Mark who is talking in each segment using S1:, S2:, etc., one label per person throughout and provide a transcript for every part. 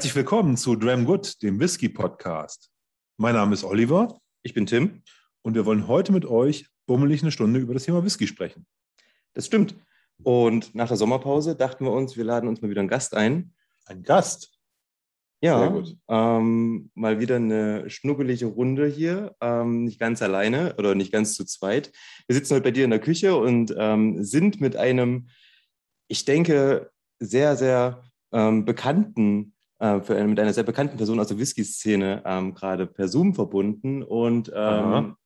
S1: Herzlich willkommen zu Dram Good, dem Whisky Podcast. Mein Name ist Oliver.
S2: Ich bin Tim.
S1: Und wir wollen heute mit euch bummelig eine Stunde über das Thema Whisky sprechen.
S2: Das stimmt. Und nach der Sommerpause dachten wir uns, wir laden uns mal wieder einen Gast ein.
S1: Ein Gast?
S2: Ja, ähm, mal wieder eine schnuggelige Runde hier, ähm, nicht ganz alleine oder nicht ganz zu zweit. Wir sitzen heute bei dir in der Küche und ähm, sind mit einem, ich denke, sehr, sehr ähm, bekannten für, mit einer sehr bekannten Person aus der Whisky-Szene ähm, gerade per Zoom verbunden. Und ähm,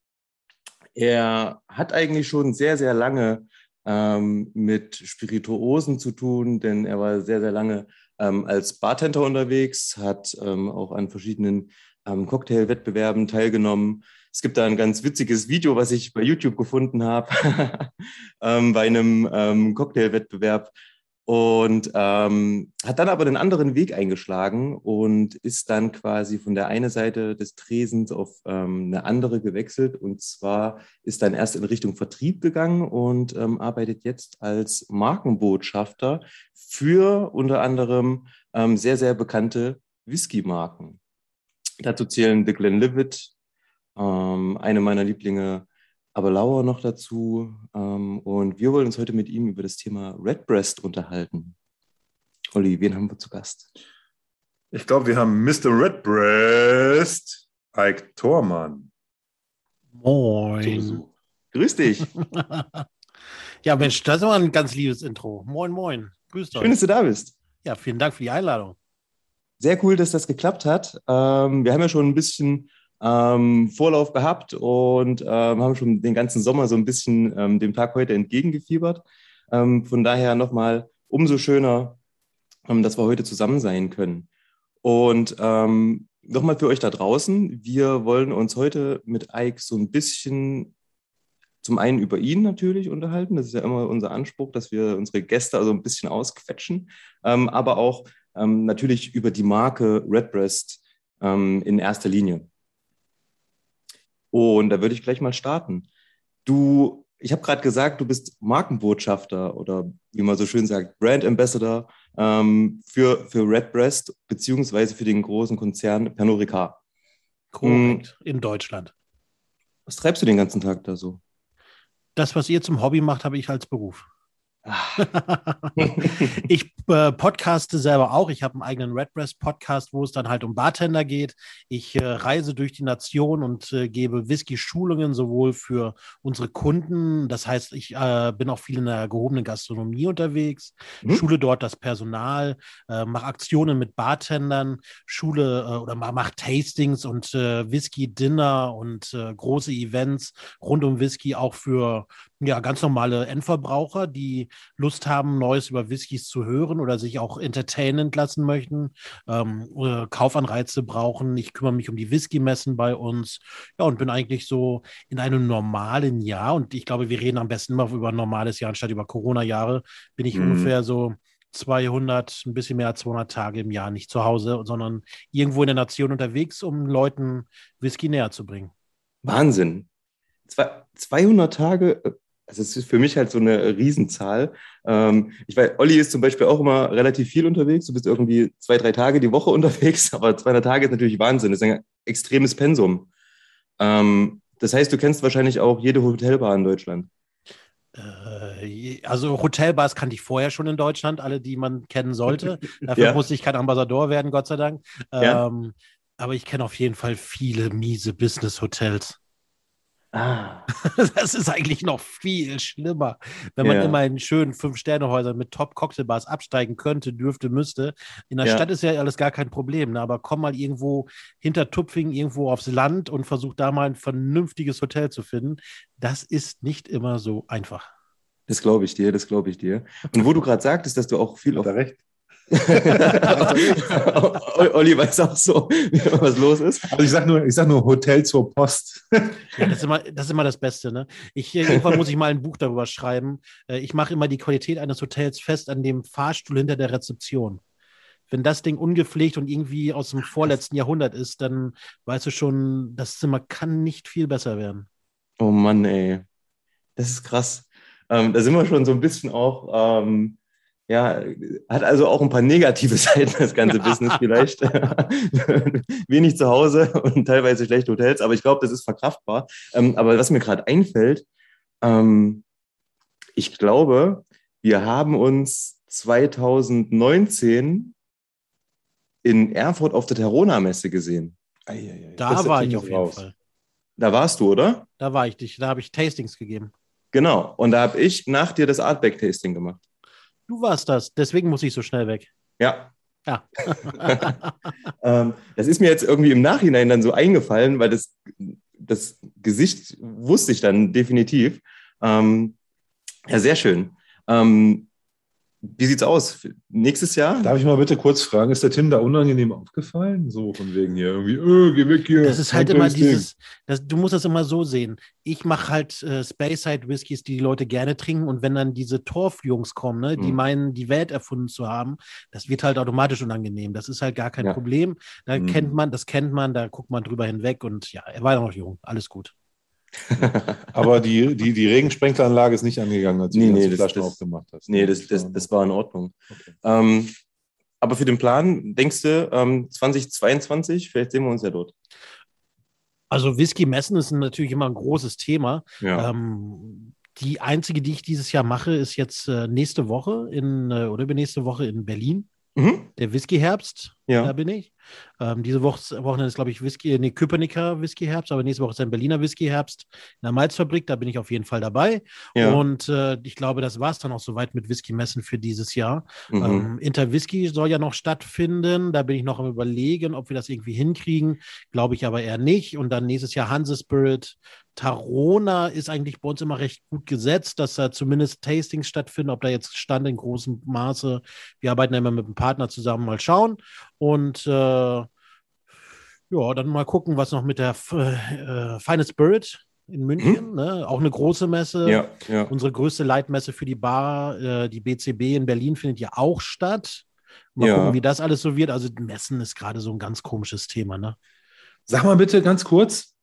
S2: er hat eigentlich schon sehr, sehr lange ähm, mit Spirituosen zu tun, denn er war sehr, sehr lange ähm, als Bartender unterwegs, hat ähm, auch an verschiedenen ähm, Cocktailwettbewerben teilgenommen. Es gibt da ein ganz witziges Video, was ich bei YouTube gefunden habe, bei einem Cocktailwettbewerb, und ähm, hat dann aber einen anderen Weg eingeschlagen und ist dann quasi von der einen Seite des Tresens auf ähm, eine andere gewechselt und zwar ist dann erst in Richtung Vertrieb gegangen und ähm, arbeitet jetzt als Markenbotschafter für unter anderem ähm, sehr, sehr bekannte Whisky-Marken. Dazu zählen The Glenlivet, ähm, eine meiner Lieblinge aber Lauer noch dazu. Ähm, und wir wollen uns heute mit ihm über das Thema Redbreast unterhalten. Olli, wen haben wir zu Gast?
S1: Ich glaube, wir haben Mr. Redbreast, Ike Thormann.
S3: Moin.
S2: Grüß dich.
S3: ja, Mensch, das war ein ganz liebes Intro. Moin, moin.
S2: Grüß euch. Schön, dass du da bist.
S3: Ja, vielen Dank für die Einladung.
S2: Sehr cool, dass das geklappt hat. Ähm, wir haben ja schon ein bisschen ähm, Vorlauf gehabt und ähm, haben schon den ganzen Sommer so ein bisschen ähm, dem Tag heute entgegengefiebert. Ähm, von daher nochmal umso schöner, ähm, dass wir heute zusammen sein können. Und ähm, nochmal für euch da draußen, wir wollen uns heute mit Ike so ein bisschen zum einen über ihn natürlich unterhalten. Das ist ja immer unser Anspruch, dass wir unsere Gäste also ein bisschen ausquetschen, aber auch natürlich über die Marke Redbreast in erster Linie. Und da würde ich gleich mal starten. Du, ich habe gerade gesagt, du bist Markenbotschafter oder wie man so schön sagt, Brand Ambassador ähm, für, für Redbreast beziehungsweise für den großen Konzern Pernod Ricard.
S3: Korrekt, hm. in Deutschland.
S2: Was treibst du den ganzen Tag da so?
S3: Das, was ihr zum Hobby macht, habe ich als Beruf. ich äh, podcaste selber auch. Ich habe einen eigenen Redbreast Podcast, wo es dann halt um Bartender geht. Ich äh, reise durch die Nation und äh, gebe Whisky-Schulungen sowohl für unsere Kunden. Das heißt, ich äh, bin auch viel in der gehobenen Gastronomie unterwegs, mhm. schule dort das Personal, äh, mache Aktionen mit Bartendern, schule äh, oder mache Tastings und Whisky-Dinner und große Events rund um Whisky auch für ja, ganz normale Endverbraucher, die Lust haben, Neues über Whiskys zu hören oder sich auch entertainend lassen möchten, ähm, oder Kaufanreize brauchen. Ich kümmere mich um die Whisky-Messen bei uns. Ja, und bin eigentlich so in einem normalen Jahr, und ich glaube, wir reden am besten immer über ein normales Jahr anstatt über Corona-Jahre, bin ich mhm. ungefähr so 200, ein bisschen mehr als 200 Tage im Jahr nicht zu Hause, sondern irgendwo in der Nation unterwegs, um Leuten Whisky näher zu bringen.
S2: Wahnsinn. 200 Tage äh, also es ist für mich halt so eine Riesenzahl. Ähm, ich weiß, Olli ist zum Beispiel auch immer relativ viel unterwegs. Du bist irgendwie zwei, drei Tage die Woche unterwegs, aber 200 Tage ist natürlich Wahnsinn. Das ist ein extremes Pensum. Ähm, das heißt, du kennst wahrscheinlich auch jede Hotelbar in Deutschland.
S3: Äh, also Hotelbars kannte ich vorher schon in Deutschland, alle, die man kennen sollte. Dafür ja. musste ich kein Ambassador werden, Gott sei Dank. Ja. Ähm, aber ich kenne auf jeden Fall viele miese Business-Hotels. Ah. Das ist eigentlich noch viel schlimmer. Wenn man ja. immer in schönen Fünf-Sterne-Häusern mit Top-Cocktailbars absteigen könnte, dürfte, müsste. In der ja. Stadt ist ja alles gar kein Problem. Ne? Aber komm mal irgendwo hinter Tupfing, irgendwo aufs Land und versuch da mal ein vernünftiges Hotel zu finden. Das ist nicht immer so einfach.
S2: Das glaube ich dir, das glaube ich dir. Und wo du gerade sagtest, dass du auch viel auf,
S1: recht.
S2: Olli weiß auch so, was los ist.
S1: Also ich sage nur, sag nur Hotel zur Post.
S3: ja, das ist, immer, das ist immer das Beste. Ne? Ich, irgendwann muss ich mal ein Buch darüber schreiben. Äh, ich mache immer die Qualität eines Hotels fest an dem Fahrstuhl hinter der Rezeption. Wenn das Ding ungepflegt und irgendwie aus dem vorletzten Jahrhundert ist, dann weißt du schon, das Zimmer kann nicht viel besser werden.
S2: Oh Mann, ey. Das ist krass. Ähm, da sind wir schon so ein bisschen auch ähm, ja, hat also auch ein paar negative Seiten, das ganze Business vielleicht. Wenig zu Hause und teilweise schlechte Hotels, aber ich glaube, das ist verkraftbar. Ähm, aber was mir gerade einfällt, ähm, ich glaube, wir haben uns 2019 in Erfurt auf der Terona-Messe gesehen.
S3: Eieiei. Da war ich auf jeden raus. Fall.
S2: Da warst du, oder?
S3: Da war ich dich. Da habe ich Tastings gegeben.
S2: Genau. Und da habe ich nach dir das Artback-Tasting gemacht.
S3: Du warst das. Deswegen muss ich so schnell weg.
S2: Ja. Ja. ähm, das ist mir jetzt irgendwie im Nachhinein dann so eingefallen, weil das, das Gesicht wusste ich dann definitiv. Ähm, ja, sehr schön. Ähm, wie sieht's aus? Nächstes Jahr?
S1: Darf ich mal bitte kurz fragen, ist der Tim da unangenehm aufgefallen? So von wegen hier irgendwie, öh, geh weg hier.
S3: Das ist halt immer dieses, das, du musst das immer so sehen. Ich mache halt äh, Speyside Whiskys, die die Leute gerne trinken und wenn dann diese Torfjungs kommen, ne, die mhm. meinen, die Welt erfunden zu haben, das wird halt automatisch unangenehm. Das ist halt gar kein ja. Problem. Da mhm. kennt man, das kennt man, da guckt man drüber hinweg und ja, er war ja noch jung, alles gut.
S1: Aber die, die, die Regensprenkleranlage ist nicht angegangen, als du
S2: nee, nee, die Flaschen das, aufgemacht hast. Nee, das, das, das war in Ordnung. Okay. Ähm, aber für den Plan, denkst du, ähm, 2022, vielleicht sehen wir uns ja dort.
S3: Also Whisky-Messen ist natürlich immer ein großes Thema. Ja. Ähm, die einzige, die ich dieses Jahr mache, ist jetzt äh, nächste Woche in, äh, oder übernächste Woche in Berlin. Mhm. Der Whisky-Herbst, ja. da bin ich. Ähm, diese Woche, Wochenende ist, glaube ich, Whisky, nee, Köpenicker Whisky-Herbst, aber nächste Woche ist ein Berliner Whisky-Herbst in der Malzfabrik, da bin ich auf jeden Fall dabei. Ja. Und äh, ich glaube, das war es dann auch soweit mit Whisky-Messen für dieses Jahr. Mhm. Ähm, Interwhisky soll ja noch stattfinden, da bin ich noch am überlegen, ob wir das irgendwie hinkriegen, glaube ich aber eher nicht. Und dann nächstes Jahr Hanse Spirit, Tarona ist eigentlich bei uns immer recht gut gesetzt, dass da zumindest Tastings stattfinden, ob da jetzt Stand in großem Maße. Wir arbeiten ja immer mit einem Partner zusammen, mal schauen. Und äh, ja, dann mal gucken, was noch mit der äh, Final Spirit in München, mhm. ne? auch eine große Messe. Ja, ja. Unsere größte Leitmesse für die Bar, äh, die BCB in Berlin, findet ja auch statt. Mal ja. gucken, wie das alles so wird. Also Messen ist gerade so ein ganz komisches Thema. Ne?
S1: Sag mal bitte ganz kurz,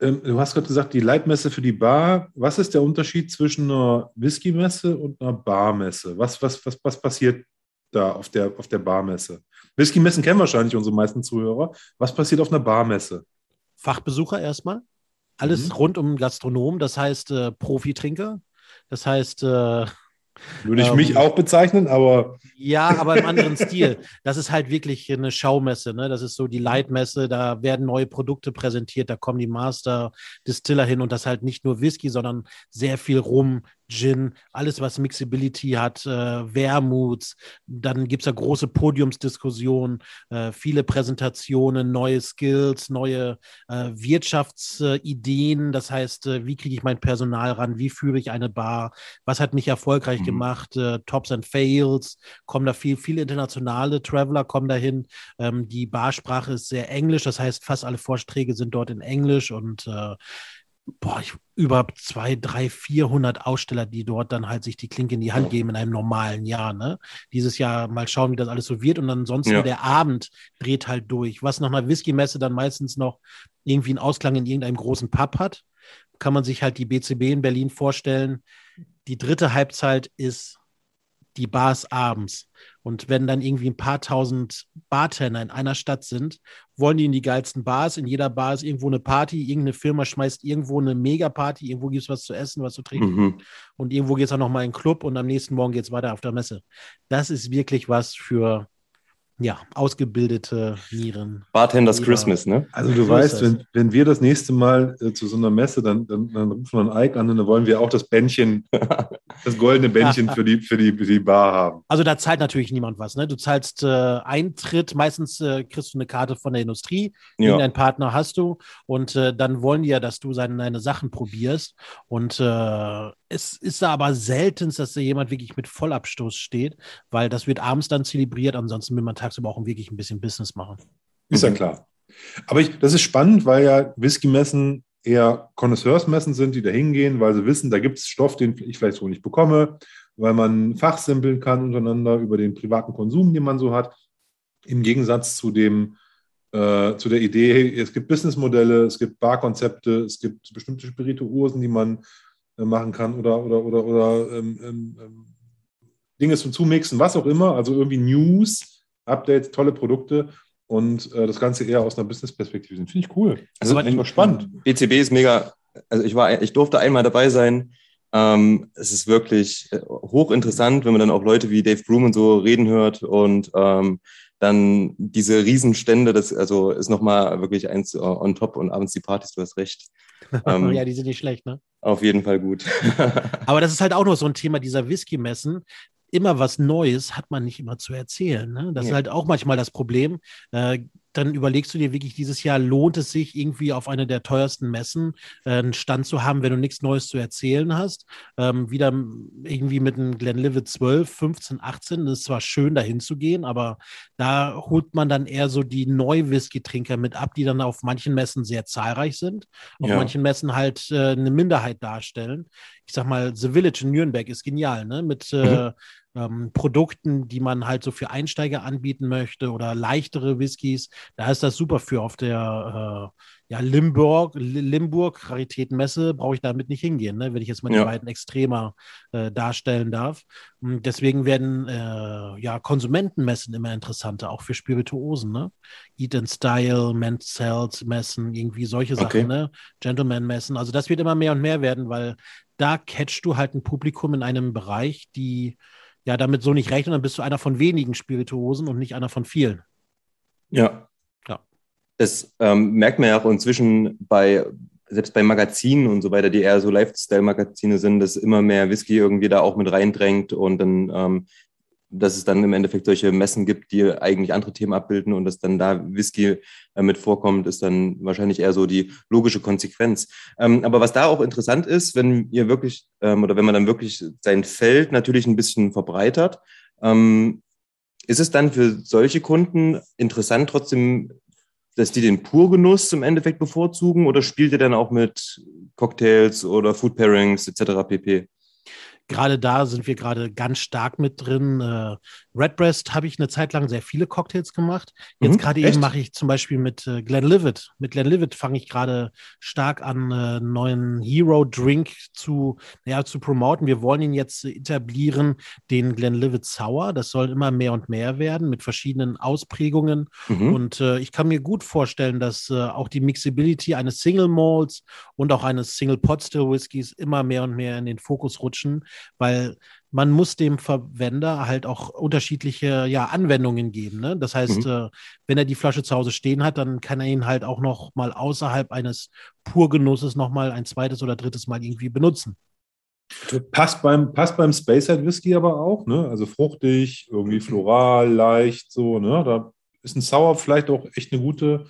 S1: ähm, du hast gerade gesagt, die Leitmesse für die Bar. Was ist der Unterschied zwischen einer Whisky-Messe und einer Barmesse? Was, was, was, was passiert da auf der, auf der Barmesse? Whisky-Messen kennen wahrscheinlich unsere meisten Zuhörer. Was passiert auf einer Barmesse?
S3: Fachbesucher erstmal. Alles mhm. rund um Gastronom, das heißt äh, Profitrinker. Das heißt, äh,
S1: würde ich ähm, mich auch bezeichnen, aber.
S3: Ja, aber im anderen Stil. Das ist halt wirklich eine Schaumesse. Ne? Das ist so die Leitmesse. Da werden neue Produkte präsentiert. Da kommen die Master Distiller hin und das halt nicht nur Whisky, sondern sehr viel Rum, Gin, alles, was Mixability hat, äh, Wermuts. Dann gibt es da große Podiumsdiskussionen, äh, viele Präsentationen, neue Skills, neue äh, Wirtschaftsideen. das heißt, äh, wie kriege ich mein Personal ran? Wie führe ich eine Bar? Was hat mich erfolgreich mhm. gemacht? Äh, Tops and Fails. Kommen da viel, viele internationale Traveler kommen dahin. Ähm, die Barsprache ist sehr englisch. Das heißt, fast alle Vorträge sind dort in Englisch und äh, boah, ich, über zwei, drei, vierhundert Aussteller, die dort dann halt sich die Klinke in die Hand geben in einem normalen Jahr. Ne? Dieses Jahr mal schauen, wie das alles so wird. Und ansonsten ja. der Abend dreht halt durch. Was nach einer Whisky-Messe dann meistens noch irgendwie einen Ausklang in irgendeinem großen Pub hat, kann man sich halt die BCB in Berlin vorstellen. Die dritte Halbzeit ist die Bars abends. Und wenn dann irgendwie ein paar tausend Bartender in einer Stadt sind, wollen die in die geilsten Bars. In jeder Bar ist irgendwo eine Party. Irgendeine Firma schmeißt irgendwo eine Megaparty. Irgendwo gibt es was zu essen, was zu trinken. Mhm. Und irgendwo geht es auch noch mal in den Club und am nächsten Morgen geht es weiter auf der Messe. Das ist wirklich was für ja, ausgebildete Nieren.
S2: Bartenders Nieder. Christmas, ne?
S1: Also du so weißt, wenn, wenn wir das nächste Mal äh, zu so einer Messe, dann, dann, dann rufen wir einen Ike an und dann wollen wir auch das Bändchen, das goldene Bändchen für die, für, die, für die Bar haben.
S3: Also da zahlt natürlich niemand was, ne? Du zahlst äh, Eintritt, meistens äh, kriegst du eine Karte von der Industrie, ja. irgendeinen Partner hast du und äh, dann wollen die ja, dass du seine, deine Sachen probierst und äh, es ist aber selten, dass da jemand wirklich mit Vollabstoß steht, weil das wird abends dann zelebriert, ansonsten will man tagsüber auch wirklich ein bisschen Business machen.
S1: Ist ja klar. Aber ich, das ist spannend, weil ja Whisky-Messen eher Connoisseursmessen sind, die da hingehen, weil sie wissen, da gibt es Stoff, den ich vielleicht so nicht bekomme, weil man fachsimpeln kann untereinander über den privaten Konsum, den man so hat. Im Gegensatz zu dem, äh, zu der Idee, es gibt Businessmodelle, es gibt Barkonzepte, es gibt bestimmte Spirituosen, die man machen kann oder, oder, oder, oder ähm, ähm, ähm, Dinge zum Zumixen, was auch immer. Also irgendwie News, Updates, tolle Produkte und äh, das Ganze eher aus einer Business-Perspektive sind. Finde ich cool.
S2: Also war spannend. BCB ist mega, also ich war, ich durfte einmal dabei sein. Ähm, es ist wirklich äh, hochinteressant, wenn man dann auch Leute wie Dave Broom und so reden hört und ähm, dann diese Riesenstände, das also ist nochmal wirklich eins on top und abends die Partys, du hast recht.
S3: Ähm, ja, die sind nicht schlecht, ne?
S2: Auf jeden Fall gut.
S3: Aber das ist halt auch noch so ein Thema dieser Whisky-Messen immer was Neues hat man nicht immer zu erzählen. Ne? Das ja. ist halt auch manchmal das Problem. Äh, dann überlegst du dir wirklich dieses Jahr, lohnt es sich irgendwie auf eine der teuersten Messen äh, einen Stand zu haben, wenn du nichts Neues zu erzählen hast. Ähm, wieder irgendwie mit einem Glenlivet 12, 15, 18. Das ist zwar schön, dahin zu gehen, aber da holt man dann eher so die Neu-Whisky-Trinker mit ab, die dann auf manchen Messen sehr zahlreich sind, auf ja. manchen Messen halt äh, eine Minderheit darstellen. Ich sag mal, The Village in Nürnberg ist genial, ne? Mit äh, mhm ähm, Produkten, die man halt so für Einsteiger anbieten möchte oder leichtere Whiskys. Da ist das super für auf der äh, ja, Limburg, Limburg Raritätenmesse brauche ich damit nicht hingehen, ne? wenn ich jetzt mal ja. die beiden Extremer äh, darstellen darf. Und deswegen werden äh, ja Konsumentenmessen immer interessanter, auch für Spirituosen. Ne? Eat and Style, Men's Health Messen, irgendwie solche Sachen, okay. ne? Gentleman Messen. Also das wird immer mehr und mehr werden, weil da catchst du halt ein Publikum in einem Bereich, die ja damit so nicht rechnen, dann bist du einer von wenigen Spirituosen und nicht einer von vielen.
S2: Ja. Ja. Das ähm, merkt man ja auch inzwischen bei, selbst bei Magazinen und so weiter, die eher so Lifestyle-Magazine sind, dass immer mehr Whisky irgendwie da auch mit reindrängt und dann ähm, dass es dann im Endeffekt solche Messen gibt, die eigentlich andere Themen abbilden und dass dann da Whisky äh, mit vorkommt, ist dann wahrscheinlich eher so die logische Konsequenz. Ähm, aber was da auch interessant ist, wenn ihr wirklich ähm, oder wenn man dann wirklich sein Feld natürlich ein bisschen verbreitert, ähm, ist es dann für solche Kunden interessant trotzdem, dass die den Purgenuss im Endeffekt bevorzugen oder spielt ihr dann auch mit Cocktails oder Food Pairings etc. pp?
S3: Gerade da sind wir gerade ganz stark mit drin. Äh, Redbreast habe ich eine Zeit lang sehr viele Cocktails gemacht. Jetzt mhm, gerade eben mache ich zum Beispiel mit äh, Glenlivet. Mit Glenlivet fange ich gerade stark an, äh, neuen Hero Drink zu, ja, zu promoten. Wir wollen ihn jetzt etablieren, den Glenlivet Sour. Das soll immer mehr und mehr werden mit verschiedenen Ausprägungen. Mhm. Und äh, ich kann mir gut vorstellen, dass äh, auch die Mixability eines Single Malts und auch eines Single Pot Still Whiskys immer mehr und mehr in den Fokus rutschen weil man muss dem Verwender halt auch unterschiedliche ja, Anwendungen geben. Ne? Das heißt, mhm. äh, wenn er die Flasche zu Hause stehen hat, dann kann er ihn halt auch noch mal außerhalb eines Purgenusses noch mal ein zweites oder drittes Mal irgendwie benutzen.
S1: Passt beim, passt beim Speyside Whisky aber auch, ne? Also fruchtig, irgendwie floral, leicht, so, ne? Da ist ein Sour vielleicht auch echt eine gute,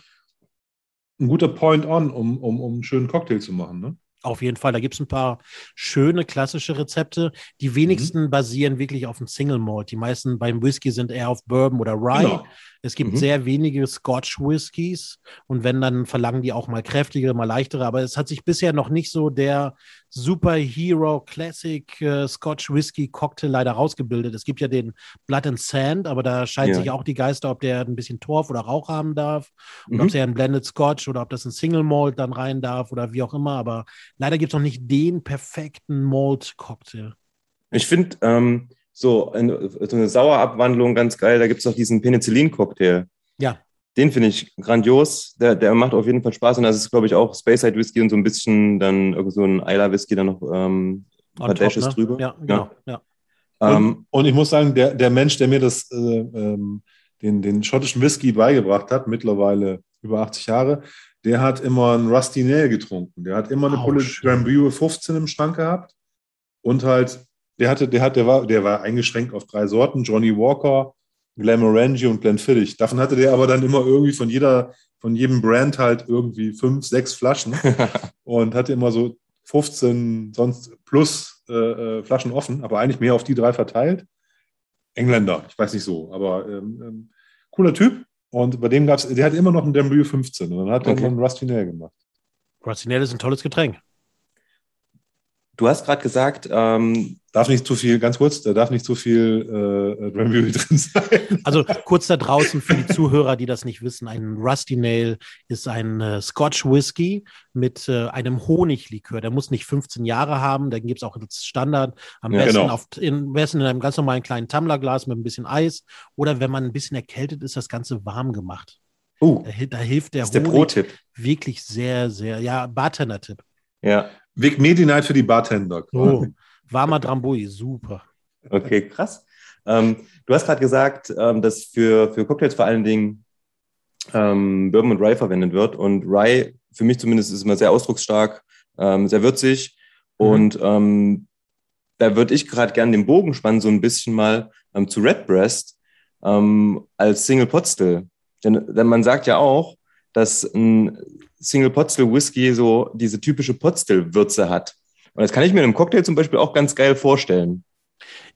S1: ein guter Point-on, um, um, um einen schönen Cocktail zu machen, ne?
S3: Auf jeden Fall, da gibt es ein paar schöne klassische Rezepte. Die wenigsten mhm. basieren wirklich auf dem Single Malt. Die meisten beim Whisky sind eher auf Bourbon oder Rye. Genau. Es gibt mhm. sehr wenige Scotch Whiskys und wenn, dann verlangen die auch mal kräftigere, mal leichtere. Aber es hat sich bisher noch nicht so der Superhero Classic äh, Scotch Whisky Cocktail leider rausgebildet. Es gibt ja den Blood and Sand, aber da scheiden ja. sich auch die Geister, ob der ein bisschen Torf oder Rauch haben darf und mhm. ob der ein Blended Scotch oder ob das ein Single Malt dann rein darf oder wie auch immer. Aber leider gibt es noch nicht den perfekten Malt Cocktail.
S2: Ich finde, ähm, so, eine, so eine Sauerabwandlung, ganz geil. Da gibt es auch diesen Penicillin-Cocktail.
S3: Ja.
S2: Den finde ich grandios. Der, der macht auf jeden Fall Spaß. Und das ist, glaube ich, auch Speyside Whisky und so ein bisschen dann irgend so ein Isla Whisky dann noch ähm, ein paar Dashes ne? drüber.
S3: Ja, genau. Ja.
S1: ja. Und, ähm, und, ich muss sagen, der, der Mensch, der mir das, äh, ähm, den, den schottischen Whisky beigebracht hat, mittlerweile über 80 Jahre, der hat immer einen Rusty Nail getrunken. Der hat immer eine Pulle Grand 15 im Schrank gehabt und halt der hatte, der hat, der war, der war eingeschränkt auf drei Sorten: Johnny Walker, Glamorangi und Glenfiddich. Davon hatte der aber dann immer irgendwie von jeder, von jedem Brand halt irgendwie fünf, sechs Flaschen und hatte immer so 15 sonst plus äh, äh, Flaschen offen, aber eigentlich mehr auf die drei verteilt. Engländer, ich weiß nicht so, aber ähm, ähm, cooler Typ. Und bei dem gab es, der hat immer noch einen Dembrio 15 und dann hat okay. er einen Rusty Nail gemacht.
S3: Rusty Nail ist ein tolles Getränk.
S2: Du hast gerade gesagt, ähm,
S1: Darf nicht zu viel, ganz kurz, da darf nicht zu viel äh, Drambury drin sein.
S3: Also kurz da draußen für die Zuhörer, die das nicht wissen, ein Rusty Nail ist ein äh, Scotch Whisky mit äh, einem Honiglikör. Der muss nicht 15 Jahre haben, den gibt es auch als Standard. Am
S1: Ja,
S3: besten,
S1: genau.
S3: auf, in, am besten in einem ganz normalen kleinen Tumblerglas mit ein bisschen Eis. Oder wenn man ein bisschen erkältet ist, das Ganze warm gemacht.
S1: Oh,
S3: Da, da hilft der
S2: das ist der Pro-Tipp.
S3: wirklich sehr, sehr, ja, Bartender-Tipp.
S2: Ja,
S1: Vic Medi Night für die Bartender.
S3: Oh, warmer Drambuie, super.
S2: okay, krass. Ähm, du hast gerade gesagt, ähm, dass für, für Cocktails vor allen Dingen ähm, Bourbon und Rye verwendet wird. Und Rye, für mich zumindest, ist immer sehr ausdrucksstark, ähm, sehr würzig.
S1: Mhm.
S2: Und ähm, da würde ich gerade gerne den Bogen spannen, so ein bisschen mal ähm, zu Redbreast ähm, als Single Pot Still. Denn, denn man sagt ja auch, dass ein Single Pot Still Whisky so diese typische Pot Still Würze hat. Und das kann ich mir in einem Cocktail zum Beispiel auch ganz geil vorstellen.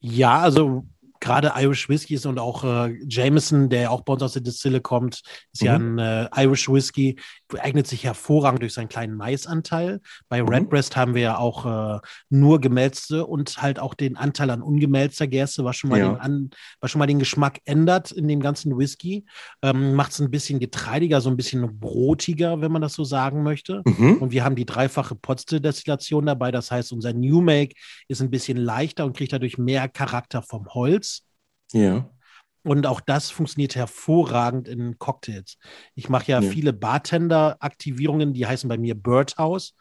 S3: Ja, also gerade Irish Whiskys und auch äh, Jameson, der ja auch bei uns aus der Distille kommt, ist ja ein äh, Irish Whisky, eignet sich hervorragend durch seinen kleinen Maisanteil. Bei
S2: Mhm.
S3: Redbreast haben wir ja auch äh, nur gemälzte und halt auch den Anteil an ungemälzter Gerste, was schon mal,
S2: Ja.
S3: den, an, was schon mal den Geschmack ändert in dem ganzen Whisky. Ähm, Macht es ein bisschen getreidiger, so ein bisschen brotiger, wenn man das so sagen möchte.
S2: Mhm.
S3: Und wir haben die dreifache Potstill-Destillation dabei. Das heißt, unser New Make ist ein bisschen leichter und kriegt dadurch mehr Charakter vom Holz.
S2: Ja.
S3: Und auch das funktioniert hervorragend in Cocktails. Ich mache ja,
S2: Ja.
S3: viele Bartender-Aktivierungen, die heißen bei mir Birdhouse.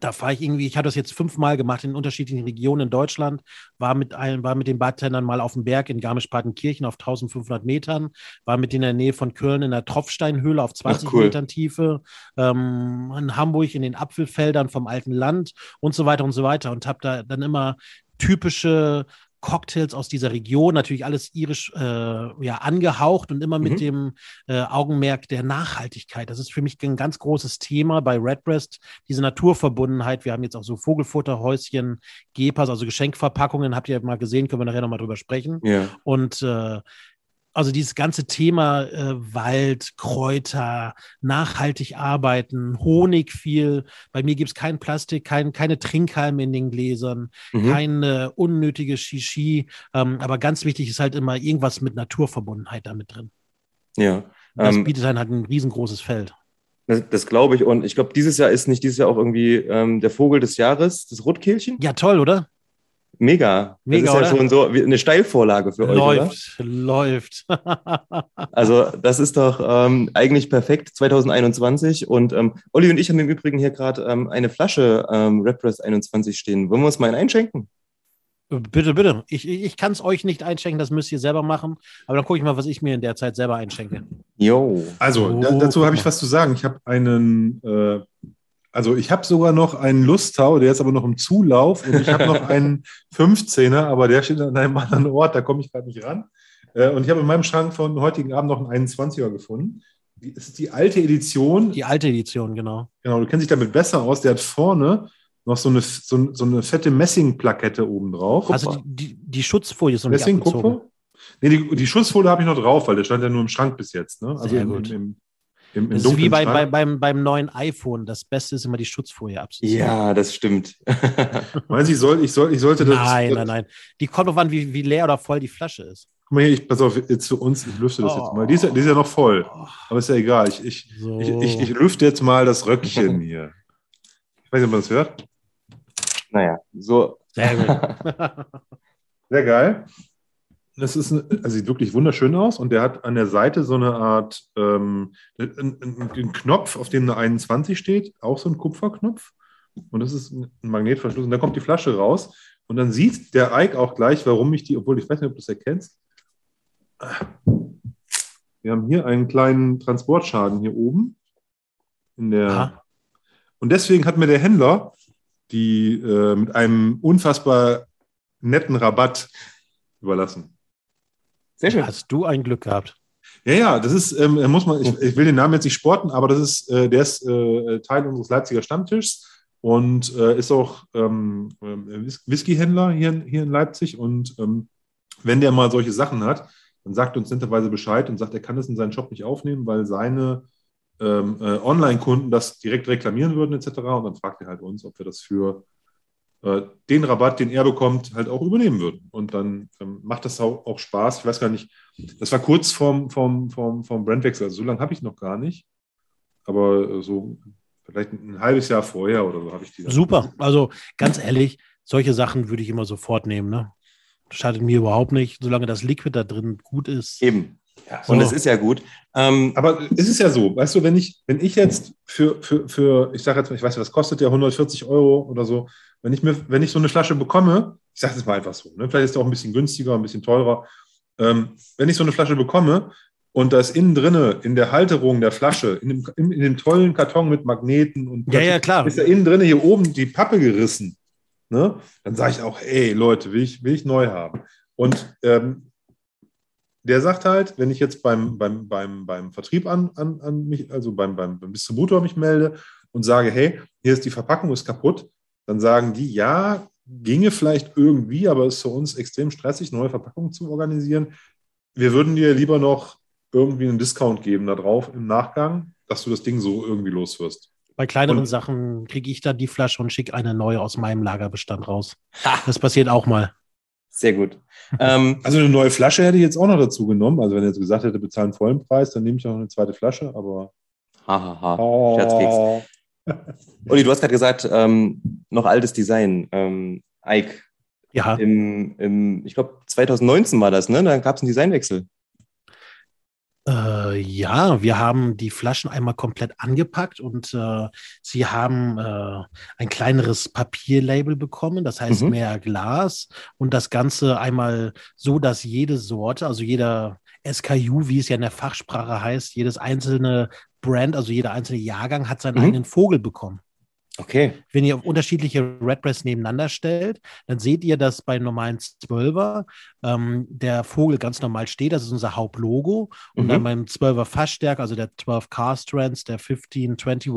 S3: Da fahre ich irgendwie, ich habe das jetzt fünfmal gemacht in unterschiedlichen Regionen in Deutschland, war mit, einem, war mit den Bartendern mal auf dem Berg in Garmisch-Partenkirchen auf 1500 Metern, war mit denen in der Nähe von Köln in der Tropfsteinhöhle auf 20
S2: cool.
S3: Metern Tiefe, ähm, in Hamburg in den Apfelfeldern vom alten Land und so weiter und so weiter und habe da dann immer typische Cocktails aus dieser Region, natürlich alles irisch äh, ja, angehaucht und immer mit
S2: Mhm.
S3: dem äh, Augenmerk der Nachhaltigkeit. Das ist für mich ein ganz großes Thema bei Redbreast, diese Naturverbundenheit. Wir haben jetzt auch so Vogelfutterhäuschen, Gepas, also Geschenkverpackungen, habt ihr mal gesehen, können wir nachher nochmal drüber sprechen.
S2: Ja.
S3: Und äh, also dieses ganze Thema äh, Wald, Kräuter, nachhaltig arbeiten, Honig viel. Bei mir gibt es kein Plastik, kein, keine Trinkhalme in den Gläsern,
S2: Mhm.
S3: keine unnötige Shishi. Ähm, aber ganz wichtig ist halt immer irgendwas mit Naturverbundenheit damit drin.
S2: ja.
S3: Das
S2: Ähm,
S3: bietet dann halt ein riesengroßes Feld.
S2: das das glaube ich. Und ich glaube, dieses Jahr ist nicht dieses Jahr auch irgendwie ähm, der Vogel des Jahres, das Rotkehlchen.
S3: Ja, toll, oder?
S2: Mega.
S3: Mega,
S2: das ist ja
S3: oder?
S2: schon so eine Steilvorlage für euch, oder?
S3: läuft, läuft.
S2: Also das ist doch ähm, eigentlich perfekt 2021. Und ähm, Olli und ich haben im Übrigen hier gerade ähm, eine Flasche ähm, Redbreast 21 stehen. Wollen wir uns mal einen einschenken?
S3: bitte, bitte. Ich, ich, kann es euch nicht einschenken, das müsst ihr selber machen. Aber dann gucke ich mal, was ich mir in der Zeit selber einschenke.
S2: Jo.
S1: Also,
S3: Oh,
S1: dazu habe ich was zu sagen. Ich habe einen, äh, also ich habe sogar noch einen Lusttau, der ist aber noch im Zulauf und ich habe noch einen 15er, aber der steht an einem anderen Ort, da komme ich gerade nicht ran. Äh, und ich habe in meinem Schrank von heutigen Abend noch einen 21er gefunden. Es ist die alte Edition.
S3: Die alte Edition, genau.
S1: Genau, du kennst dich damit besser aus. Der hat vorne noch so eine, so, so eine fette Messingplakette oben drauf.
S3: Also die, die, die Schutzfolie ist noch nicht
S1: Messing,
S3: abgezogen.
S1: Kupfer? Nee, die, die Schutzfolie habe ich noch drauf, weil der stand ja nur im Schrank bis jetzt. Ne? Also
S3: Sehr
S1: im,
S3: gut.
S1: im, im, im,
S3: Das ist wie bei, bei, beim, beim neuen iPhone. Das Beste ist immer die Schutzfolie abzuziehen.
S2: Ja, das stimmt.
S1: Meinst du, ich, soll, ich, soll, ich sollte das.
S3: Nein,
S1: das,
S3: nein, nein. Die kommt drauf an, wie, wie leer oder voll die Flasche ist.
S1: Guck mal hier, ich, pass auf, jetzt für uns, ich lüfte das
S3: Oh.
S1: jetzt mal. Die ist, ja- die ist ja noch voll,
S3: Oh,
S1: aber ist ja egal. Ich, ich,
S3: so.
S1: ich, ich, ich lüfte jetzt mal das Röckchen hier. Ich weiß nicht, ob man das hört.
S2: naja, so.
S3: Sehr gut.
S1: Sehr geil. Das ist, also sieht wirklich wunderschön aus und der hat an der Seite so eine Art ähm, einen, Knopf, auf dem eine 21 steht, auch so ein Kupferknopf. Und das ist ein Magnetverschluss. Und da kommt die Flasche raus. Und dann sieht der Ike auch gleich, warum ich die, obwohl ich weiß nicht, ob du das erkennst. Wir haben hier einen kleinen Transportschaden hier oben. In der,
S3: Aha.
S1: und deswegen hat mir der Händler die äh, mit einem unfassbar netten Rabatt überlassen.
S2: Sehr schön.
S3: Hast du ein Glück gehabt?
S1: Ja, ja, das ist, ähm, muss man, ich, ich will den Namen jetzt nicht sporten, aber das ist, äh, der ist äh, Teil unseres Leipziger Stammtischs und äh, ist auch ähm, ähm, Whis- Whiskyhändler hier, in- hier in Leipzig. Und ähm, wenn der mal solche Sachen hat, dann sagt uns netterweise Bescheid und sagt, er kann das in seinen Shop nicht aufnehmen, weil seine ähm, äh, Online-Kunden das direkt reklamieren würden, etc. Und dann fragt er halt uns, ob wir das für äh, den Rabatt, den er bekommt, halt auch übernehmen würden. Und dann ähm, macht das auch, auch, Spaß. Ich weiß gar nicht, das war kurz vorm, vorm, vorm, vorm Brandwechsel, also so lange habe ich noch gar nicht. Aber äh, so vielleicht ein halbes Jahr vorher oder so habe ich die.
S3: Super. Also ganz ehrlich, solche Sachen würde ich immer sofort nehmen. Ne? Schadet mir überhaupt nicht, solange das Liquid da drin gut ist.
S2: Eben. Ja, so. Und es ist ja gut.
S1: Ähm, aber es ist ja so, weißt du, wenn ich, wenn ich jetzt für, für, für ich sage jetzt mal, ich weiß nicht, was kostet der 140 Euro oder so, wenn ich mir, wenn ich so eine Flasche bekomme, ich sage es mal einfach so, ne, vielleicht ist es auch ein bisschen günstiger, ein bisschen teurer. Ähm, wenn ich so eine Flasche bekomme und da ist innen drinne in der Halterung der Flasche, in dem, in, in dem tollen Karton mit Magneten und
S3: ja, ja, klar.
S1: ist da innen drinne hier oben die Pappe gerissen, ne, dann sage ich auch, ey Leute, will ich, will ich neu haben. Und ähm, der sagt halt, wenn ich jetzt beim, beim, beim, beim Vertrieb an, an, an mich, also beim, beim, beim Distributor mich melde und sage, hey, hier ist die Verpackung, ist kaputt, dann sagen die, ja, ginge vielleicht irgendwie, aber es ist für uns extrem stressig, neue Verpackungen zu organisieren. Wir würden dir lieber noch irgendwie einen Discount geben da drauf im Nachgang, dass du das Ding so irgendwie loswirst.
S3: Bei kleineren und, Sachen kriege ich dann die Flasche und schicke eine neue aus meinem Lagerbestand raus. Das passiert auch mal.
S2: Sehr gut.
S1: Ähm, also eine neue Flasche hätte ich jetzt auch noch dazu genommen. Also wenn er jetzt gesagt hätte, bezahlen vollen Preis, dann nehme ich auch eine zweite Flasche, aber.
S2: Hahaha, ha, ha. oh. Scherzkeks. Olli, du hast gerade gesagt, ähm, noch altes Design. Ähm, Ike.
S3: Ja.
S2: Im, im ich glaube, 2019 war das, ne? Da gab es einen Designwechsel.
S3: Äh, ja, wir haben die Flaschen einmal komplett angepackt und äh, sie haben äh, ein kleineres Papierlabel bekommen, das heißt mhm. mehr Glas und das Ganze einmal so, dass jede Sorte, also jeder SKU, wie es ja in der Fachsprache heißt, jedes einzelne Brand, also jeder einzelne Jahrgang hat seinen mhm. eigenen Vogel bekommen.
S2: Okay.
S3: Wenn ihr unterschiedliche Redbreasts nebeneinander stellt, dann seht ihr, dass bei normalen 12er ähm, der Vogel ganz normal steht. Das ist unser Hauptlogo. Und mhm. dann beim 12er Fassstärke, also der 12 Car Strands, der 15, 21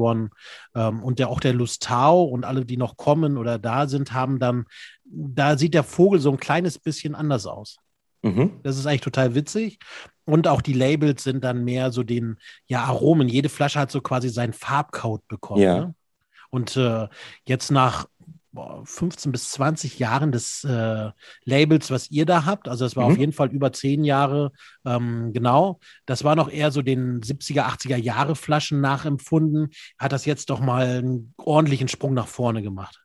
S3: ähm, und der, auch der Lustau und alle, die noch kommen oder da sind, haben dann, da sieht der Vogel so ein kleines bisschen anders aus. Mhm. Das ist eigentlich total witzig. Und auch die Labels sind dann mehr so den ja, Aromen. Jede Flasche hat so quasi seinen Farbcode bekommen. Ja. Ne? Und äh, jetzt nach 15 bis 20 Jahren des äh, Labels, was ihr da habt. Also das war mhm. auf jeden Fall über zehn Jahre ähm, genau. Das war noch eher so den 70er, 80er Jahre Flaschen nachempfunden. Hat das jetzt doch mal einen ordentlichen Sprung nach vorne gemacht.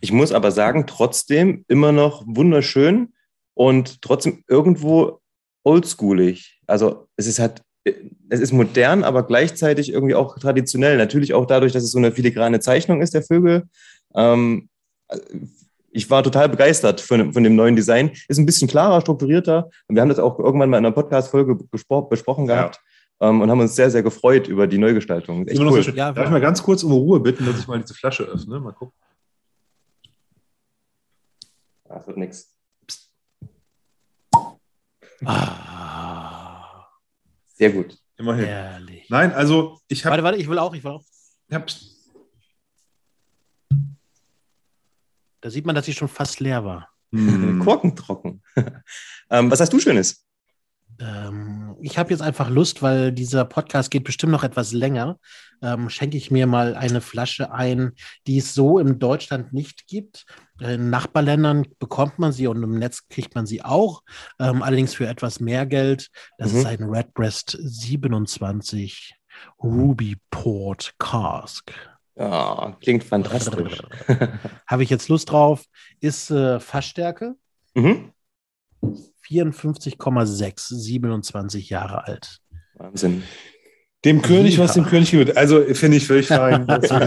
S2: Ich muss aber sagen, trotzdem immer noch wunderschön und trotzdem irgendwo oldschoolig. Also es ist halt es ist modern, aber gleichzeitig irgendwie auch traditionell. Natürlich auch dadurch, dass es so eine filigrane Zeichnung ist, der Vögel. Ähm, ich war total begeistert von, von, dem neuen Design. Ist ein bisschen klarer, strukturierter. Wir haben das auch irgendwann mal in einer Podcast-Folge besprochen gehabt ja. ähm, und haben uns sehr, sehr gefreut über die Neugestaltung.
S1: Echt cool. So ja, Darf ich mal ganz kurz um Ruhe bitten, dass ich mal diese Flasche öffne? Mal gucken.
S2: Das wird nichts.
S3: Ah.
S2: Sehr gut.
S1: Immerhin. Ehrlich. Nein, also ich habe.
S3: Warte, warte, ich will auch, ich will auch.
S1: Ja,
S3: da sieht man, dass sie schon fast leer war.
S2: Hm. Korkentrocken. ähm, was hast du Schönes?
S3: Ähm, ich habe jetzt einfach Lust, weil dieser Podcast geht bestimmt noch etwas länger. Ähm, schenke ich mir mal eine Flasche ein, die es so in Deutschland nicht gibt. In Nachbarländern bekommt man sie und im Netz kriegt man sie auch, ähm, allerdings für etwas mehr Geld. Das mhm. ist ein Redbreast 27 Ruby Port Cask.
S2: Ja, klingt fantastisch.
S3: Habe ich jetzt Lust drauf. Ist äh, Fassstärke. Mhm. 54,6, 27 Jahre alt.
S2: Wahnsinn.
S1: Dem König, was dem König gebührt. Also finde ich völlig fein, dass du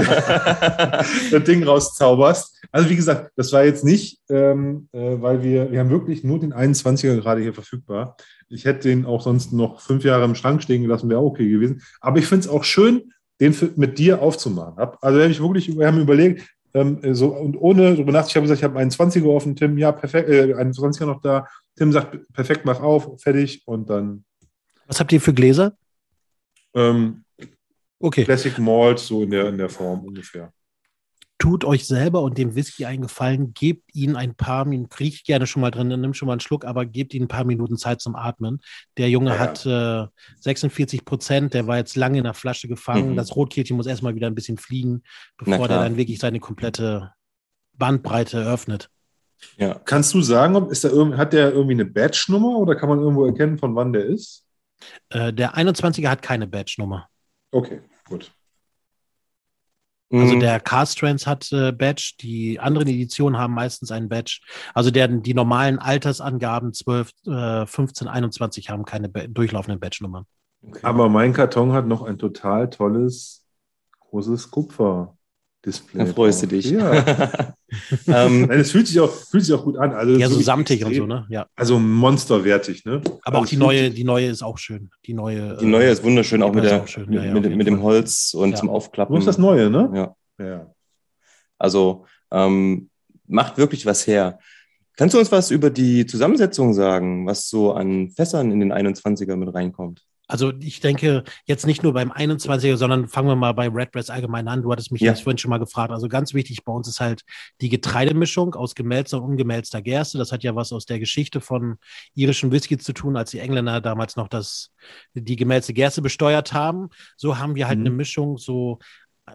S1: das Ding rauszauberst. Also wie gesagt, das war jetzt nicht, ähm, äh, weil wir, wir haben wirklich nur den 21er gerade hier verfügbar. Ich hätte den auch sonst noch fünf Jahre im Schrank stehen gelassen, wäre okay gewesen. Aber ich finde es auch schön, den für, mit dir aufzumachen. Also habe ich wirklich, wir haben überlegt, ähm, so, und ohne darüber nachzudenken, ich habe gesagt, ich habe einen 20er offen, Tim, ja, perfekt, äh, einen 20er noch da. Tim sagt, perfekt, mach auf, fertig und dann.
S3: Was habt ihr für Gläser?
S1: Ähm, okay. Classic Malt, so in der, in der Form ungefähr.
S3: Tut euch selber und dem Whisky einen Gefallen, gebt ihn ein paar Minuten, riecht gerne schon mal drin, nimm schon mal einen Schluck, aber gebt ihm ein paar Minuten Zeit zum Atmen. Der Junge ja. hat äh, 46 Prozent, der war jetzt lange in der Flasche gefangen. Mhm. Das Rotkehlchen muss erstmal wieder ein bisschen fliegen, bevor der dann wirklich seine komplette Bandbreite eröffnet.
S1: Ja. Kannst du sagen, ob ist da hat der irgendwie eine Badge-Nummer oder kann man irgendwo erkennen, von wann der ist?
S3: Äh, der 21er hat keine Badge-Nummer.
S1: Okay, gut.
S3: Also mhm. der Cast Trends hat äh, Badge, die anderen Editionen haben meistens einen Badge. Also der, die normalen Altersangaben 12, äh, 15, 21 haben keine durchlaufenden Badge-Nummern.
S1: Okay. Aber mein Karton hat noch ein total tolles, großes Kupfer. Display.
S2: Da freust du dich.
S1: Ja. ähm, Nein, es fühlt sich, auch, fühlt sich auch gut an. Also
S3: ja, so samtig und so, ne? Ja.
S1: Also monsterwertig, ne?
S3: Aber
S1: also
S3: auch die neue, die neue ist auch schön. Die neue,
S2: die neue ist wunderschön, auch mit, der, schön. mit, ja, mit, mit dem Holz und ja. zum Aufklappen.
S1: Du hast das Neue, ne?
S2: Ja. ja. Also ähm, macht wirklich was her. Kannst du uns was über die Zusammensetzung sagen, was so an Fässern in den 21er mit reinkommt?
S3: Also ich denke jetzt nicht nur beim 21er, sondern fangen wir mal bei Redbreast allgemein an. Du hattest mich ja. das vorhin schon mal gefragt. Also ganz wichtig bei uns ist halt die Getreidemischung aus gemälzter und ungemälzter Gerste. Das hat ja was aus der Geschichte von irischen Whisky zu tun, als die Engländer damals noch das, die gemälzte Gerste besteuert haben. So haben wir halt mhm. eine Mischung, so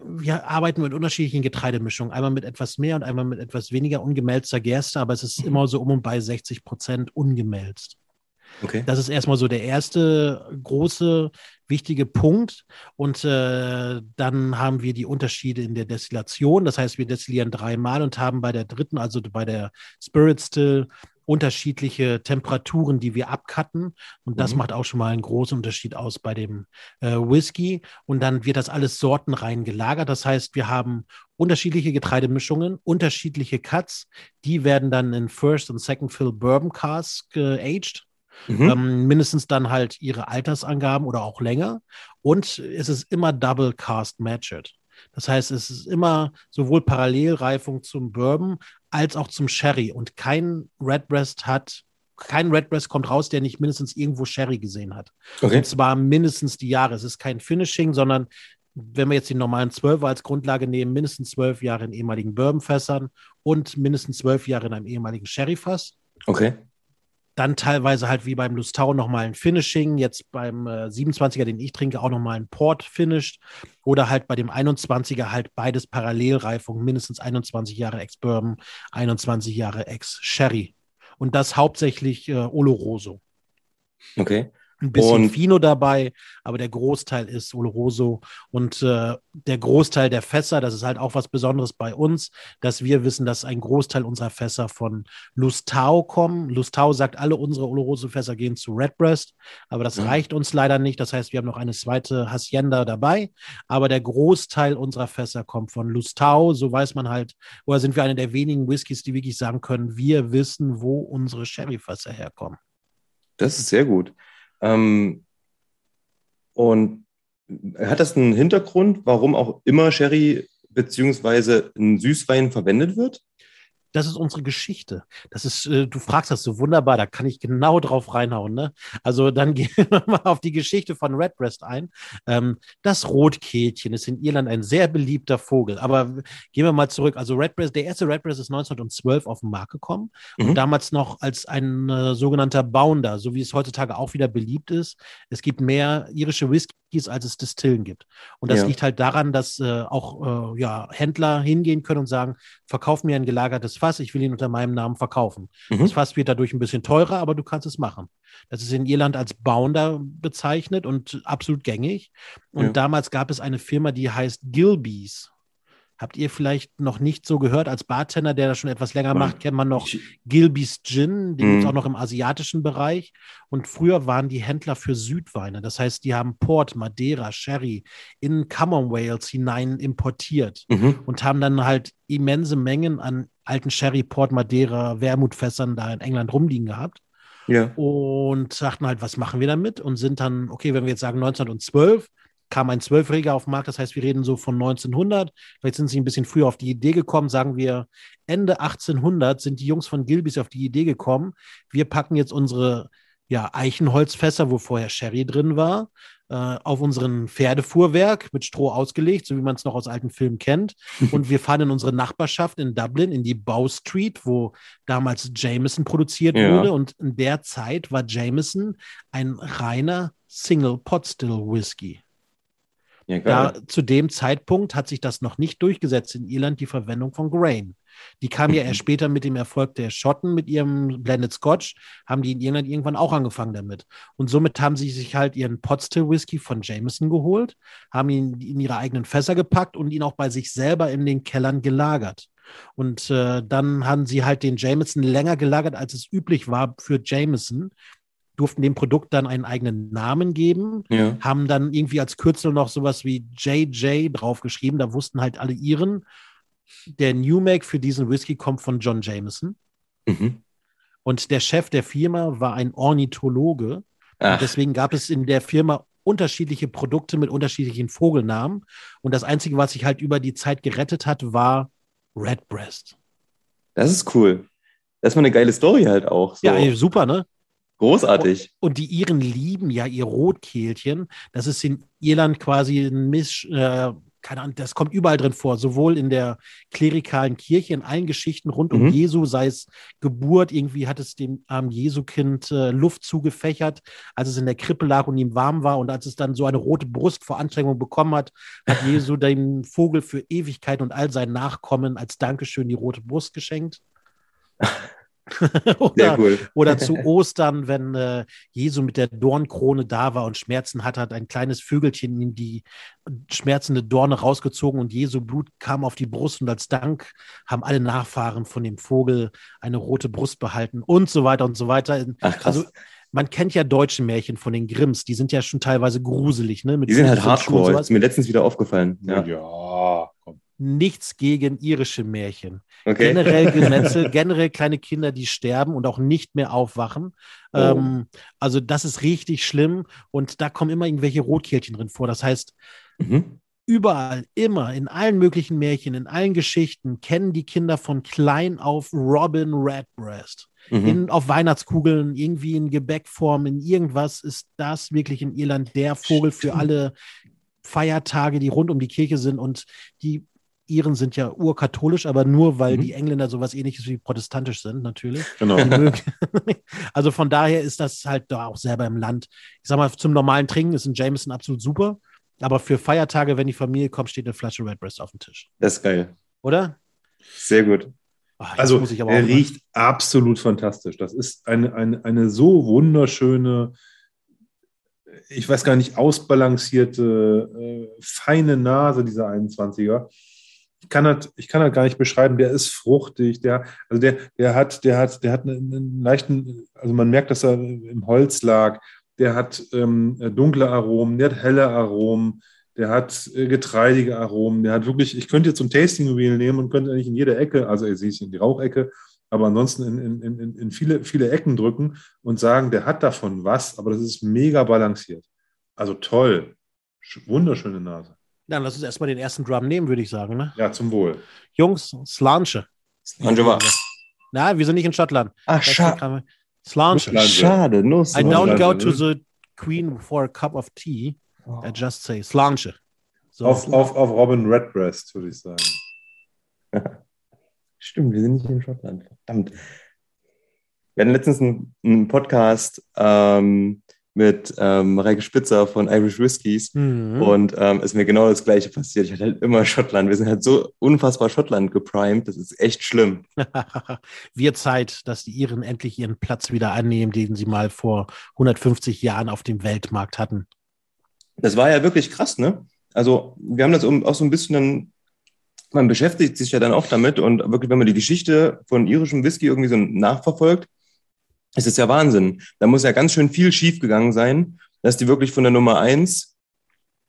S3: wir arbeiten mit unterschiedlichen Getreidemischungen. Einmal mit etwas mehr und einmal mit etwas weniger ungemälzter Gerste, aber es ist mhm. immer so um und bei 60 Prozent ungemälzt. Okay. Das ist erstmal so der erste große, wichtige Punkt. Und äh, dann haben wir die Unterschiede in der Destillation. Das heißt, wir destillieren dreimal und haben bei der dritten, also bei der Spirit Still, unterschiedliche Temperaturen, die wir abcutten. Und das mhm. macht auch schon mal einen großen Unterschied aus bei dem äh, Whisky. Und dann wird das alles sortenrein gelagert. Das heißt, wir haben unterschiedliche Getreidemischungen, unterschiedliche Cuts. Die werden dann in First und Second Fill Bourbon Cask geaged. Mhm. Ähm, mindestens dann halt ihre Altersangaben oder auch länger. Und es ist immer Double Cast Matched. Das heißt, es ist immer sowohl Parallelreifung zum Bourbon als auch zum Sherry. Und kein Redbreast hat, kein Redbreast kommt raus, der nicht mindestens irgendwo Sherry gesehen hat. Okay. Und zwar mindestens die Jahre. Es ist kein Finishing, sondern wenn wir jetzt die normalen Zwölfer als Grundlage nehmen, mindestens zwölf Jahre in ehemaligen Bourbonfässern und mindestens zwölf Jahre in einem ehemaligen Sherryfass.
S2: Okay.
S3: Dann teilweise halt wie beim Lustau nochmal ein Finishing, jetzt beim äh, 27er, den ich trinke, auch nochmal ein Port finished. Oder halt bei dem 21er halt beides Parallelreifung, mindestens 21 Jahre Ex-Bourbon, 21 Jahre Ex-Sherry. Und das hauptsächlich äh, Oloroso.
S2: Okay
S3: ein bisschen und, Fino dabei, aber der Großteil ist Oloroso und äh, der Großteil der Fässer, das ist halt auch was Besonderes bei uns, dass wir wissen, dass ein Großteil unserer Fässer von Lustau kommen. Lustau sagt, alle unsere Oloroso-Fässer gehen zu Redbreast, aber das ja. reicht uns leider nicht. Das heißt, wir haben noch eine zweite Hacienda dabei, aber der Großteil unserer Fässer kommt von Lustau. So weiß man halt, oder sind wir eine der wenigen Whiskys, die wirklich sagen können, wir wissen, wo unsere Sherry-Fässer herkommen.
S2: Das ist sehr gut. Ähm, und hat das einen Hintergrund, warum auch immer Sherry beziehungsweise ein Süßwein verwendet wird?
S3: Das ist unsere Geschichte. Das ist, äh, du fragst das so wunderbar, da kann ich genau drauf reinhauen. Ne? Also dann gehen wir mal auf die Geschichte von Redbreast ein. Ähm, das Rotkehlchen ist in Irland ein sehr beliebter Vogel. Aber gehen wir mal zurück. Also Redbreast, der erste Redbreast ist 1912 auf den Markt gekommen mhm. und damals noch als ein äh, sogenannter Bounder, so wie es heutzutage auch wieder beliebt ist. Es gibt mehr irische Whiskys, als es Distillen gibt. Und das ja. liegt halt daran, dass äh, auch äh, ja, Händler hingehen können und sagen, verkauf mir ein gelagertes Fass, ich will ihn unter meinem Namen verkaufen. Mhm. Das Fass wird dadurch ein bisschen teurer, aber du kannst es machen. Das ist in Irland als Bounder bezeichnet und absolut gängig. Und ja. damals gab es eine Firma, die heißt Gilbeys. Habt ihr vielleicht noch nicht so gehört? Als Bartender, der das schon etwas länger macht, kennt man noch Gilbys Gin, den gibt es mhm. auch noch im asiatischen Bereich. Und früher waren die Händler für Südweine. Das heißt, die haben Port, Madeira, Sherry in Commonwealth hinein importiert mhm. und haben dann halt immense Mengen an alten Sherry, Port, Madeira, Wermutfässern da in England rumliegen gehabt. Ja. Und sagten halt, was machen wir damit? Und sind dann, okay, wenn wir jetzt sagen 1912, kam ein Zwölfjähriger auf den Markt, das heißt, wir reden so von 1900. Vielleicht sind sie ein bisschen früher auf die Idee gekommen, sagen wir Ende 1800 sind die Jungs von Gilbys auf die Idee gekommen, wir packen jetzt unsere ja, Eichenholzfässer, wo vorher Sherry drin war, äh, auf unseren Pferdefuhrwerk mit Stroh ausgelegt, so wie man es noch aus alten Filmen kennt. Und wir fahren in unsere Nachbarschaft in Dublin, in die Bow Street, wo damals Jameson produziert ja. wurde. Und in der Zeit war Jameson ein reiner Single Pot Still Whisky. Ja, da, zu dem Zeitpunkt hat sich das noch nicht durchgesetzt in Irland, die Verwendung von Grain. Die kam ja
S2: Mhm.
S3: erst später mit dem Erfolg der Schotten mit ihrem Blended Scotch, haben die in Irland irgendwann auch angefangen damit. Und somit haben sie sich halt ihren Potstill Whisky von Jameson geholt, haben ihn in ihre eigenen Fässer gepackt und ihn auch bei sich selber in den Kellern gelagert. Und äh, dann haben sie halt den Jameson länger gelagert, als es üblich war für Jameson, durften dem Produkt dann einen eigenen Namen geben,
S2: Ja.
S3: haben dann irgendwie als Kürzel noch sowas wie JJ draufgeschrieben. Da wussten halt alle ihren. Der New Make für diesen Whisky kommt von John Jameson.
S2: Mhm.
S3: Und der Chef der Firma war ein Ornithologe. Deswegen gab es in der Firma unterschiedliche Produkte mit unterschiedlichen Vogelnamen. Und das Einzige, was sich halt über die Zeit gerettet hat, war Redbreast.
S2: das ist cool. Das ist mal eine geile Story halt auch. So.
S3: Ja, super, ne?
S2: Großartig.
S3: Und die Iren lieben ja ihr Rotkehlchen. Das ist in Irland quasi ein Misch, äh, keine Ahnung, das kommt überall drin vor, sowohl in der klerikalen Kirche, in allen Geschichten rund um
S2: Mhm.
S3: Jesu, sei es Geburt, irgendwie hat es dem armen Jesukind äh, Luft zugefächert, als es in der Krippe lag und ihm warm war und als es dann so eine rote Brust vor Anstrengung bekommen hat, hat Jesu den Vogel für Ewigkeit und all seinen Nachkommen als Dankeschön die rote Brust geschenkt. Oder,
S2: cool.
S3: oder zu Ostern, wenn äh, Jesu mit der Dornkrone da war und Schmerzen hatte, hat ein kleines Vögelchen ihm die schmerzende Dorne rausgezogen und Jesu Blut kam auf die Brust und als Dank haben alle Nachfahren von dem Vogel eine rote Brust behalten und so weiter und so weiter.
S2: Ach, krass.
S3: Also man kennt ja deutsche Märchen von den Grimms, die sind ja schon teilweise gruselig, ne? Mit
S2: die sind halt hardcore. Ist mir letztens wieder aufgefallen. Ja.
S1: Ja.
S3: Nichts gegen irische Märchen.
S2: Okay.
S3: Generell Gemetzel, generell kleine Kinder, die sterben und auch nicht mehr aufwachen.
S2: Oh.
S3: Ähm, also das ist richtig schlimm und da kommen immer irgendwelche Rotkehlchen drin vor. Das heißt,
S2: Mhm.
S3: überall, immer, in allen möglichen Märchen, in allen Geschichten kennen die Kinder von klein auf Robin Redbreast.
S2: Mhm.
S3: In, auf Weihnachtskugeln, irgendwie in Gebäckform, in irgendwas ist das wirklich in Irland der Vogel für
S2: Stimmt.
S3: alle Feiertage, die rund um die Kirche sind und die Iren sind ja urkatholisch, aber nur, weil
S2: Mhm.
S3: die Engländer sowas ähnliches wie protestantisch sind, natürlich.
S1: Genau.
S3: Also von daher ist das halt da auch selber im Land. Ich sag mal, zum normalen Trinken ist ein Jameson absolut super, aber für Feiertage, wenn die Familie kommt, steht eine Flasche Redbreast auf dem Tisch.
S2: Das ist geil.
S3: Oder?
S2: Sehr gut.
S3: Jetzt
S1: Also,
S3: muss ich aber
S1: er riecht absolut fantastisch. Das ist eine, eine, eine so wunderschöne, ich weiß gar nicht, ausbalancierte, äh, feine Nase, dieser 21er. Ich kann, das, ich kann das gar nicht beschreiben. Der ist fruchtig, der, also der, der hat, der hat, der hat einen, leichten, also man merkt, dass er im Holz lag. Der hat ähm, dunkle Aromen, der hat helle Aromen, der hat äh, getreidige Aromen, der hat wirklich, ich könnte jetzt ein Tasting Wheel nehmen und könnte eigentlich in jede Ecke, also seht es in die Rauchecke, aber ansonsten in, in, in, in viele, viele Ecken drücken und sagen, der hat davon was, aber das ist mega balanciert. Also toll. Sch- Wunderschöne Nase.
S3: Dann lass uns erstmal den ersten Drum nehmen, würde ich sagen. Ne?
S1: Ja, zum Wohl.
S3: Jungs, Slanche.
S2: Angela.
S3: Na, wir sind nicht in Schottland.
S2: Ach,
S3: Das ist
S2: scha
S3: gerade- Slanche.
S2: Schade. Nuss.
S3: I don't go
S1: Slanche,
S3: to the Queen for a cup of tea. I just say Slanche. So.
S1: Auf, auf, auf Robin Redbreast, würde ich sagen.
S2: Stimmt, wir sind nicht in Schottland. Verdammt. Wir hatten letztens einen, einen Podcast ähm, mit ähm, Mareike Spitzer von Irish Whiskies
S3: Mhm.
S2: und ähm, es ist mir genau das Gleiche passiert. Ich hatte halt immer Schottland. Wir sind halt so unfassbar Schottland geprimed. Das ist echt schlimm.
S3: Wird Zeit, dass die Iren endlich ihren Platz wieder annehmen, den sie mal vor 150 Jahren auf dem Weltmarkt hatten.
S2: Das war ja wirklich krass, ne? Also, wir haben das auch so ein bisschen dann, man beschäftigt sich ja dann auch damit und wirklich, wenn man die Geschichte von irischem Whisky irgendwie so nachverfolgt, ist es ja Wahnsinn. Da muss ja ganz schön viel schiefgegangen sein, dass die wirklich von der Nummer eins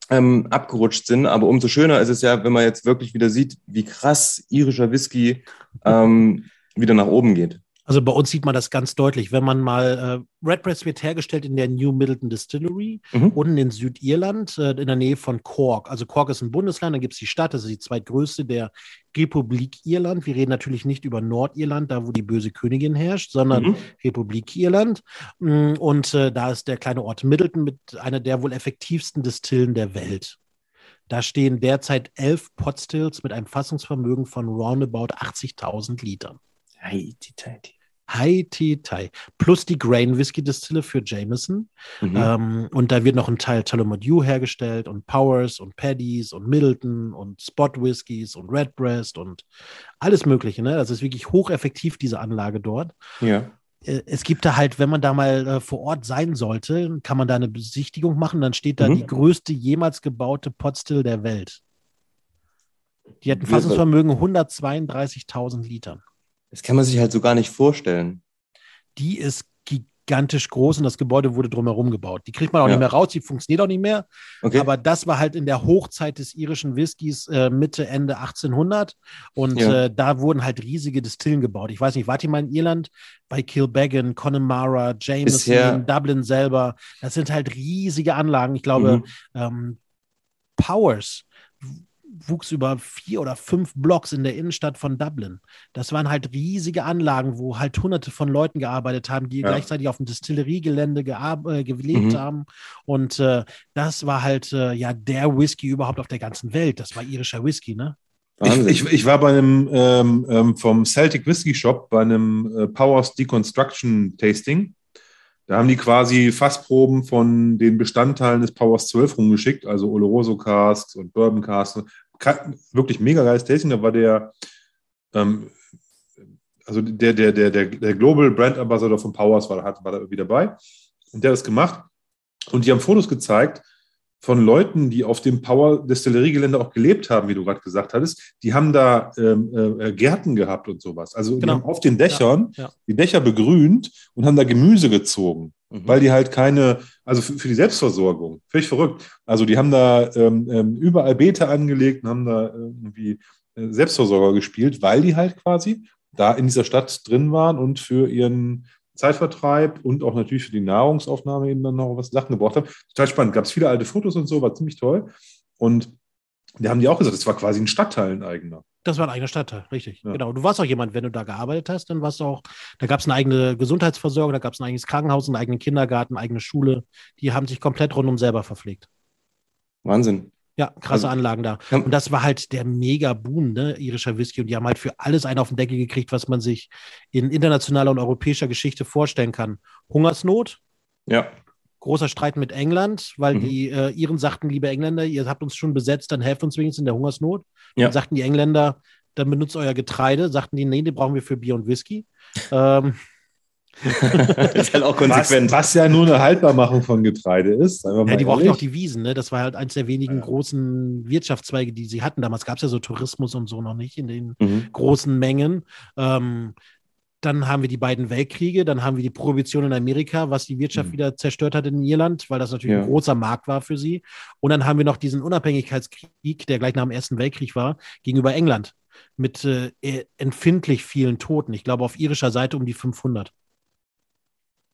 S2: ähm, abgerutscht sind. Aber umso schöner ist es ja, wenn man jetzt wirklich wieder sieht, wie krass irischer Whisky ähm, wieder nach oben geht.
S3: Also bei uns sieht man das ganz deutlich. Wenn man mal, äh, Redbreast wird hergestellt in der New Middleton Distillery,
S2: Mhm.
S3: unten in Südirland, äh, in der Nähe von Cork. Also Cork ist ein Bundesland, dann gibt es die Stadt, das ist die zweitgrößte der Republik Irland. Wir reden natürlich nicht über Nordirland, da wo die böse Königin herrscht, sondern
S2: Mhm.
S3: Republik Irland. Mm, Und äh, da ist der kleine Ort Middleton mit einer der wohl effektivsten Distillen der Welt. Da stehen derzeit elf Potstills mit einem Fassungsvermögen von roundabout 80.000 Litern. Hi Tai. Plus die Grain Whisky Distille für Jameson. Mhm. Ähm, und da wird noch ein Teil Tullamore Dew hergestellt und Powers und Paddies und Middleton und Spot Whiskys und Redbreast und alles Mögliche. Ne? Das ist wirklich hocheffektiv, diese Anlage dort.
S2: Ja.
S3: Äh, es gibt da halt, wenn man da mal äh, vor Ort sein sollte, kann man da eine Besichtigung machen. Dann steht da mhm. die größte jemals gebaute Potstill der Welt. Die hat ein Fassungsvermögen 132.000 Litern.
S2: Das kann man sich halt so gar nicht vorstellen.
S3: Die ist gigantisch groß und das Gebäude wurde drumherum gebaut. Die kriegt man auch ja. nicht mehr raus, die funktioniert auch nicht mehr. Okay. Aber das war halt in der Hochzeit des irischen Whiskys äh, Mitte, Ende 1800 und ja. äh, da wurden halt riesige Distillen gebaut. Ich weiß nicht, wart ihr mal in Irland? Bei Kilbeggan, Connemara, Jameson, Dublin selber. Das sind halt riesige Anlagen. Ich glaube, mhm. ähm, Powers wuchs über vier oder fünf Blocks in der Innenstadt von Dublin. Das waren halt riesige Anlagen, wo halt hunderte von Leuten gearbeitet haben, die ja. gleichzeitig auf dem Distilleriegelände äh, gelebt mhm. haben. Und äh, das war halt äh, ja der Whisky überhaupt auf der ganzen Welt. Das war irischer Whisky, ne?
S1: Ich, ich, ich, war bei einem ähm, ähm, vom Celtic Whisky Shop bei einem äh, Powers Deconstruction Tasting. Da haben die quasi Fassproben von den Bestandteilen des Powers 12 rumgeschickt, also Oloroso Casks und Bourbon Casks wirklich mega geiles Tasting. Da war der, ähm, also der, der, der, der, der Global Brand Ambassador von Powers war, war da irgendwie dabei. Und der hat das gemacht. Und die haben Fotos gezeigt von Leuten, die auf dem Power Destillerie-Gelände auch gelebt haben, wie du gerade gesagt hattest. Die haben da ähm, äh, Gärten gehabt und sowas. Also genau. die haben auf den Dächern ja, ja. die Dächer begrünt und haben da Gemüse gezogen mhm. weil die halt keine, also für, für, die Selbstversorgung, völlig verrückt. Also die haben da ähm, ähm überall Beete angelegt und haben da irgendwie äh, Selbstversorger gespielt, weil die halt quasi da in dieser Stadt drin waren und für ihren Zeitvertreib und auch natürlich für die Nahrungsaufnahme eben dann noch was Sachen gebraucht haben. Total spannend. Gab es viele alte Fotos und so, war ziemlich toll. Und da haben die auch gesagt, es war quasi ein Stadtteil ein eigener.
S3: Das war ein eigener Stadtteil, richtig. Ja. Genau. Du warst auch jemand, wenn du da gearbeitet hast, dann warst du auch, da gab es eine eigene Gesundheitsversorgung, da gab es ein eigenes Krankenhaus, einen eigenen Kindergarten, eine eigene Schule. Die haben sich komplett rundum selber verpflegt.
S2: Wahnsinn.
S3: Ja, krasse Anlagen da. Und das war halt der Mega-Boom, ne, irischer Whisky. Und die haben halt für alles einen auf den Deckel gekriegt, was man sich in internationaler und europäischer Geschichte vorstellen kann. Hungersnot.
S2: Ja
S3: großer Streit mit England, weil mhm. die äh, Iren sagten, liebe Engländer, ihr habt uns schon besetzt, dann helft uns wenigstens in der Hungersnot. Ja. Dann sagten die Engländer, dann benutzt euer Getreide. Sagten die, nee, den brauchen wir für Bier und Whisky. ähm,
S1: das ist halt auch konsequent. Was, was, ja nur eine Haltbarmachung von Getreide ist.
S3: Ja, die brauchten auch die Wiesen. Ne? Das war halt eins der wenigen ja. großen Wirtschaftszweige, die sie hatten. Damals gab es ja so Tourismus und so noch nicht in den mhm. großen Mengen. Ähm, dann haben wir die beiden Weltkriege, dann haben wir die Prohibition in Amerika, was die Wirtschaft mhm. wieder zerstört hat in Irland, weil das natürlich ja. ein großer Markt war für sie. Und dann haben wir noch diesen Unabhängigkeitskrieg, der gleich nach dem Ersten Weltkrieg war, gegenüber England mit äh, e, empfindlich vielen Toten. Ich glaube auf irischer Seite um die 500.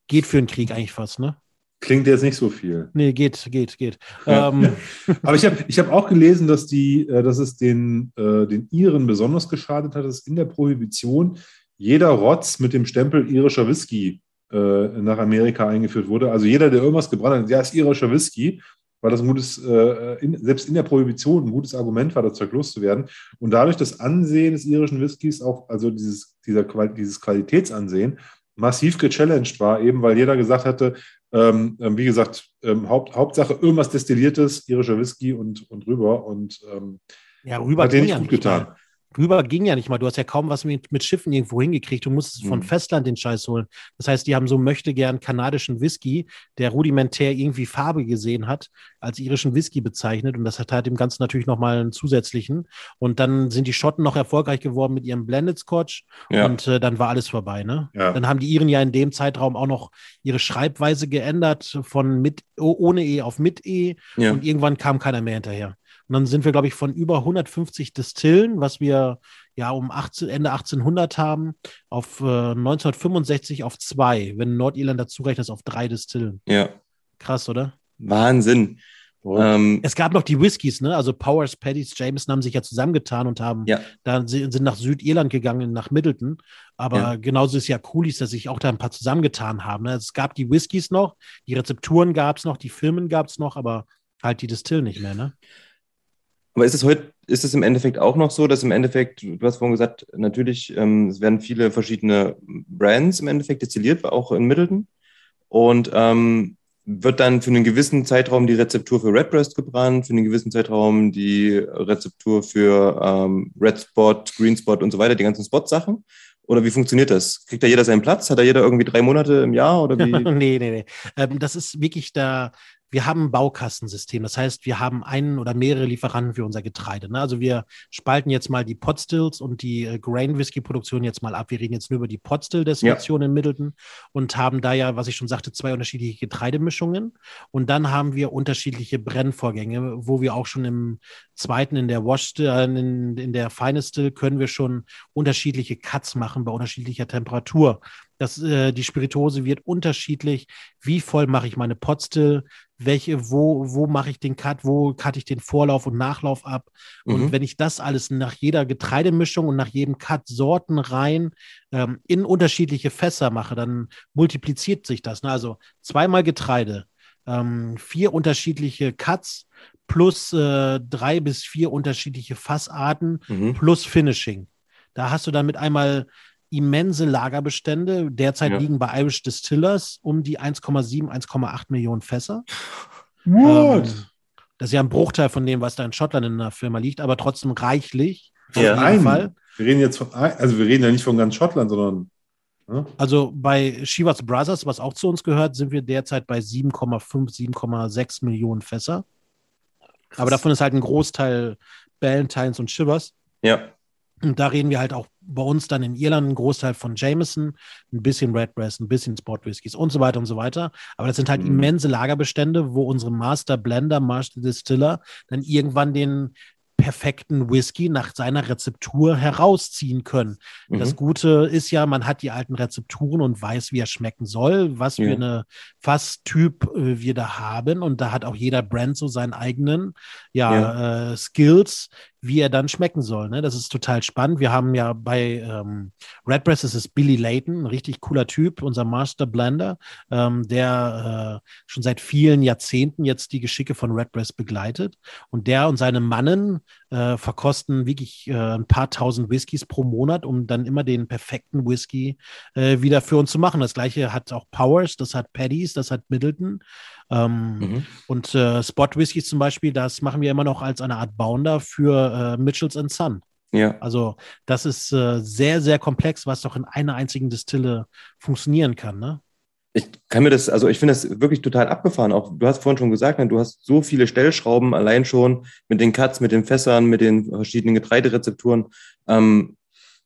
S3: Geht für einen Krieg eigentlich fast, ne?
S1: Klingt jetzt nicht so viel.
S3: Nee, geht, geht, geht.
S1: Ja. Ähm. Aber ich habe ich hab auch gelesen, dass, die, äh, dass es den, äh, den Iren besonders geschadet hat, dass in der Prohibition jeder Rotz mit dem Stempel irischer Whisky äh, nach Amerika eingeführt wurde. Also jeder, der irgendwas gebrannt hat, ja, ist irischer Whisky, weil das ein gutes, äh, in, selbst in der Prohibition ein gutes Argument war, das Zeug loszuwerden. Und dadurch das Ansehen des irischen Whiskys auch, also dieses, dieser, dieses Qualitätsansehen, massiv gechallenged war, eben weil jeder gesagt hatte, ähm, ähm, wie gesagt, ähm, Haupt, Hauptsache irgendwas Destilliertes, irischer Whisky und, und rüber. Und ähm,
S3: ja, rüber hat den nicht gut getan. Mal. Rüber ging ja nicht mal. Du hast ja kaum was mit, mit Schiffen irgendwo hingekriegt. Du musstest mhm. von Festland den Scheiß holen. Das heißt, die haben so möchte gern kanadischen Whisky, der rudimentär irgendwie Farbe gesehen hat, als irischen Whisky bezeichnet. Und das hat halt dem Ganzen natürlich nochmal einen zusätzlichen. Und dann sind die Schotten noch erfolgreich geworden mit ihrem Blended Scotch. Ja. Und äh, dann war alles vorbei. Ne? Ja. Dann haben die Iren ja in dem Zeitraum auch noch ihre Schreibweise geändert von mit, ohne E auf mit E. Ja. Und irgendwann kam keiner mehr hinterher. Und dann sind wir, glaube ich, von über 150 Distillen, was wir ja um 18, Ende 1800 haben, auf äh, 1965 auf zwei. Wenn Nordirland dazu rechnet, auf drei Distillen.
S2: Ja.
S3: Krass, oder?
S2: Wahnsinn.
S3: Ähm, es gab noch die Whiskys, ne? Also Powers, Paddy's, Jameson haben sich ja zusammengetan und haben
S2: ja.
S3: da sind nach Südirland gegangen, nach Middleton. Aber ja. genauso ist ja Coolies, dass sich auch da ein paar zusammengetan haben. Ne? Es gab die Whiskys noch, die Rezepturen gab es noch, die Filmen gab es noch, aber halt die Distillen nicht mehr, ne?
S2: Aber ist es heute, ist es im Endeffekt auch noch so, dass im Endeffekt, du hast vorhin gesagt, natürlich, ähm, es werden viele verschiedene Brands im Endeffekt destilliert, auch in Middleton. Und ähm, wird dann für einen gewissen Zeitraum die Rezeptur für Redbreast gebrannt, für einen gewissen Zeitraum die Rezeptur für ähm, Red Spot, Green Spot und so weiter, die ganzen Spot-Sachen. Oder wie funktioniert das? Kriegt da jeder seinen Platz? Hat da jeder irgendwie drei Monate im Jahr? Oder wie?
S3: nee, nee, nee. Ähm, das ist wirklich da, wir haben ein Baukastensystem. Das heißt, wir haben einen oder mehrere Lieferanten für unser Getreide. Ne? Also wir spalten jetzt mal die Potstills und die äh, Grain Whisky Produktion jetzt mal ab. Wir reden jetzt nur über die Potstill-Destillation ja. in Middleton und haben da ja, was ich schon sagte, zwei unterschiedliche Getreidemischungen. Und dann haben wir unterschiedliche Brennvorgänge, wo wir auch schon im zweiten, in der Wash, äh, in, in der Finestill können wir schon unterschiedliche Cuts machen bei unterschiedlicher Temperatur. Das, äh, die Spirituose wird unterschiedlich. Wie voll mache ich meine Potstill? Welche, wo, wo mache ich den Cut? Wo cutte ich den Vorlauf und Nachlauf ab? Mhm. Und wenn ich das alles nach jeder Getreidemischung und nach jedem Cut Sorten rein ähm, in unterschiedliche Fässer mache, dann multipliziert sich das. Ne? Also zweimal Getreide, ähm, vier unterschiedliche Cuts plus äh, drei bis vier unterschiedliche Fassarten mhm. plus Finishing. Da hast du dann mit einmal immense Lagerbestände. Derzeit ja. liegen bei Irish Distillers um die 1,7, 1,8 Millionen Fässer. What? Ähm, das ist ja ein Bruchteil von dem, was da in Schottland in der Firma liegt, aber trotzdem reichlich.
S1: Ja, Nein. Fall. Wir reden jetzt von, also wir reden ja nicht von ganz Schottland, sondern.
S3: Ne? Also bei Shivas Brothers, was auch zu uns gehört, sind wir derzeit bei 7,5, 7,6 Millionen Fässer. Krass. Aber davon ist halt ein Großteil Ballantines und Shivers.
S2: Ja.
S3: Und da reden wir halt auch bei uns dann in Irland ein Großteil von Jameson, ein bisschen Redbreast, ein bisschen Sport Whiskys und so weiter und so weiter. Aber das sind halt mhm. immense Lagerbestände, wo unsere Master Blender, Master Distiller dann irgendwann den perfekten Whisky nach seiner Rezeptur herausziehen können. Mhm. Das Gute ist ja, man hat die alten Rezepturen und weiß, wie er schmecken soll, was ja. für eine Fasstyp äh, wir da haben. Und da hat auch jeder Brand so seinen eigenen ja, ja. Äh, Skills, wie er dann schmecken soll. Ne? Das ist total spannend. Wir haben ja bei ähm, Redbreast, das ist Billy Layton, ein richtig cooler Typ, unser Master Blender, ähm, der äh, schon seit vielen Jahrzehnten jetzt die Geschicke von Redbreast begleitet. Und der und seine Mannen äh, verkosten wirklich äh, ein paar tausend Whiskys pro Monat, um dann immer den perfekten Whisky äh, wieder für uns zu machen. Das gleiche hat auch Powers, das hat Paddy's, das hat Middleton. Ähm, mhm. Und äh, Spot Whiskys zum Beispiel, das machen wir immer noch als eine Art Bounder für äh, Mitchells Son. Ja. Also das ist äh, sehr, sehr komplex, was doch in einer einzigen Distille funktionieren kann. Ne?
S2: Ich kann mir das, also ich finde das wirklich total abgefahren. Auch du hast vorhin schon gesagt, ne, du hast so viele Stellschrauben allein schon mit den Cuts, mit den Fässern, mit den verschiedenen Getreiderezepturen. Ähm,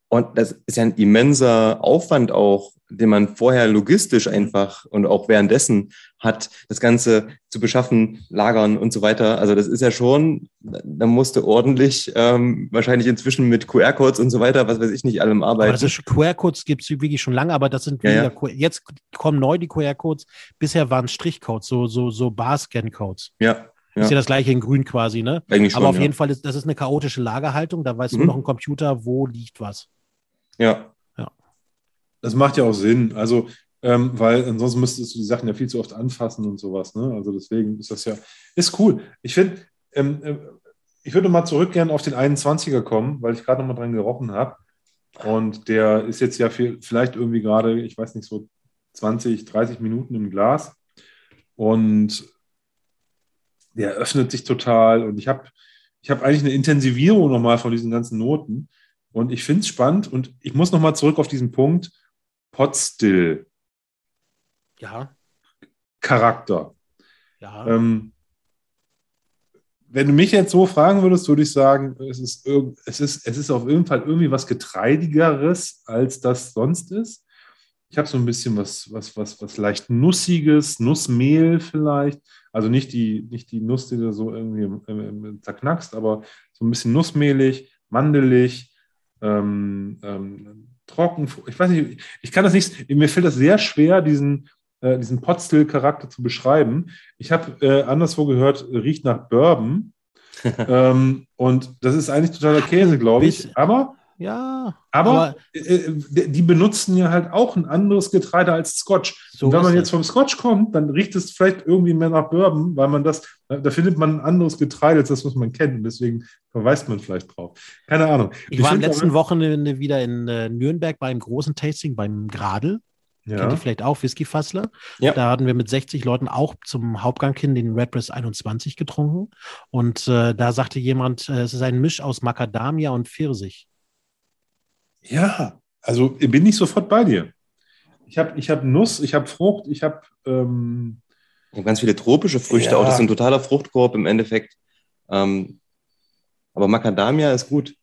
S2: und das ist ja ein immenser Aufwand auch, den man vorher logistisch einfach und auch währenddessen hat, das Ganze zu beschaffen, lagern und so weiter. Also das ist ja schon, da musste ordentlich ähm, wahrscheinlich inzwischen mit QR-Codes und so weiter, was weiß ich nicht, allem arbeiten.
S3: Also QR-Codes gibt es wirklich schon lange, aber das sind ja, ja. jetzt kommen neu die QR-Codes. Bisher waren Strichcodes, so, so, so Bar-Scan-Codes.
S2: Ja.
S3: Ja. Ist ja das gleiche in Grün quasi, ne? Eigentlich schon, Aber auf ja. jeden Fall ist das ist eine chaotische Lagerhaltung. Da weiß mhm. nur noch ein Computer, wo liegt was.
S2: Ja,
S1: das macht ja auch Sinn. Also, ähm, weil ansonsten müsstest du die Sachen ja viel zu oft anfassen und sowas. Ne? Also deswegen ist das ja, ist cool. Ich finde, ähm, äh, ich würde mal zurück gerne auf den 21er kommen, weil ich gerade noch mal dran gerochen habe. Und der ist jetzt ja viel, vielleicht irgendwie gerade, ich weiß nicht, so 20, 30 Minuten im Glas. Und der öffnet sich total. Und ich habe ich hab eigentlich eine Intensivierung nochmal von diesen ganzen Noten. Und ich finde es spannend. Und ich muss nochmal zurück auf diesen Punkt, Potstill.
S3: Ja.
S1: Charakter.
S3: Ja.
S1: Ähm, wenn du mich jetzt so fragen würdest, würde ich sagen, es ist, es, ist, es ist auf jeden Fall irgendwie was Getreidigeres, als das sonst ist. Ich habe so ein bisschen was, was, was, was leicht Nussiges, Nussmehl vielleicht. Also nicht die, nicht die Nuss, die du so irgendwie zerknackst, aber so ein bisschen nussmehlig, mandelig, ähm, ähm, trocken. Ich weiß nicht, ich kann das nicht, mir fällt das sehr schwer, diesen, äh, diesen Potstill-Charakter zu beschreiben. Ich habe äh, anderswo gehört, riecht nach Bourbon. ähm, und das ist eigentlich totaler Käse, glaube ich. Aber
S3: Ja.
S1: Aber, aber äh, die benutzen ja halt auch ein anderes Getreide als Scotch. So und wenn man jetzt vom Scotch kommt, dann riecht es vielleicht irgendwie mehr nach Bourbon, weil man das, da findet man ein anderes Getreide als das, was man kennt. Und deswegen verweist man vielleicht drauf. Keine Ahnung.
S3: Ich, ich war den letzten Wochen wieder in äh, Nürnberg beim großen Tasting beim Gradl. Ja. Kennt ihr vielleicht auch, Whiskyfassler. Ja. Da hatten wir mit 60 Leuten auch zum Hauptgang hin den Redbreast 21 getrunken. Und äh, da sagte jemand, äh, es ist ein Misch aus Macadamia und Pfirsich.
S1: Ja, also bin ich sofort bei dir. Ich habe ich hab Nuss, ich habe Frucht, ich habe ähm,
S2: ganz viele tropische Früchte. Ja. Auch das ist ein totaler Fruchtkorb im Endeffekt. Ähm, aber Macadamia ist gut.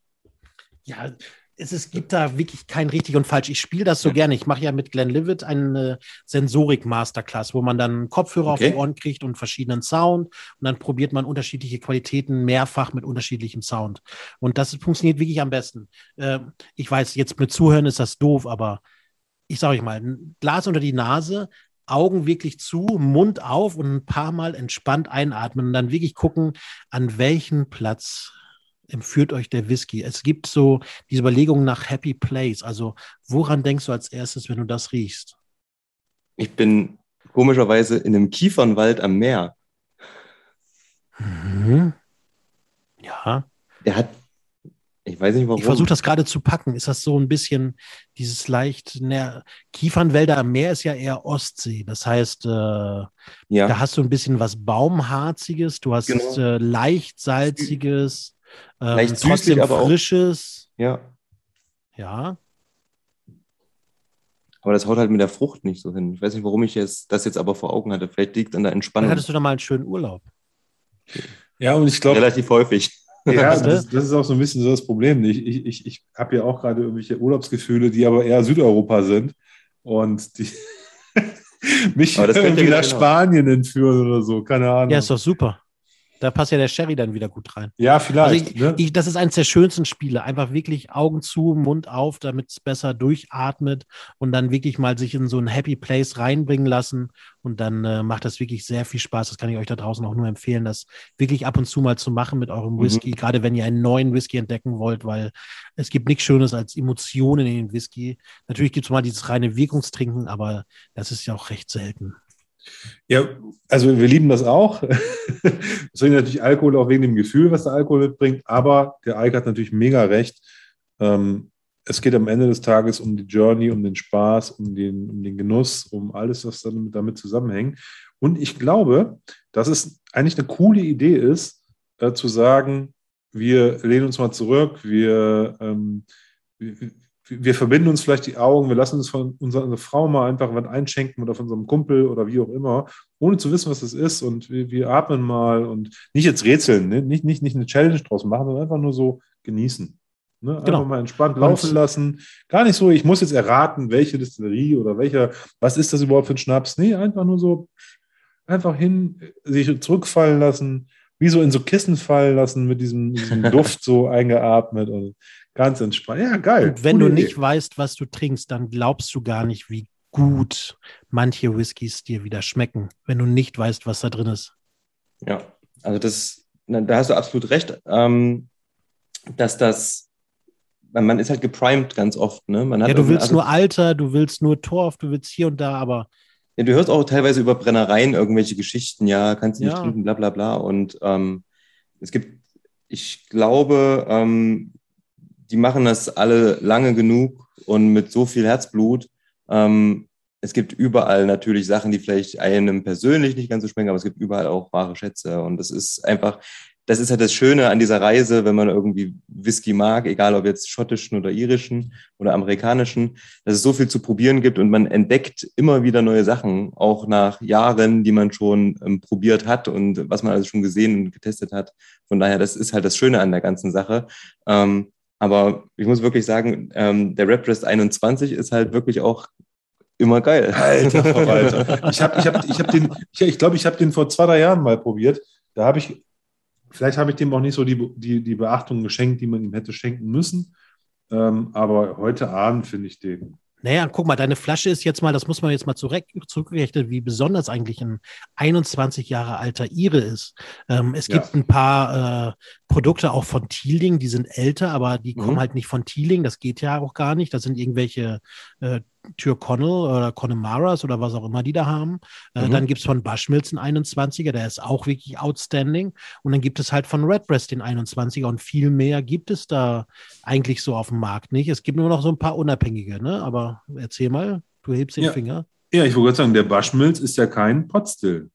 S3: Ja, es, es gibt da wirklich kein richtig und falsch. Ich spiele das so gerne. Ich mache ja mit Glenn Livet eine Sensorik-Masterclass, wo man dann Kopfhörer okay. auf die Ohren kriegt und verschiedenen Sound. Und dann probiert man unterschiedliche Qualitäten mehrfach mit unterschiedlichem Sound. Und das funktioniert wirklich am besten. Äh, ich weiß, jetzt mit Zuhören ist das doof, aber ich sage euch mal, ein Glas unter die Nase, Augen wirklich zu, Mund auf und ein paar Mal entspannt einatmen und dann wirklich gucken, an welchen Platz empführt euch der Whisky? Es gibt so diese Überlegung nach Happy Place. Also, woran denkst du als erstes, wenn du das riechst?
S2: Ich bin komischerweise in einem Kiefernwald am Meer.
S3: Mhm. Ja.
S2: Der hat, ich weiß nicht warum.
S3: Ich versuche das gerade zu packen. Ist das so ein bisschen dieses leicht, ne, Kiefernwälder am Meer ist ja eher Ostsee. Das heißt, äh, ja. da hast du ein bisschen was Baumharziges, du hast genau. äh, leicht salziges.
S2: Ähm, Leicht süßlich, aber
S3: frisches.
S2: Auch, ja.
S3: Ja.
S2: Aber das haut halt mit der Frucht nicht so hin. Ich weiß nicht, warum ich jetzt, das jetzt aber vor Augen hatte. Vielleicht liegt an der Entspannung.
S3: Dann hattest du doch mal einen schönen Urlaub.
S1: Ja, und ich glaube.
S2: Relativ häufig.
S1: Ja, das, das, ist auch so ein bisschen so das Problem. Ich, ich, ich, ich habe ja auch gerade irgendwelche Urlaubsgefühle, die aber eher Südeuropa sind. Und die mich irgendwie nach Spanien entführen oder so. Keine Ahnung.
S3: Ja, ist doch super. Da passt ja der Sherry dann wieder gut rein.
S1: Ja, vielleicht.
S3: Also ich, ne? ich, das ist eines der schönsten Spiele. Einfach wirklich Augen zu, Mund auf, damit es besser durchatmet und dann wirklich mal sich in so ein Happy Place reinbringen lassen. Und dann äh, macht das wirklich sehr viel Spaß. Das kann ich euch da draußen auch nur empfehlen, das wirklich ab und zu mal zu machen mit eurem mhm. Whisky, mhm. gerade wenn ihr einen neuen Whisky entdecken wollt, weil es gibt nichts Schönes als Emotionen in den Whisky. Natürlich gibt es mal dieses reine Wirkungstrinken, aber das ist ja auch recht selten.
S1: Ja, also wir lieben das auch. Deswegen natürlich Alkohol auch wegen dem Gefühl, was der Alkohol mitbringt. Aber der Alk hat natürlich mega recht. Ähm, es geht am Ende des Tages um die Journey, um den Spaß, um den, um den Genuss, um alles, was dann damit zusammenhängt. Und ich glaube, dass es eigentlich eine coole Idee ist, äh, zu sagen, wir lehnen uns mal zurück, wir, ähm, wir verbinden uns vielleicht die Augen, wir lassen uns von unserer Frau mal einfach was einschenken oder von unserem Kumpel oder wie auch immer, ohne zu wissen, was das ist. Und wir, wir atmen mal und nicht jetzt rätseln, ne? nicht, nicht, nicht eine Challenge draus machen, sondern einfach nur so genießen. Ne? Einfach genau. mal entspannt laufen lassen. Gar nicht so, ich muss jetzt erraten, welche Distillerie oder welcher, was ist das überhaupt für ein Schnaps? Nee, einfach nur so, einfach hin, sich zurückfallen lassen, wie so in so Kissen fallen lassen mit diesem, diesem Duft so eingeatmet und Ganz entspannt. Ja, geil.
S3: Und wenn Gute du nicht Idee. weißt, was du trinkst, dann glaubst du gar nicht, wie gut manche Whiskys dir wieder schmecken, wenn du nicht weißt, was da drin ist.
S2: Ja, also das, da hast du absolut recht, ähm, dass das, man ist halt geprimed ganz oft. Ne? Man
S3: ja, du willst also, nur Alter, du willst nur Torf, du willst hier und da, aber.
S2: Ja, du hörst auch teilweise über Brennereien irgendwelche Geschichten, ja, kannst du nicht ja. trinken, bla bla bla. Und ähm, es gibt, ich glaube, ähm, die machen das alle lange genug und mit so viel Herzblut. Ähm, es gibt überall natürlich Sachen, die vielleicht einem persönlich nicht ganz so schmecken, aber es gibt überall auch wahre Schätze. Und das ist einfach, das ist halt das Schöne an dieser Reise, wenn man irgendwie Whisky mag, egal ob jetzt schottischen oder irischen oder amerikanischen, dass es so viel zu probieren gibt und man entdeckt immer wieder neue Sachen, auch nach Jahren, die man schon ähm, probiert hat und was man also schon gesehen und getestet hat. Von daher, das ist halt das Schöne an der ganzen Sache. Ähm, aber ich muss wirklich sagen, ähm, der Rapprest 21 ist halt wirklich auch immer geil.
S1: Alter Verwalter. ich habe ich hab, ich hab den, ich, ich glaube, ich habe den vor zwei, drei Jahren mal probiert. Da habe ich, vielleicht habe ich dem auch nicht so die, die, die Beachtung geschenkt, die man ihm hätte schenken müssen. Ähm, aber heute Abend finde ich den
S3: naja, guck mal, deine Flasche ist jetzt mal, das muss man jetzt mal zurück, zurückrechnen, wie besonders eigentlich ein 21 Jahre alter Ire ist. Ähm, es gibt ja. ein paar, äh, Produkte auch von Teeling, die sind älter, aber die kommen
S2: Mhm.
S3: halt nicht von Teeling. Das geht ja auch gar nicht. Das sind irgendwelche äh, Tyrconnell oder Connemara's oder was auch immer die da haben. Äh,
S2: Mhm.
S3: Dann gibt es von Bushmills einen 21er, der ist auch wirklich outstanding. Und dann gibt es halt von Redbreast den 21er und viel mehr gibt es da eigentlich so auf dem Markt nicht. Es gibt nur noch so ein paar unabhängige, ne? Aber erzähl mal, du hebst den
S1: Ja.
S3: Finger.
S1: Ja, ich wollte gerade sagen, der Bushmills ist ja kein Potstill.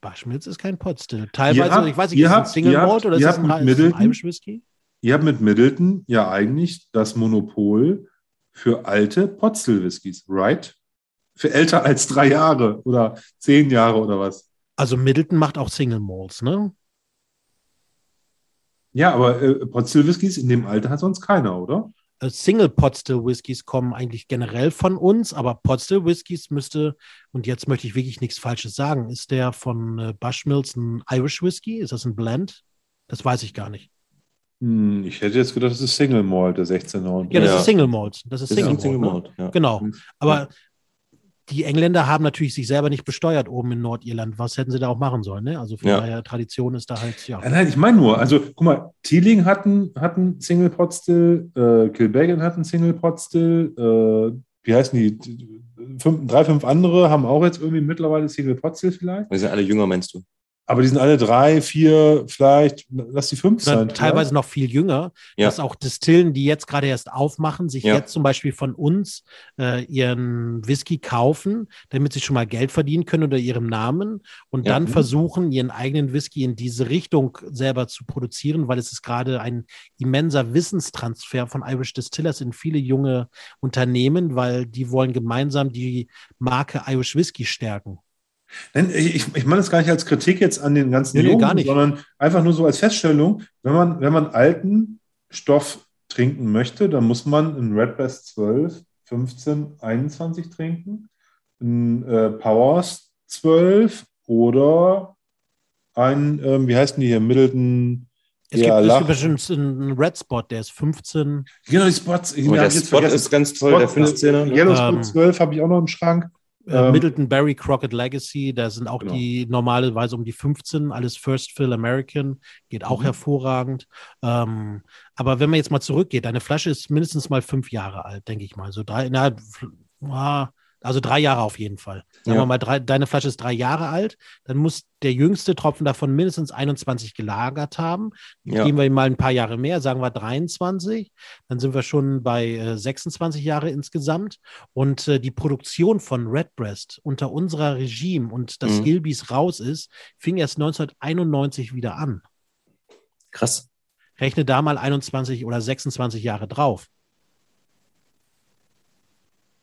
S3: Bushmills ist kein Potstill. Teilweise,
S1: habt-
S3: ich weiß nicht, ist es ein Single Malt oder ist es ein, ein
S1: Middleton-
S3: Irish Whisky?
S1: Ihr habt mit Middleton ja eigentlich das Monopol für alte Potstill-Whiskys, right? Für älter als drei Jahre oder zehn Jahre oder was.
S3: Also Middleton macht auch Single Malts, ne?
S1: Ja, aber äh, Potstill-Whiskys in dem Alter hat sonst keiner, oder?
S3: Äh, Single Pot Still Whiskys kommen eigentlich generell von uns, aber Pot Still Whiskys müsste, und jetzt möchte ich wirklich nichts Falsches sagen, ist der von äh, Bushmills ein Irish Whisky? Ist das ein Blend? Das weiß ich gar nicht.
S1: Hm, ich hätte jetzt gedacht, das ist Single Malt, der 16er.
S3: Ja, das
S2: Ja.
S3: ist Single Malt. Das ist
S2: Das ist
S3: Single,
S2: Single
S3: Malt. Ne?
S2: Malt. Ja.
S3: Genau.
S2: Mhm.
S3: Aber die Engländer haben natürlich sich selber nicht besteuert oben in Nordirland. Was hätten sie da auch machen sollen? Ne? Also von
S2: Ja.
S3: daher, Tradition ist da halt, ja.
S1: Ja, nein, ich meine nur, also guck mal, Teeling hat einen, hat einen Single Pot Still, äh, Kilbeggan hat einen Single Pot Still, äh, wie heißen die? Die- Fünf, drei, fünf andere haben auch jetzt irgendwie mittlerweile Single Pot Still vielleicht.
S2: Wir sind alle jünger, meinst du?
S1: Aber die sind alle drei, vier, vielleicht, lass die fünf
S3: Oder
S1: sein.
S3: teilweise noch viel jünger,
S2: Ja.
S3: dass auch Distillen, die jetzt gerade erst aufmachen, sich
S2: Ja.
S3: jetzt zum Beispiel von uns äh, ihren Whisky kaufen, damit sie schon mal Geld verdienen können unter ihrem Namen und
S2: Ja.
S3: dann
S1: Mhm.
S3: versuchen, ihren eigenen Whisky in diese Richtung selber zu produzieren, weil es ist gerade ein immenser Wissenstransfer von Irish Distillers in viele junge Unternehmen, weil die wollen gemeinsam die Marke Irish Whisky stärken.
S1: Ich, ich meine das gar nicht als Kritik jetzt an den ganzen
S3: Nee,
S1: Jungen,
S3: gar nicht.
S1: sondern einfach nur so als Feststellung, wenn man, wenn man alten Stoff trinken möchte, dann muss man einen Redbreast 12, 15, 21 trinken, ein äh, Powers 12 oder ein, ähm, wie heißen die hier, Middleton
S3: Es
S1: Ja,
S3: gibt, es
S1: lach-
S3: gibt bestimmt einen Red Spot, der ist 15.
S1: Genau, die Spots. Ich hab
S2: der
S1: jetzt
S2: Spot
S1: vergessen.
S2: ist ganz toll, der
S1: Spot,
S2: 15er. ne?
S1: Yellow Spot
S3: Ähm,
S1: 12 habe ich auch noch im Schrank.
S3: Äh,
S1: Ähm,
S3: Middleton Barry Crockett Legacy, da sind auch
S1: Genau.
S3: die normalerweise um die 15, alles First Fill American, geht auch
S1: Mhm.
S3: hervorragend. Ähm, aber wenn man jetzt mal zurückgeht, deine Flasche ist mindestens mal fünf Jahre alt, denke ich mal. So drei, na, also drei Jahre auf jeden Fall. Sagen
S2: Ja.
S3: wir mal, drei, deine Flasche ist drei Jahre alt, dann muss der jüngste Tropfen davon mindestens 21 gelagert haben.
S2: Ja.
S3: Gehen wir mal ein paar Jahre mehr, sagen wir 23, dann sind wir schon bei äh, 26 Jahre insgesamt. Und äh, die Produktion von Redbreast unter unserer Regime und dass
S2: Mhm.
S3: Gilbys raus ist, fing erst 1991 wieder an.
S2: Krass.
S3: Rechne da mal 21 oder 26 Jahre drauf.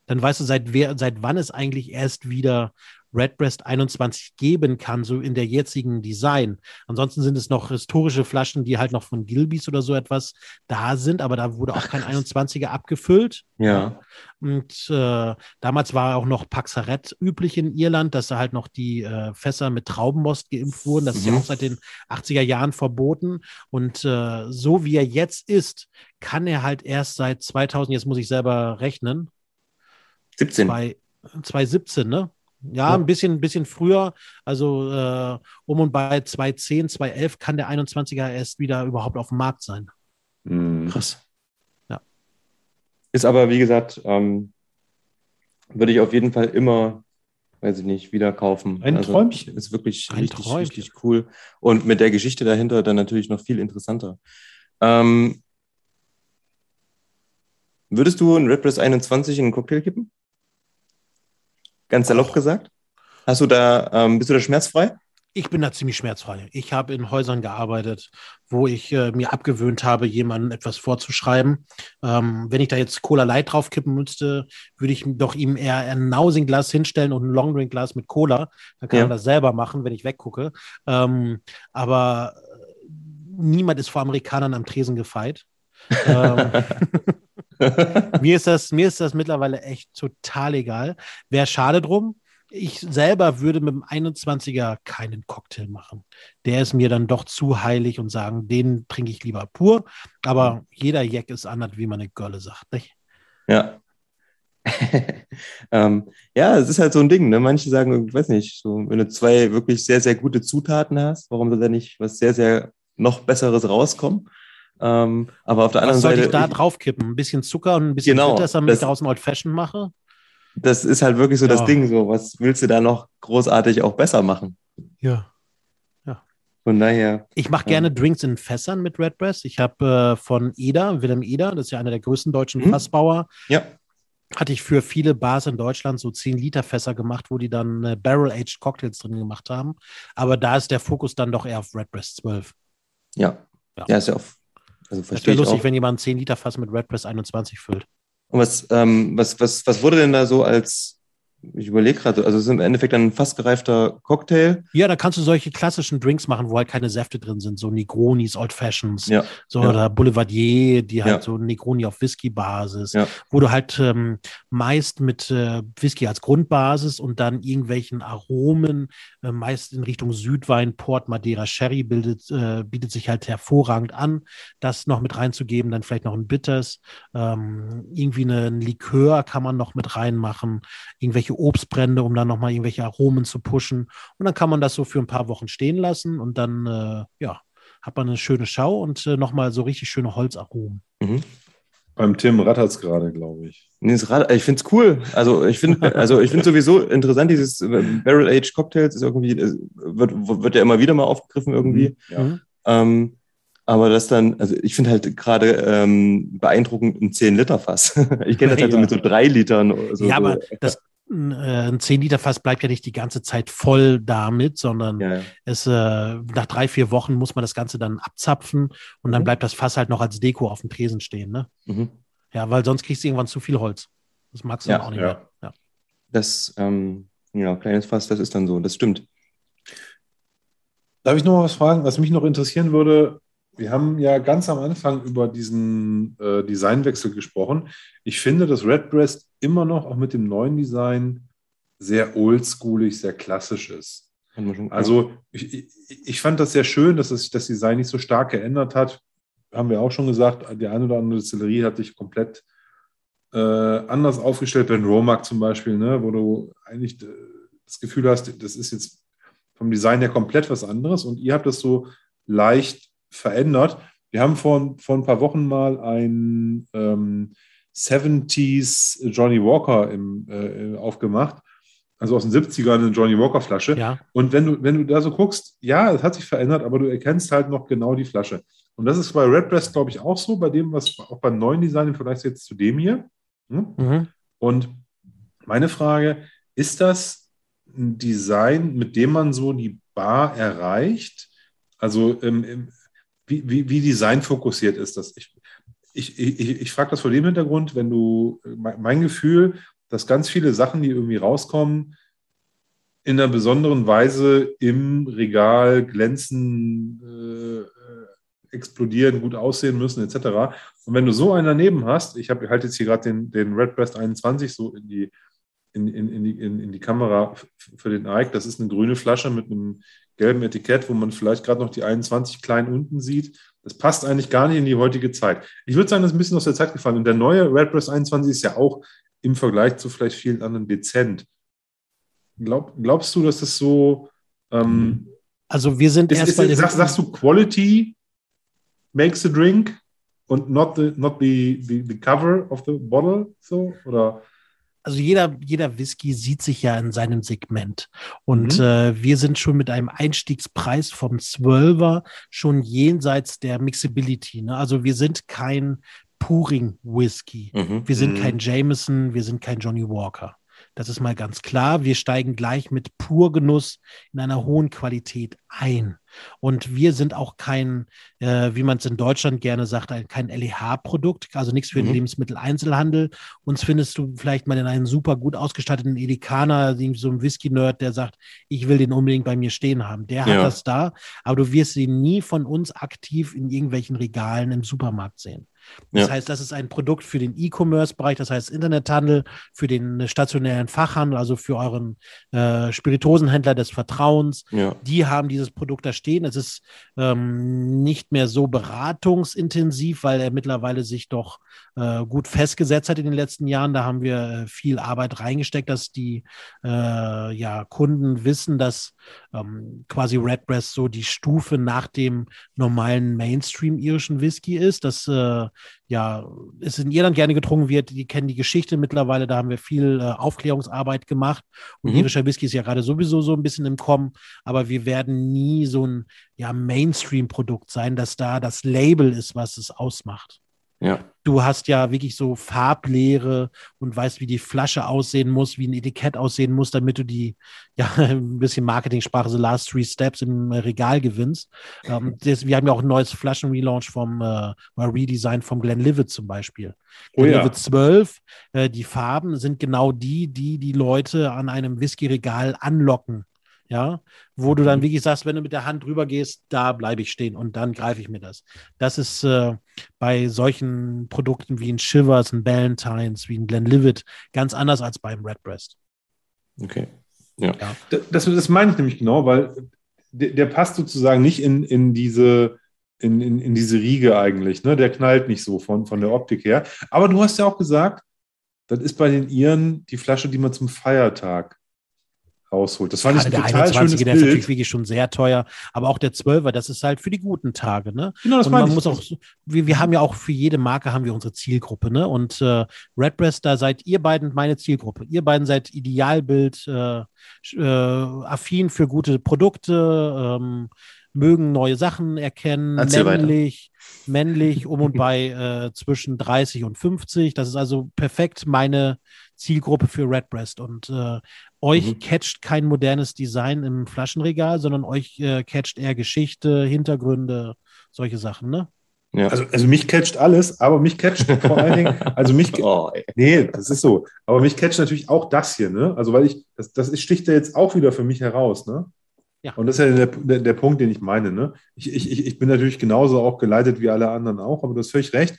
S3: Dann weißt du, seit, wer, seit wann es eigentlich erst wieder Redbreast 21 geben kann, so in der jetzigen Design. Ansonsten sind es noch historische Flaschen, die halt noch von Gilbys oder so etwas da sind, aber da wurde auch kein
S2: krass.
S3: 21er abgefüllt.
S2: Ja.
S3: Und äh, damals war auch noch Paxaret üblich in Irland, dass da halt noch die äh, Fässer mit Traubenmost geimpft wurden. Das ist ja
S2: Mhm.
S3: auch seit den 80er Jahren verboten. Und äh, so wie er jetzt ist, kann er halt erst seit 2000, jetzt muss ich selber rechnen,
S2: 17.
S3: bei 2017, ne? Ja,
S1: Ja.
S3: ein bisschen, ein bisschen früher, also äh, um und bei 2010, 2011 kann der 21er erst wieder überhaupt auf dem Markt sein.
S1: Mhm.
S2: Krass.
S3: Ja.
S2: Ist aber, wie gesagt, ähm, würde ich auf jeden Fall immer, weiß ich nicht, wieder kaufen.
S1: Ein Träumchen.
S2: Ist wirklich
S3: Ein
S2: richtig,
S3: Träumchen.
S2: richtig cool. Und mit der Geschichte dahinter dann natürlich noch viel interessanter. Ähm, würdest du einen Red Press 21 in einen Cocktail kippen? Ganz salopp gesagt? Hast du da, ähm, bist du da schmerzfrei?
S3: Ich bin da ziemlich schmerzfrei. Ich habe in Häusern gearbeitet, wo ich äh, mir abgewöhnt habe, jemandem etwas vorzuschreiben. Ähm, wenn ich da jetzt Cola Light draufkippen müsste, würde ich doch ihm eher ein Nausing-Glas hinstellen und ein Longdrink-Glas mit Cola. Dann kann
S2: Ja.
S3: er das selber machen, wenn ich weggucke. Ähm, aber äh, niemand ist vor Amerikanern am Tresen gefeit. ähm, mir ist das, mir ist das mittlerweile echt total egal. Wäre schade drum. Ich selber würde mit dem 21er keinen Cocktail machen. Der ist mir dann doch zu heilig und sagen, den trinke ich lieber pur. Aber jeder Jack ist anders, wie man eine Gölle sagt. Nicht?
S2: Ja. ähm, ja, es ist halt so ein Ding. Ne? Manche sagen, ich weiß nicht, so, wenn du zwei wirklich sehr, sehr gute Zutaten hast, warum soll da nicht was sehr, sehr noch Besseres rauskommen. Ähm, aber auf der anderen
S3: Was soll
S2: Seite.
S3: ich da draufkippen? Ein bisschen Zucker und ein bisschen
S2: Genau,
S3: Bitters, damit ich
S2: das-
S3: daraus ein Old Fashion mache?
S2: das ist halt wirklich so das
S3: Ja.
S2: Ding. So, was willst du da noch großartig auch besser machen?
S3: Ja.
S2: Von daher.
S3: Ich mache
S2: Ja.
S3: gerne Drinks in Fässern mit Redbreast. Ich habe äh, von Eder, Willem Eder, das ist ja einer der größten deutschen
S2: Mhm.
S3: Fassbauer,
S2: Ja.
S3: hatte ich für viele Bars in Deutschland so 10 Liter Fässer gemacht, wo die dann äh, Barrel-Aged Cocktails drin gemacht haben. Aber da ist der Fokus dann doch eher auf Redbreast 12.
S2: Ja.
S3: Ja.
S2: Ja, ist ja auf. Also
S3: Das wäre lustig,
S2: auch.
S3: wenn jemand ein 10 Liter Fass mit Redbreast 21 füllt.
S2: Und was, ähm, was, was, was wurde denn da so als, ich überlege gerade, also es ist im Endeffekt dann ein fast gereifter Cocktail.
S3: Ja, da kannst du solche klassischen Drinks machen, wo halt keine Säfte drin sind, so Negronis, Old Fashions,
S2: Ja.
S3: so
S2: ja.
S3: oder Boulevardier, die halt
S2: Ja.
S3: so Negroni auf Whisky-Basis, wo du halt ähm, meist mit äh, Whisky als Grundbasis und dann irgendwelchen Aromen, äh, meist in Richtung Südwein, Port, Madeira, Sherry bildet, äh, bietet sich halt hervorragend an, das noch mit reinzugeben, dann vielleicht noch ein Bitters, ähm, irgendwie eine, ein Likör kann man noch mit reinmachen, irgendwelche Obstbrände, um dann nochmal irgendwelche Aromen zu pushen. Und dann kann man das so für ein paar Wochen stehen lassen und dann, äh, ja, hat man eine schöne Schau und äh, nochmal so richtig schöne Holzaromen.
S2: Mhm.
S1: Beim Tim rattert es gerade, glaube ich.
S2: Nee, Ich finde es cool. Also ich finde also ich finde sowieso interessant, dieses äh, Barrel-Aged Cocktails ist irgendwie, äh, wird, wird ja immer wieder mal aufgegriffen irgendwie.
S1: Ja.
S3: Mhm.
S2: Ähm, aber das dann, also ich finde halt gerade ähm, beeindruckend ein 10-Liter-Fass. ich kenne das halt so
S1: Ja.
S2: mit so drei Litern. oder So,
S3: ja, aber
S2: so.
S3: das, ein, äh, ein 10-Liter-Fass bleibt ja nicht die ganze Zeit voll damit, sondern
S2: Ja, ja.
S3: es, äh, nach drei, vier Wochen muss man das Ganze dann abzapfen und dann
S2: Mhm.
S3: bleibt das Fass halt noch als Deko auf dem Tresen stehen. Ne?
S2: Mhm.
S3: Ja, weil sonst kriegst du irgendwann zu viel Holz. Das magst du
S2: Ja,
S3: dann auch nicht
S1: ja.
S3: mehr. Ja.
S2: Das, ähm, ja, kleines Fass, das ist dann so, das stimmt.
S1: Darf ich noch mal was fragen, was mich noch interessieren würde? Wir haben ja ganz am Anfang über diesen äh, Designwechsel gesprochen. Ich finde, dass Redbreast immer noch auch mit dem neuen Design sehr oldschoolig, sehr klassisch ist. Also ich, ich, fand das sehr schön, dass sich das Design nicht so stark geändert hat. Haben wir auch schon gesagt, die eine oder andere Distillerie hat sich komplett äh, anders aufgestellt, wenn Romac zum Beispiel, ne, wo du eigentlich äh, das Gefühl hast, das ist jetzt vom Design her komplett was anderes und ihr habt das so leicht verändert. Wir haben vor, vor ein paar Wochen mal ein ähm, 70s Johnny Walker im, äh, aufgemacht, also aus den 70ern eine Johnny Walker Flasche.
S3: Ja.
S1: Und wenn du, wenn du da so guckst, ja, es hat sich verändert, aber du erkennst halt noch genau die Flasche. Und das ist bei Redbreast, glaube ich, auch so, bei dem, was auch beim neuen Design im Vergleich jetzt zu dem hier. Hm?
S3: Mhm.
S1: Und meine Frage, ist das ein Design, mit dem man so die Bar erreicht? Also ähm, ähm, wie, wie, wie designfokussiert ist das? Ich, ich, ich, ich frage das vor dem Hintergrund, wenn du, mein mein Gefühl, dass ganz viele Sachen, die irgendwie rauskommen, in einer besonderen Weise im Regal glänzen, äh, äh, explodieren, gut aussehen müssen, etc. Und wenn du so einen daneben hast, ich habe halt jetzt hier gerade den, den Redbreast 21 so in die, in, in, in, die, in, in die Kamera für den Ike. Das ist eine grüne Flasche mit einem gelben Etikett, wo man vielleicht gerade noch die 21 klein unten sieht. Das passt eigentlich gar nicht in die heutige Zeit. Ich würde sagen, das ist ein bisschen aus der Zeit gefallen. Und der neue Redbreast 21 ist ja auch im Vergleich zu vielleicht vielen anderen dezent. Glaub, glaubst du, dass das so ähm,
S3: Also wir sind
S1: ist,
S3: erst
S1: ist,
S3: dem-
S1: sagst, sagst du Quality makes the drink und not the, not the, the, the cover of the bottle? So? Oder
S3: also jeder, jeder Whisky sieht sich ja in seinem Segment. Und
S1: Mhm.
S3: äh, wir sind schon mit einem Einstiegspreis vom 12er schon jenseits der Mixability. Ne? Also wir sind kein Puring-Whisky.
S2: Mhm.
S3: Wir sind
S1: Mhm.
S3: kein Jameson, wir sind kein Johnny Walker. Das ist mal ganz klar. Wir steigen gleich mit Purgenuss in einer hohen Qualität ein. Und wir sind auch kein, äh, wie man es in Deutschland gerne sagt, ein, kein LEH-Produkt, also nichts für den
S2: Mhm.
S3: Lebensmitteleinzelhandel. Uns findest du vielleicht mal in einem super gut ausgestatteten irgendwie so ein Whisky-Nerd, der sagt, ich will den unbedingt bei mir stehen haben. Der hat
S2: Ja.
S3: das da, aber du wirst ihn nie von uns aktiv in irgendwelchen Regalen im Supermarkt sehen. Das
S2: Ja.
S3: heißt, das ist ein Produkt für den E-Commerce-Bereich, das heißt Internethandel, für den stationären Fachhandel, also für euren äh, Spiritosenhändler des Vertrauens.
S2: Ja.
S3: Die haben dieses Produkt da stehen. Es ist ähm, nicht mehr so beratungsintensiv, weil er mittlerweile sich doch äh, gut festgesetzt hat in den letzten Jahren. Da haben wir äh, viel Arbeit reingesteckt, dass die äh, ja, Kunden wissen, dass ähm, quasi Redbreast so die Stufe nach dem normalen Mainstream-irischen Whisky ist, dass äh, ja es in Irland gerne getrunken wird. Die kennen die Geschichte mittlerweile, da haben wir viel äh, Aufklärungsarbeit gemacht. Und mhm. irischer Whisky ist ja gerade sowieso so ein bisschen im Kommen, aber wir werden nie so ein ja, Mainstream-Produkt sein, dass da das Label ist, was es ausmacht.
S2: Ja.
S3: Du hast ja wirklich so Farblehre und weißt, wie die Flasche aussehen muss, wie ein Etikett aussehen muss, damit du die, ja, ein bisschen Marketing-Sprache, so Last Three Steps im Regal gewinnst. Ähm, das, wir haben ja auch ein neues Flaschen-Relaunch vom, äh, Redesign vom Glenlivet zum Beispiel. Oh, Glenlivet ja. 12, äh, die Farben sind genau die, die die Leute an einem Whisky-Regal anlocken ja, wo du dann mhm. wirklich sagst, wenn du mit der Hand drüber gehst, da bleibe ich stehen und dann greife ich mir das. Das ist äh, bei solchen Produkten wie ein Shivers, ein Ballantines, wie ein Glenlivet ganz anders als beim Redbreast.
S2: Okay. Ja.
S1: ja. Das, das meine ich nämlich genau, weil der, der passt sozusagen nicht in, in diese in, in, in diese Riege eigentlich. Ne? Der knallt nicht so von, von der Optik her. Aber du hast ja auch gesagt, das ist bei den Iren die Flasche, die man zum Feiertag rausholt. Das fand ich ein
S3: der total 21 der ist natürlich wirklich schon sehr teuer, aber auch der 12er, das ist halt für die guten Tage, ne? Genau, das und man ich. muss auch, wir, wir haben ja auch für jede Marke haben wir unsere Zielgruppe, ne? Und äh, Redbreast, da seid ihr beiden meine Zielgruppe. Ihr beiden seid Idealbild, äh, äh, affin für gute Produkte, ähm, mögen neue Sachen erkennen, Erzähl männlich, weiter. männlich, um und bei äh, zwischen 30 und 50. Das ist also perfekt meine Zielgruppe für Redbreast. Und äh, euch mhm. catcht kein modernes Design im Flaschenregal, sondern euch äh, catcht eher Geschichte, Hintergründe, solche Sachen, ne?
S1: Ja. Also, also mich catcht alles, aber mich catcht vor allen Dingen, also mich, oh, nee, das ist so, aber mich catcht natürlich auch das hier, ne? Also weil ich, das, das sticht ja jetzt auch wieder für mich heraus, ne? Ja. Und das ist ja der, der, der Punkt, den ich meine, ne? Ich, ich, ich bin natürlich genauso auch geleitet wie alle anderen auch, aber du hast völlig recht.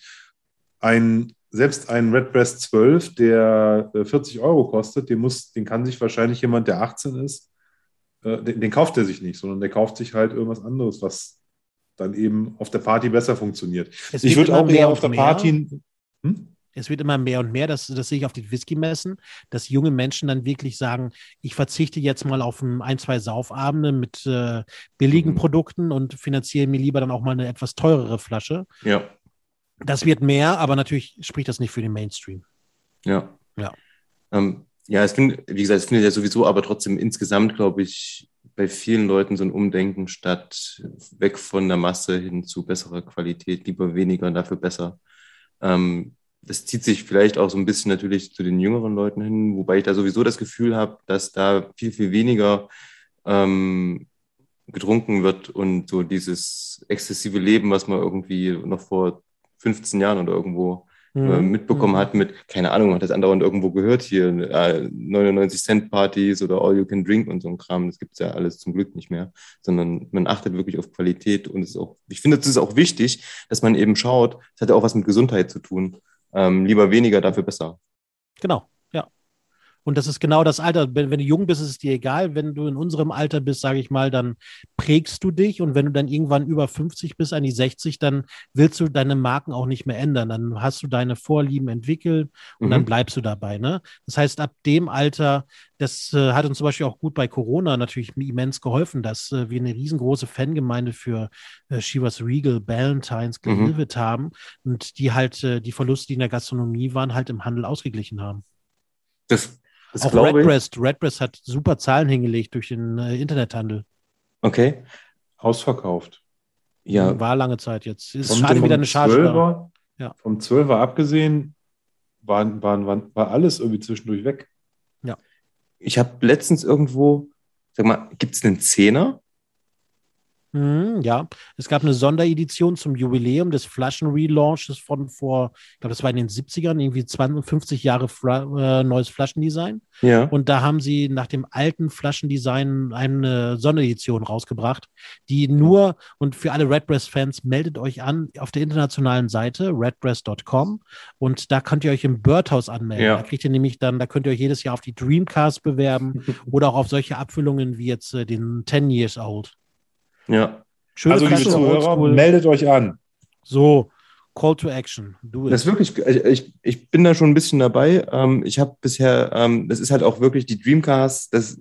S1: Ein selbst ein Redbreast 12, der 40 äh, Euro kostet, den, muss, den kann sich wahrscheinlich jemand, der 18 ist, äh, den, den, kauft er sich nicht, sondern der kauft sich halt irgendwas anderes, was dann eben auf der Party besser funktioniert.
S3: Es ich würde auch eher auf der Party. Hm? Es wird immer mehr und mehr, das, das sehe ich auf den Whisky-Messen, dass junge Menschen dann wirklich sagen, ich verzichte jetzt mal auf ein, ein zwei Saufabende mit äh, billigen mhm. Produkten und finanziere mir lieber dann auch mal eine etwas teurere Flasche.
S2: Ja.
S3: Das wird mehr, aber natürlich spricht das nicht für den Mainstream.
S2: Ja. Ja. Ähm, ja, es findet, wie gesagt, es findet ja sowieso, aber trotzdem insgesamt, glaube ich, bei vielen Leuten so ein Umdenken statt weg von der Masse hin zu besserer Qualität, lieber weniger und dafür besser. Ähm, das zieht sich vielleicht auch so ein bisschen natürlich zu den jüngeren Leuten hin, wobei ich da sowieso das Gefühl habe, dass da viel, viel weniger ähm, getrunken wird und so dieses exzessive Leben, was man irgendwie noch vor 15 Jahren oder irgendwo äh, mhm. mitbekommen mhm. hat mit, keine Ahnung, hat das andauernd irgendwo gehört hier, äh, 99 Cent Partys oder All You Can Drink und so ein Kram. Das gibt es ja alles zum Glück nicht mehr, sondern man achtet wirklich auf Qualität und es ist auch, ich finde, es ist auch wichtig, dass man eben schaut, es hat ja auch was mit Gesundheit zu tun. Ähm, lieber weniger, dafür besser.
S3: Genau. Und das ist genau das Alter. Wenn, wenn, du jung bist, ist es dir egal. Wenn du in unserem Alter bist, sage ich mal, dann prägst du dich. Und wenn du dann irgendwann über 50 bist, an die 60, dann willst du deine Marken auch nicht mehr ändern. Dann hast du deine Vorlieben entwickelt und mhm. dann bleibst du dabei. Ne? Das heißt, ab dem Alter, das äh, hat uns zum Beispiel auch gut bei Corona natürlich immens geholfen, dass äh, wir eine riesengroße Fangemeinde für äh, Shivas Regal, Ballantines, Glenlivet mhm. haben und die halt äh, die Verluste, die in der Gastronomie waren, halt im Handel ausgeglichen haben.
S2: Das
S3: das auch Redbreast. Redbreast hat super Zahlen hingelegt durch den äh, Internethandel.
S2: Okay.
S1: Ausverkauft.
S3: Ja. War lange Zeit jetzt. Ist vom, schade wieder eine Charge. 12er,
S1: ja. Vom 12er abgesehen, waren, waren, waren, war alles irgendwie zwischendurch weg.
S3: Ja.
S2: Ich habe letztens irgendwo, sag mal, gibt es einen Zehner?
S3: Mhm, ja, es gab eine Sonderedition zum Jubiläum des Flaschen-Relaunches von vor, ich glaube, das war in den 70ern, irgendwie 20, 50 Jahre Fra äh, neues Flaschendesign.
S2: Ja.
S3: Und da haben sie nach dem alten Flaschendesign eine Sonderedition rausgebracht, die nur, und für alle Redbreast-Fans, meldet euch an auf der internationalen Seite redbreast.com und da könnt ihr euch im Birdhouse anmelden. Ja. Da kriegt ihr nämlich dann, da könnt ihr euch jedes Jahr auf die Dreamcast bewerben oder auch auf solche Abfüllungen wie jetzt äh, den 10 Years Old.
S2: Ja.
S1: Schöne also, liebe Zuhörer, meldet euch an.
S3: So, Call to Action.
S2: Do das ist wirklich, ich, ich bin da schon ein bisschen dabei. Ähm, ich habe bisher, ähm, das ist halt auch wirklich die Dreamcast, das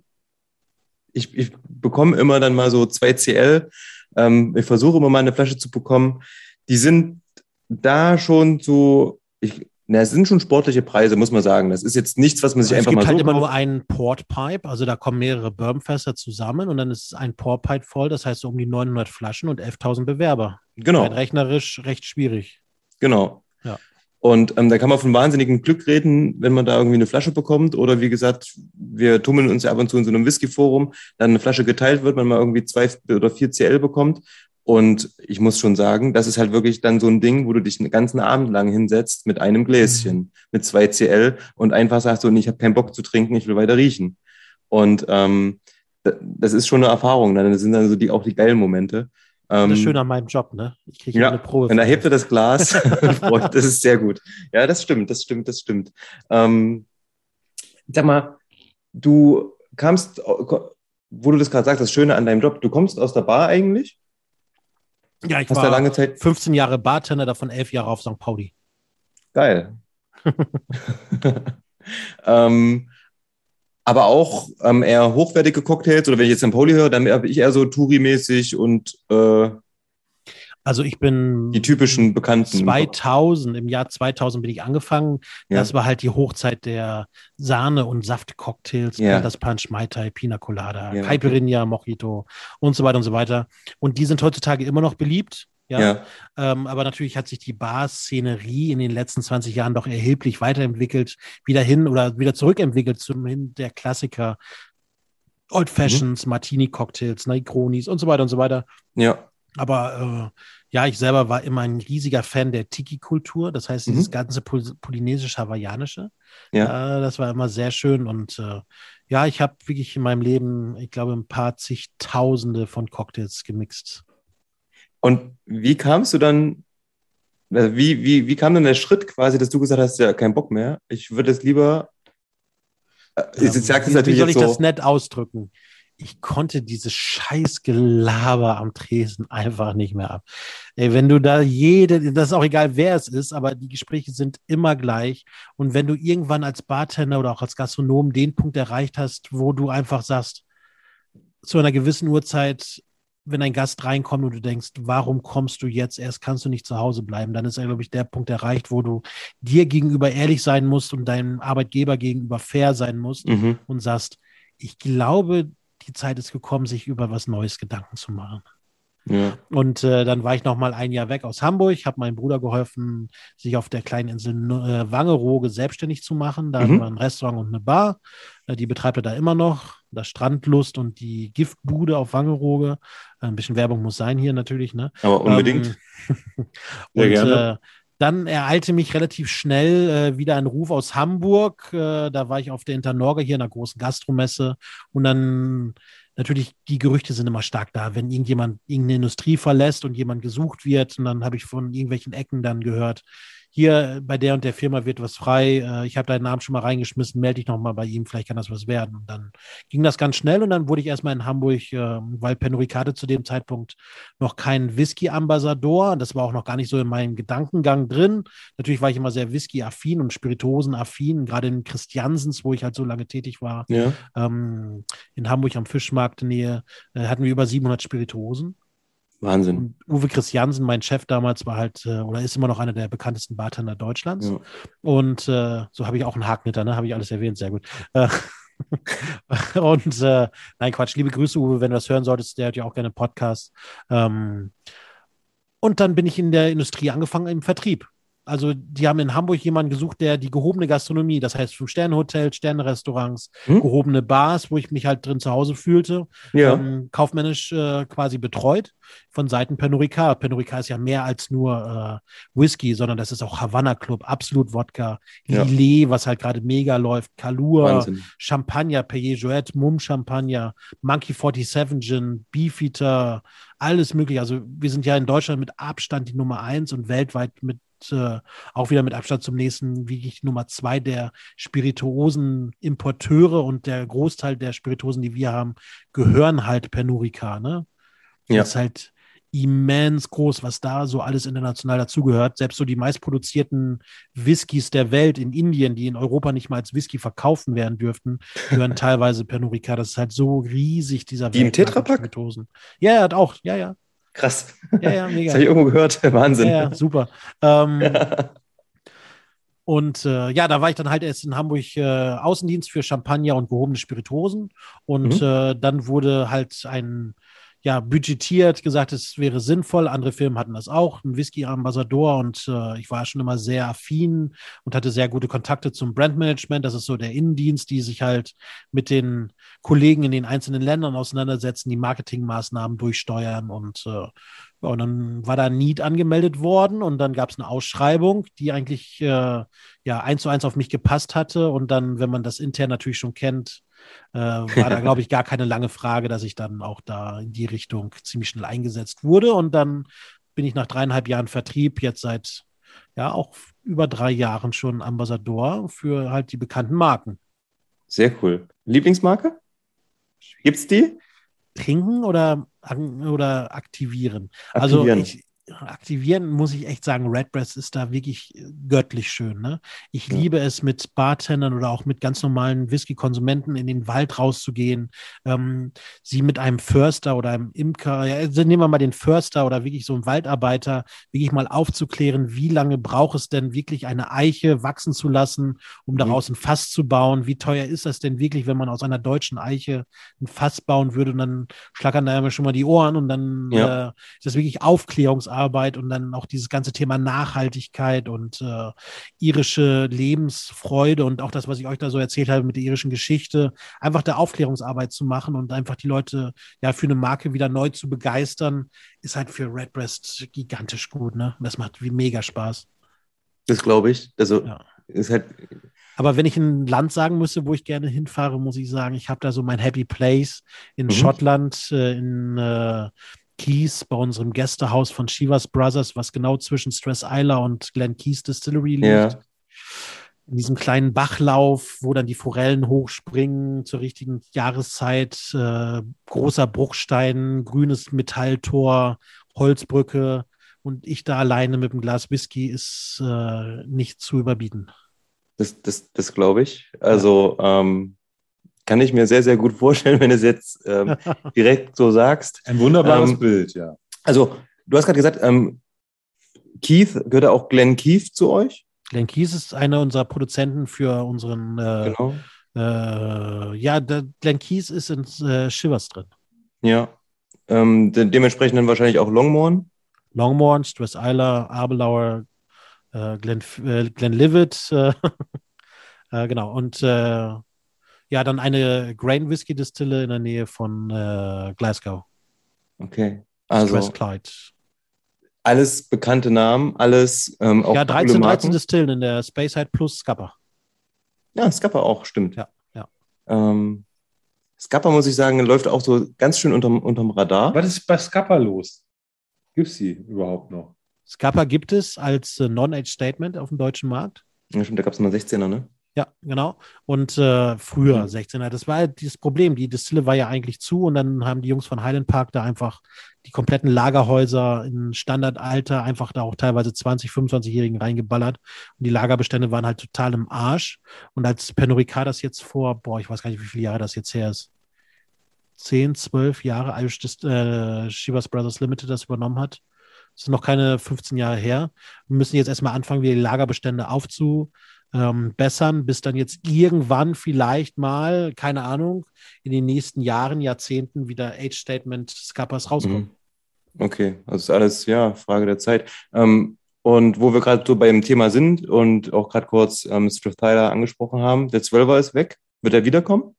S2: ich, ich bekomme immer dann mal so zwei CL. Ähm, ich versuche immer mal eine Flasche zu bekommen. Die sind da schon so, ich, na, es sind schon sportliche Preise, muss man sagen. Das ist jetzt nichts, was man sich
S3: es
S2: einfach
S3: gibt
S2: mal
S3: halt
S2: so
S3: immer
S2: kauft.
S3: nur einen Portpipe, also da kommen mehrere Bourbonfässer zusammen und dann ist ein Portpipe voll, das heißt so um die 900 Flaschen und 11.000 Bewerber.
S2: Genau.
S3: Rein rechnerisch recht schwierig.
S2: Genau.
S3: Ja.
S2: Und ähm, da kann man von wahnsinnigem Glück reden, wenn man da irgendwie eine Flasche bekommt. Oder wie gesagt, wir tummeln uns ja ab und zu in so einem Whisky-Forum, dann eine Flasche geteilt wird, man mal irgendwie zwei oder vier CL bekommt. Und ich muss schon sagen, das ist halt wirklich dann so ein Ding, wo du dich einen ganzen Abend lang hinsetzt mit einem Gläschen, mit zwei CL und einfach sagst so, ich habe keinen Bock zu trinken, ich will weiter riechen. Und ähm, da- das ist schon eine Erfahrung. Dann Das sind dann so die, auch die geilen Momente. Ähm,
S3: Das ist schön an meinem Job, ne? Ich kriege
S2: ja,
S3: eine Probe.
S2: und da hebt er das Glas. und freut- das ist sehr gut. Ja, das stimmt, das stimmt, das stimmt. Ähm, sag mal, du kamst, wo du das gerade sagst, das Schöne an deinem Job, du kommst aus der Bar eigentlich?
S3: Ja, ich
S2: Hast
S3: war
S2: lange Zeit?
S3: 15 Jahre Bartender, davon 11 Jahre auf St. Pauli.
S2: Geil. ähm, aber auch ähm, eher hochwertige Cocktails oder wenn ich jetzt St. Pauli höre, dann habe ich eher so Touri-mäßig und äh,
S3: Also ich bin
S2: die typischen bekannten.
S3: 2000, im Jahr 2000 bin ich angefangen.
S2: Ja.
S3: Das war halt die Hochzeit der Sahne- und Saftcocktails,
S2: Ja.
S3: das Punch, Mai Tai, Pina Colada,
S2: Ja.
S3: Caipirinha, Mojito und so weiter und so weiter. Und die sind heutzutage immer noch beliebt. Ja,
S2: Ja,
S3: Ähm, aber natürlich hat sich die Bar-Szenerie in den letzten 20 Jahren doch erheblich weiterentwickelt, wieder hin oder wieder zurückentwickelt zum hin der Klassiker. Old Fashions, Martini-Cocktails, Negronis und so weiter und so weiter.
S2: ja,
S3: Aber äh, ja, ich selber war immer ein riesiger Fan der Tiki-Kultur, das heißt, dieses
S2: Mhm.
S3: ganze Pol polynesisch-hawaiianische.
S2: ja.
S3: Äh, das war immer sehr schön und äh, ja, ich habe wirklich in meinem Leben, ich glaube, ein paar zigtausende von Cocktails gemixt.
S2: Und wie kamst du dann, also wie, wie, wie kam denn der Schritt quasi, dass du gesagt hast, ja, kein Bock mehr, ich würde es lieber, äh, ich
S3: Ähm,
S2: sag das
S3: wie,
S2: natürlich
S3: wie soll
S2: jetzt
S3: ich
S2: so,
S3: das nett ausdrücken? Ich konnte dieses scheiß Gelaber am Tresen einfach nicht mehr ab. Ey, wenn du da jede, das ist auch egal, wer es ist, aber die Gespräche sind immer gleich. Und wenn du irgendwann als Bartender oder auch als Gastronom den Punkt erreicht hast, wo du einfach sagst, zu einer gewissen Uhrzeit, wenn ein Gast reinkommt und du denkst, warum kommst du jetzt erst, kannst du nicht zu Hause bleiben, dann ist, glaube ich, der Punkt erreicht, wo du dir gegenüber ehrlich sein musst und deinem Arbeitgeber gegenüber fair sein musst
S2: mhm.
S3: und sagst, ich glaube, die Zeit ist gekommen, sich über was Neues Gedanken zu machen.
S2: ja,
S3: Und äh, dann war ich noch mal ein Jahr weg aus Hamburg, habe meinem Bruder geholfen, sich auf der kleinen Insel äh, Wangerooge selbstständig zu machen. Da
S2: Mhm.
S3: wir ein Restaurant und eine Bar. Äh, die betreibt er da immer noch. Das Strandlust und die Giftbude auf Wangerooge. Äh, ein bisschen Werbung muss sein hier natürlich, ne?
S2: aber unbedingt.
S3: Ähm,
S1: Sehr
S3: und
S1: gerne.
S3: Dann ereilte mich relativ schnell äh, wieder ein Ruf aus Hamburg. Äh, da war ich auf der Internorga hier in einer großen Gastromesse. Und dann natürlich, die Gerüchte sind immer stark da, wenn irgendjemand irgendeine Industrie verlässt und jemand gesucht wird. Und dann habe ich von irgendwelchen Ecken dann gehört, hier bei der und der Firma wird was frei. Äh, ich habe deinen Namen schon mal reingeschmissen, melde dich noch mal bei ihm, vielleicht kann das was werden. Und dann ging das ganz schnell und dann wurde ich erstmal in Hamburg, weil Pernod hatte zu dem Zeitpunkt noch kein Whisky-Ambassador. Das war auch noch gar nicht so in meinem Gedankengang drin. Natürlich war ich immer sehr Whisky-affin und Spirituosen-affin, gerade in Christiansens, wo ich halt so lange tätig war.
S2: Ja,
S3: Ähm, in Hamburg am Fischmarkt in Nähe äh, hatten wir über 700 Spirituosen.
S2: Wahnsinn.
S3: Und Uwe Christiansen, mein Chef damals, war halt äh, oder ist immer noch einer der bekanntesten Bartender Deutschlands.
S2: Ja.
S3: Und äh, so habe ich auch einen Haken hinter, ne? Habe ich alles erwähnt, sehr gut. Äh, und äh, nein, Quatsch, liebe Grüße, Uwe, wenn du das hören solltest, der hat ja auch gerne einen Podcast. Ähm, und dann bin ich in der Industrie angefangen im Vertrieb. Also die haben in Hamburg jemanden gesucht, der die gehobene Gastronomie, das heißt Fünf-Sterne-Hotels, Sterne-Restaurants,
S2: Hm?
S3: gehobene Bars, wo ich mich halt drin zu Hause fühlte,
S2: Ja,
S3: ähm, kaufmännisch äh, quasi betreut von Seiten. Pernod Ricard ist ja mehr als nur äh, Whisky, sondern das ist auch Havana Club, Absolut Wodka,
S2: Ja.
S3: Lillet, was halt gerade mega läuft, Kalua,
S2: Wahnsinn.
S3: Champagner, Perrier Jouet, Mum Champagner, Monkey 47 Gin, Beefeater, alles mögliche. Also wir sind ja in Deutschland mit Abstand die Nummer eins und weltweit mit äh, auch wieder mit Abstand zum nächsten, wie ich Nummer zwei der Spirituosen-Importeure und der Großteil der Spirituosen, die wir haben, gehören halt Pernod Ricard, ne?
S2: Ja.
S3: Das ist halt immens groß, was da so alles international dazugehört. Selbst so die meistproduzierten Whiskys der Welt in Indien, die in Europa nicht mal als Whisky verkaufen werden dürften, gehören teilweise Pernod Ricard. Das ist halt so riesig, dieser
S2: Die im Tetrapack?
S3: Ja, er hat auch, ja, ja.
S2: Krass.
S3: Ja, ja, mega.
S2: Das habe ich irgendwo gehört. Wahnsinn.
S3: Ja, ja super. Ähm, und äh, ja, da war ich dann halt erst in Hamburg äh, Außendienst für Champagner und gehobene Spiritosen. Und mhm. äh, dann wurde halt ein ja, budgetiert, gesagt, es wäre sinnvoll. Andere Firmen hatten das auch, ein Whisky-Ambassador und äh, ich war schon immer sehr affin und hatte sehr gute Kontakte zum Brandmanagement. Das ist so der Innendienst, die sich halt mit den Kollegen in den einzelnen Ländern auseinandersetzen, die Marketingmaßnahmen durchsteuern und äh, ja, und dann war da Need angemeldet worden und dann gab es eine Ausschreibung, die eigentlich äh, ja eins zu eins auf mich gepasst hatte. Und dann, wenn man das intern natürlich schon kennt, äh, war da, glaube ich, gar keine lange Frage, dass ich dann auch da in die Richtung ziemlich schnell eingesetzt wurde. Und dann bin ich nach dreieinhalb Jahren Vertrieb, jetzt seit ja auch über drei Jahren schon Ambassador für halt die bekannten Marken.
S2: Sehr cool. Lieblingsmarke? Gibt's die?
S3: Trinken oder, oder aktivieren? Also aktivieren. Also ich, aktivieren, muss ich echt sagen, Redbreast ist da wirklich äh, göttlich schön. Ne? Ich ja. liebe es, mit Bartendern oder auch mit ganz normalen Whisky-Konsumenten in den Wald rauszugehen, ähm, sie mit einem Förster oder einem Imker, ja, also nehmen wir mal den Förster oder wirklich so einen Waldarbeiter, wirklich mal aufzuklären, wie lange braucht es denn wirklich eine Eiche wachsen zu lassen, um mhm. daraus ein Fass zu bauen? Wie teuer ist das denn wirklich, wenn man aus einer deutschen Eiche ein Fass bauen würde und dann schlackern da immer schon mal die Ohren und dann ja. äh, ist das wirklich Aufklärungsarbeit Arbeit und dann auch dieses ganze Thema Nachhaltigkeit und äh, irische Lebensfreude und auch das, was ich euch da so erzählt habe mit der irischen Geschichte, einfach der Aufklärungsarbeit zu machen und einfach die Leute ja für eine Marke wieder neu zu begeistern, ist halt für Redbreast gigantisch gut, ne? Das macht wie mega Spaß.
S2: Das glaube ich. Also ja. ist halt
S3: aber wenn ich ein Land sagen müsste, wo ich gerne hinfahre, muss ich sagen, ich habe da so mein Happy Place in mhm. Schottland, äh, in äh, Keys bei unserem Gästehaus von Shivas Brothers, was genau zwischen Stress Isla und Glen Keys Distillery liegt. Ja. In diesem kleinen Bachlauf, wo dann die Forellen hochspringen zur richtigen Jahreszeit, äh, großer Bruchstein, grünes Metalltor, Holzbrücke und ich da alleine mit einem Glas Whisky ist äh, nicht zu überbieten.
S2: Das, das, das glaube ich. Also ja. ähm, kann ich mir sehr, sehr gut vorstellen, wenn du es jetzt ähm, direkt so sagst.
S1: Ein wunderbares ähm, Bild, ja.
S2: Also, du hast gerade gesagt, ähm, Keith, gehört auch Glenn Keith zu euch?
S3: Glenn Keith ist einer unserer Produzenten für unseren. Äh, genau. Äh, ja, der Glenn Keith ist in äh, Shivers drin.
S2: Ja. Ähm, de dementsprechend dann wahrscheinlich auch Longmorn.
S3: Longmorn, Stress Isla, Abelauer, äh, Glenn, äh, Glenn Livet. Äh, äh, genau. Und äh, ja, dann eine Grain Whisky Distille in der Nähe von äh, Glasgow.
S2: Okay. Also Clyde. alles bekannte Namen, alles ähm,
S3: auch Ja, 13, 13 Distillen in der Spaceside plus Scupper.
S2: Ja, Scupper auch, stimmt.
S3: Ja, ja.
S2: Ähm, Scupper, muss ich sagen, läuft auch so ganz schön unterm, unterm Radar.
S1: Was ist bei Scupper los? Gibt es sie überhaupt noch?
S3: Scupper gibt es als äh, Non-Age-Statement auf dem deutschen Markt.
S2: Ja, stimmt, da gab es mal 16er, ne?
S3: Ja, genau. Und äh, früher, mhm. 16er, das war halt dieses Problem. Die Distille war ja eigentlich zu und dann haben die Jungs von Highland Park da einfach die kompletten Lagerhäuser in Standardalter einfach da auch teilweise 20, 25-Jährigen reingeballert. Und die Lagerbestände waren halt total im Arsch. Und als Pernod Ricard das jetzt vor, boah, ich weiß gar nicht, wie viele Jahre das jetzt her ist, 10, 12 Jahre Irish äh, Shivas Brothers Limited das übernommen hat. Das ist noch keine 15 Jahre her. Wir müssen jetzt erstmal anfangen, wieder die Lagerbestände aufzu ähm, bessern, bis dann jetzt irgendwann vielleicht mal, keine Ahnung, in den nächsten Jahren, Jahrzehnten wieder Age-Statement Scappers rauskommen.
S2: Mhm. Okay, das ist alles, ja, Frage der Zeit. Ähm, und wo wir gerade so beim Thema sind und auch gerade kurz ähm, Strathtyler angesprochen haben, der Zwölfer ist weg. Wird er wiederkommen?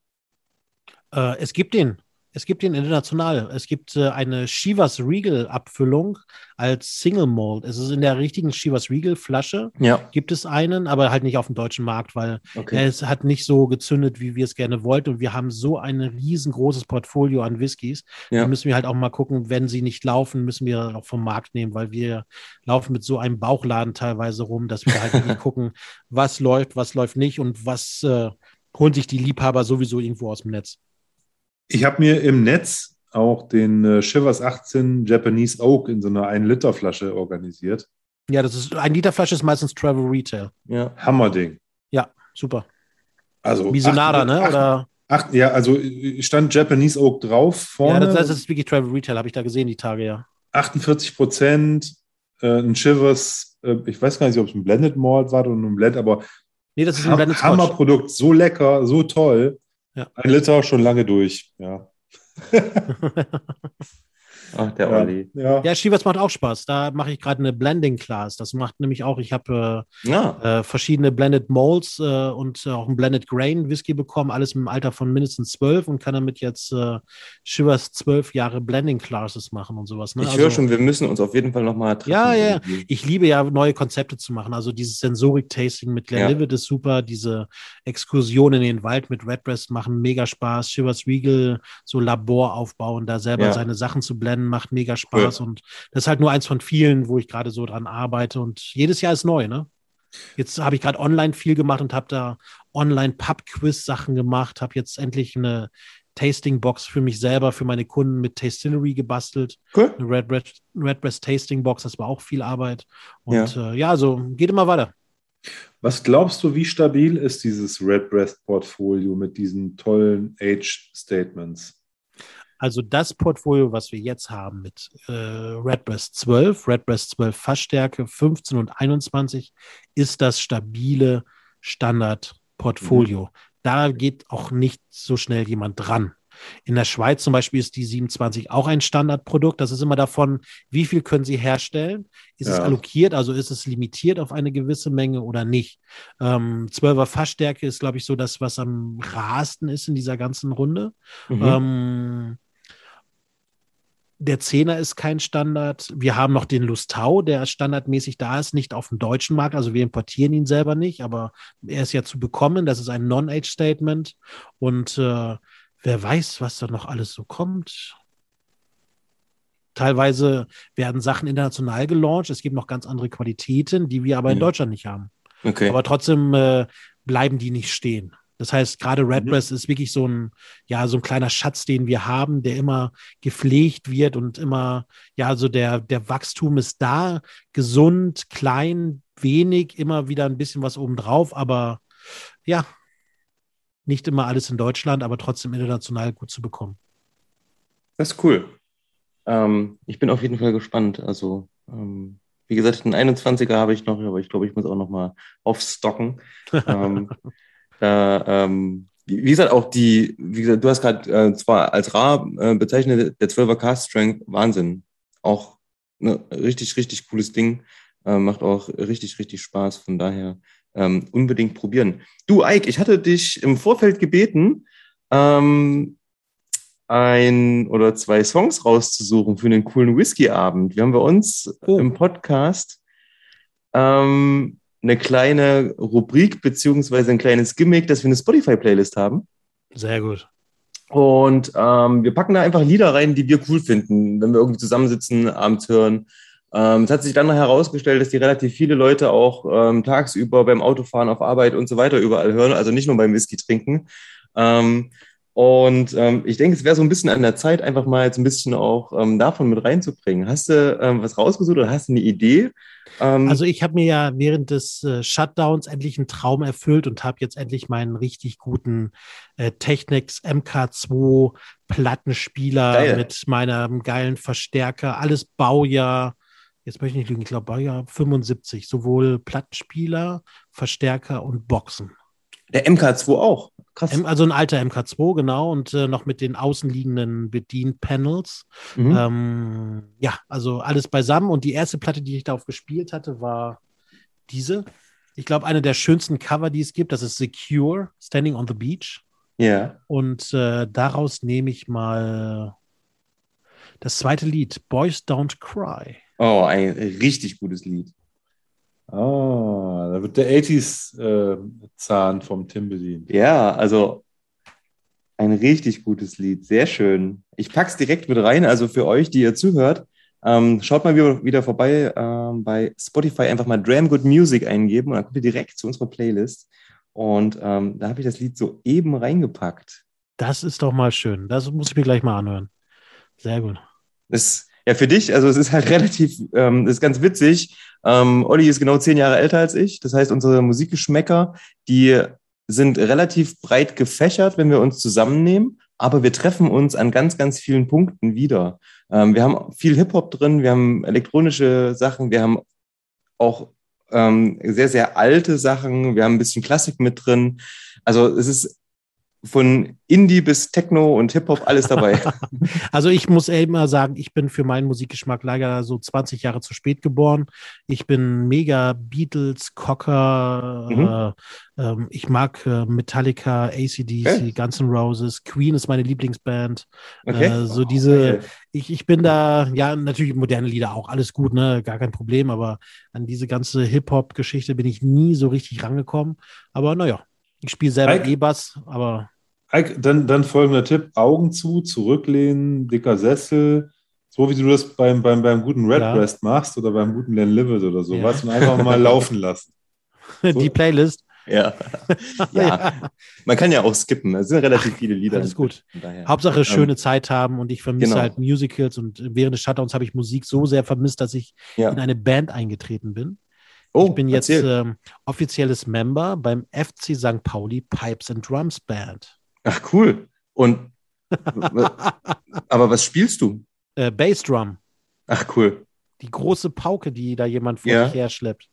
S3: Äh, es gibt den. Es gibt den international. Es gibt äh, eine Shivas Regal Abfüllung als Single Mold. Es ist in der richtigen Shivas Regal Flasche.
S2: Ja.
S3: Gibt es einen, aber halt nicht auf dem deutschen Markt, weil okay. es hat nicht so gezündet, wie wir es gerne wollten. Und wir haben so ein riesengroßes Portfolio an Whiskys. Ja. Da müssen wir halt auch mal gucken, wenn sie nicht laufen, müssen wir auch vom Markt nehmen, weil wir laufen mit so einem Bauchladen teilweise rum, dass wir halt gucken, was läuft, was läuft nicht und was äh, holen sich die Liebhaber sowieso irgendwo aus dem Netz.
S1: Ich habe mir im Netz auch den äh, Shivers 18 Japanese Oak in so einer 1-Liter-Flasche organisiert.
S3: Ja, das ist ein Liter Flasche ist meistens Travel Retail.
S2: Ja.
S1: Hammerding.
S3: Ja, super.
S1: Also
S3: Misonada, ne?
S1: acht-
S3: Oder
S1: Ach, ja, also äh, stand Japanese Oak drauf
S3: ja,
S1: vorne.
S3: das, das ist wirklich Travel Retail, habe ich da gesehen die Tage, ja.
S1: 48 Prozent, äh, ein Shivers, äh, ich weiß gar nicht, ob es ein Blended Malt war oder ein Blend, aber
S3: Nee, das ist ein
S1: Ham
S3: Blended.
S1: Hammerprodukt, so lecker, so toll.
S3: Ja.
S1: Ein Liter schon lange durch. Ja.
S2: Ach, der
S1: ja.
S2: Olli.
S1: ja.
S3: Ja, Shivers macht auch Spaß. Da mache ich gerade eine Blending Class. Das macht nämlich auch, ich habe
S2: Ja.
S3: äh, äh, verschiedene Blended Molds äh, und äh, auch einen Blended Grain Whisky bekommen, alles im Alter von mindestens zwölf und kann damit jetzt äh, Shivers zwölf Jahre Blending Classes machen und sowas. Ne?
S2: Ich
S3: Also-
S2: höre schon, wir müssen uns auf jeden Fall nochmal treffen.
S3: Ja, ja.
S2: irgendwie.
S3: ich liebe ja neue Konzepte zu machen. Also dieses Sensorik-Tasting mit
S2: Ja.
S3: Glenlivet ist super. Diese Exkursion in den Wald mit Redbreast machen mega Spaß. Shivers Regal, so Labor aufbauen, da selber
S2: Ja.
S3: seine Sachen zu blenden, macht mega Spaß. Und das ist halt nur eins von vielen, wo ich gerade so dran arbeite. Und jedes Jahr ist neu, ne? Jetzt habe ich gerade online viel gemacht und habe da online Pub-Quiz-Sachen gemacht, habe jetzt endlich eine Tasting-Box für mich selber, für meine Kunden mit Tastillery gebastelt
S2: Cool.
S3: eine Redbreast, Redbreast Tasting Box, das war auch viel Arbeit. Und ja, äh, ja also geht immer weiter.
S1: Was glaubst du, wie stabil ist dieses Redbreast-Portfolio mit diesen tollen Age-Statements?
S3: Also das Portfolio, was wir jetzt haben mit äh, Redbreast 12, Redbreast 12 Fassstärke 15 und 21, ist das stabile Standardportfolio. Da geht auch nicht so schnell jemand dran. In der Schweiz zum Beispiel ist die 27 auch ein Standardprodukt. Das ist immer davon, wie viel können Sie herstellen? Ist es
S1: Ja.
S3: allokiert, also ist es limitiert auf eine gewisse Menge oder nicht? Ähm, 12er Fassstärke ist, glaube ich, so das, was am rasten ist in dieser ganzen Runde.
S2: Mhm.
S3: Ähm, der Zehner ist kein Standard. Wir haben noch den Lustau, der standardmäßig da ist, nicht auf dem deutschen Markt. Also wir importieren ihn selber nicht, aber er ist ja zu bekommen. Das ist ein Non-Age-Statement. Und äh, wer weiß, was da noch alles so kommt. Teilweise werden Sachen international gelauncht. Es gibt noch ganz andere Qualitäten, die wir aber in
S2: Ja.
S3: Deutschland nicht haben.
S2: okay.
S3: Aber trotzdem äh, bleiben die nicht stehen. Das heißt, gerade Redbreast ist wirklich so ein, ja, so ein kleiner Schatz, den wir haben, der immer gepflegt wird und immer, ja, so der, der Wachstum ist da, gesund, klein, wenig, immer wieder ein bisschen was obendrauf, aber ja, nicht immer alles in Deutschland, aber trotzdem international gut zu bekommen.
S2: Das ist cool. Ähm, ich bin auf jeden Fall gespannt. Also, ähm, wie gesagt, einen 21er habe ich noch, aber ich glaube, ich muss auch noch mal aufstocken. ähm, da, ähm, wie wie gesagt, auch die, wie gesagt, du hast gerade äh, zwar als rar äh, bezeichnet, der 12er Cast Strength, Wahnsinn. Auch ne, richtig, richtig cooles Ding. Äh, macht auch richtig, richtig Spaß. Von daher ähm, unbedingt probieren. Du, Ike, ich hatte dich im Vorfeld gebeten, ähm, ein oder zwei Songs rauszusuchen für einen coolen Whisky-Abend. Wir haben bei uns
S3: Oh.
S2: im Podcast ähm, eine kleine Rubrik beziehungsweise ein kleines Gimmick, dass wir eine Spotify-Playlist haben.
S3: Sehr gut.
S2: Und ähm, wir packen da einfach Lieder rein, die wir cool finden, wenn wir irgendwie zusammensitzen, abends hören. Ähm, es hat sich dann noch herausgestellt, dass die relativ viele Leute auch ähm, tagsüber beim Autofahren auf Arbeit und so weiter überall hören, also nicht nur beim Whisky trinken. Ähm, und ähm, ich denke, es wäre so ein bisschen an der Zeit, einfach mal jetzt ein bisschen auch ähm, davon mit reinzubringen. Hast du ähm, was rausgesucht oder hast du eine Idee? Ähm,
S3: Also ich habe mir ja während des äh, Shutdowns endlich einen Traum erfüllt und habe jetzt endlich meinen richtig guten äh, Technics MK2 Plattenspieler
S2: Geil.
S3: mit meinem geilen Verstärker, alles Baujahr. Jetzt möchte ich nicht lügen, ich glaube Baujahr 75, sowohl Plattenspieler, Verstärker und Boxen.
S2: Der MK2 auch. Krass.
S3: Also ein alter MK2, genau, und äh, noch mit den außenliegenden Bedienpanels.
S2: Mhm.
S3: Ähm, ja, also alles beisammen. Und die erste Platte, die ich darauf gespielt hatte, war diese. Ich glaube, eine der schönsten Cover, die es gibt, das ist Secure, Standing on the Beach.
S2: ja.
S3: Und äh, daraus nehme ich mal das zweite Lied, Boys Don't Cry.
S2: Oh, ein richtig gutes Lied.
S1: Ah, da wird der 80s-Zahn vom Tim bedient.
S2: Ja, also ein richtig gutes Lied. Sehr schön. Ich pack's direkt mit rein. Also für euch, die ihr zuhört, ähm, schaut mal wieder, wieder vorbei ähm, bei Spotify. Einfach mal Dram Good Music eingeben und dann kommt ihr direkt zu unserer Playlist. Und ähm, da habe ich das Lied soeben reingepackt.
S3: Das ist doch mal schön. Das muss ich mir gleich mal anhören. Sehr gut.
S2: Das, ja, für dich, also es ist halt relativ, ähm, ist ganz witzig. Ähm, Olli ist genau zehn Jahre älter als ich. Das heißt, unsere Musikgeschmäcker, die sind relativ breit gefächert, wenn wir uns zusammennehmen, aber wir treffen uns an ganz, ganz vielen Punkten wieder. Ähm, wir haben viel Hip-Hop drin, wir haben elektronische Sachen, wir haben auch ähm, sehr, sehr alte Sachen, wir haben ein bisschen Klassik mit drin. Also es ist von Indie bis Techno und Hip-Hop alles dabei.
S3: also ich muss immer sagen, ich bin für meinen Musikgeschmack leider so 20 Jahre zu spät geboren. Ich bin mega Beatles, Cocker, mhm. äh, äh, ich mag äh, Metallica, ACDC, okay. Guns N' Roses, Queen ist meine Lieblingsband. Okay. Äh, so diese, okay. ich, ich bin da, ja, natürlich moderne Lieder auch, alles gut, ne, gar kein Problem, aber an diese ganze Hip-Hop-Geschichte bin ich nie so richtig rangekommen. Aber naja, ich spiele selber E-Bass, aber.
S1: Ike, dann, dann folgender Tipp: Augen zu, zurücklehnen, dicker Sessel. So wie du das beim, beim, beim guten Red ja. Machst oder beim guten Len Livet oder sowas ja. und einfach mal laufen lassen.
S3: So. Die Playlist.
S2: Ja. ja. Man kann ja auch skippen. Es sind relativ viele Lieder.
S3: Alles gut. Hauptsache schöne ähm, Zeit haben und ich vermisse genau. halt Musicals und während des Shutdowns habe ich Musik so sehr vermisst, dass ich ja. in eine Band eingetreten bin. Oh, ich bin jetzt ähm, offizielles Member beim FC St. Pauli Pipes and Drums Band.
S2: Ach, cool. Und aber was spielst du?
S3: Äh, Bassdrum.
S2: Ach, cool.
S3: Die große Pauke, die da jemand vor ja. sich her schleppt.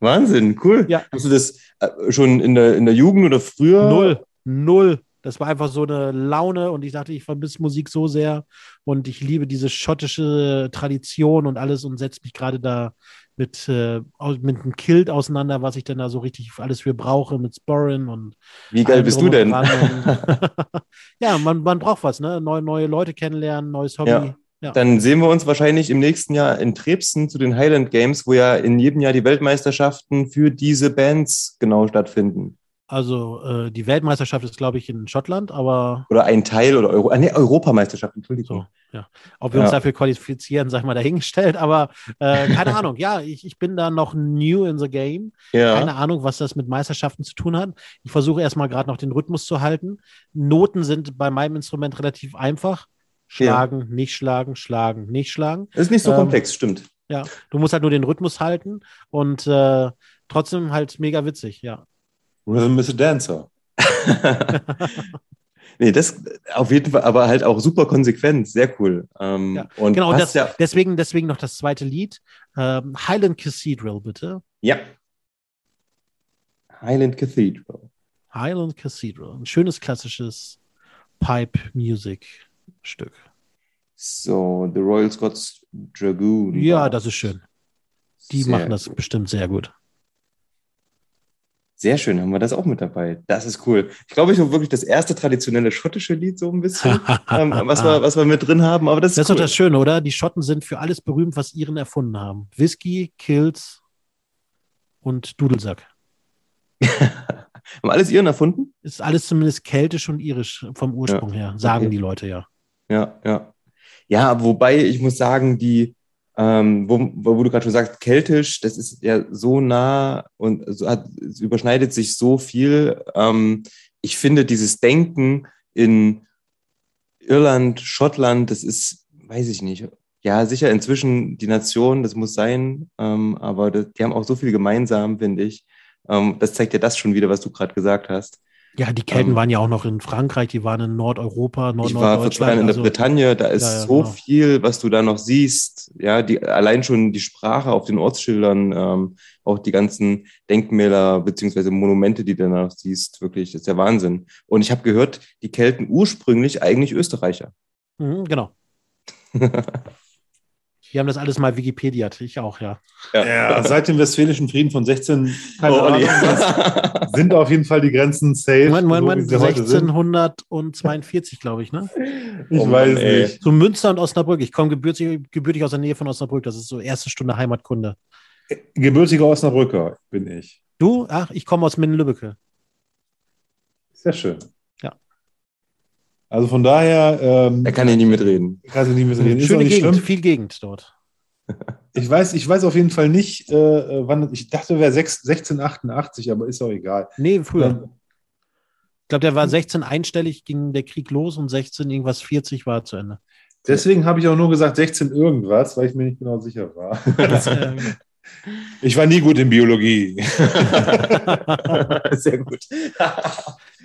S2: Wahnsinn, cool. Ja. Hast du das äh, schon in der, in der Jugend oder früher?
S3: Null, null. Das war einfach so eine Laune und ich dachte, ich vermisse Musik so sehr und ich liebe diese schottische Tradition und alles und setze mich gerade da mit, äh, mit einem Kilt auseinander, was ich denn da so richtig alles für brauche, mit Sporren und.
S2: Wie geil bist du denn?
S3: ja, man, man braucht was, ne? Neue, neue Leute kennenlernen, neues Hobby.
S2: Ja. Ja. Dann sehen wir uns wahrscheinlich im nächsten Jahr in Trebsen zu den Highland Games, wo ja in jedem Jahr die Weltmeisterschaften für diese Bands genau stattfinden.
S3: Also äh, die Weltmeisterschaft ist, glaube ich, in Schottland, aber.
S2: Oder ein Teil oder Euro, nee, Europameisterschaft, Entschuldigung.
S3: So, ja. Ob wir ja. uns dafür qualifizieren, sag ich mal, dahingestellt, aber äh, keine Ahnung. Ja, ich, ich bin da noch new in the game. Ja. Keine Ahnung, was das mit Meisterschaften zu tun hat. Ich versuche erstmal gerade noch den Rhythmus zu halten. Noten sind bei meinem Instrument relativ einfach. Schlagen, ja. nicht schlagen, schlagen, nicht schlagen.
S2: Das ist nicht so ähm, komplex, stimmt.
S3: Ja, du musst halt nur den Rhythmus halten und äh, trotzdem halt mega witzig, ja.
S1: Rhythm is a Dancer.
S2: nee, das auf jeden Fall, aber halt auch super konsequent, sehr cool. Ähm,
S3: ja. und genau, das, ja deswegen, deswegen noch das zweite Lied. Ähm, Highland Cathedral, bitte.
S2: Ja. Highland Cathedral.
S3: Highland Cathedral. Ein schönes klassisches Pipe-Music-Stück.
S2: So, The Royal Scots Dragoon.
S3: Ja, das ist schön. Die sehr machen das bestimmt sehr gut.
S2: Sehr schön, haben wir das auch mit dabei. Das ist cool. Ich glaube, ich habe wirklich das erste traditionelle schottische Lied so ein bisschen, ähm, was, wir, was wir mit drin haben. Aber das,
S3: das ist, cool. doch das Schöne, oder? Die Schotten sind für alles berühmt, was ihren erfunden haben. Whisky, Kills und Dudelsack.
S2: haben alles ihren erfunden?
S3: Ist alles zumindest keltisch und irisch vom Ursprung ja. her, sagen okay. die Leute ja.
S2: Ja, ja. Ja, wobei ich muss sagen, die, ähm, wo, wo du gerade schon sagst, keltisch, das ist ja so nah und so hat, es überschneidet sich so viel. Ähm, ich finde dieses Denken in Irland, Schottland, das ist, weiß ich nicht, ja, sicher inzwischen die Nation, das muss sein, ähm, aber das, die haben auch so viel gemeinsam, finde ich. Ähm, das zeigt ja das schon wieder, was du gerade gesagt hast.
S3: Ja, die Kelten ähm, waren ja auch noch in Frankreich, die waren in Nordeuropa,
S2: Nord Ich war vor zwei Jahren in der also, Bretagne, da ist ja, ja, so genau. viel, was du da noch siehst. Ja, die, allein schon die Sprache auf den Ortsschildern, ähm, auch die ganzen Denkmäler beziehungsweise Monumente, die du da noch siehst, wirklich, das ist der Wahnsinn. Und ich habe gehört, die Kelten ursprünglich eigentlich Österreicher.
S3: Mhm, genau. Wir haben das alles mal Wikipediat, ich auch, ja.
S1: Ja, ja seit dem Westfälischen Frieden von 16, keine oh, Ahnung, sind auf jeden Fall die Grenzen safe.
S3: Moment, Moment, so 1642, glaube ich, ne?
S1: Ich oh, weiß ey. nicht.
S3: Zu Münster und Osnabrück. Ich komme gebürtig, gebürtig aus der Nähe von Osnabrück. Das ist so erste Stunde Heimatkunde.
S1: Gebürtiger Osnabrücker bin ich.
S3: Du? Ach, ich komme aus Minden-Lübbecke.
S1: Sehr schön. Also von daher. Ähm,
S2: er kann hier nie mitreden.
S1: Kann hier nie mitreden.
S3: Schöne Gegend, schlimm. viel Gegend dort.
S1: Ich weiß, ich weiß auf jeden Fall nicht, äh, wann. Ich dachte, wäre 1688, aber ist auch egal.
S3: Nee, früher. Ähm, ich glaube, der war 16 einstellig, ging der Krieg los und 16 irgendwas 40 war zu Ende.
S1: Deswegen habe ich auch nur gesagt 16 irgendwas, weil ich mir nicht genau sicher war. ich war nie gut in Biologie.
S2: Sehr gut.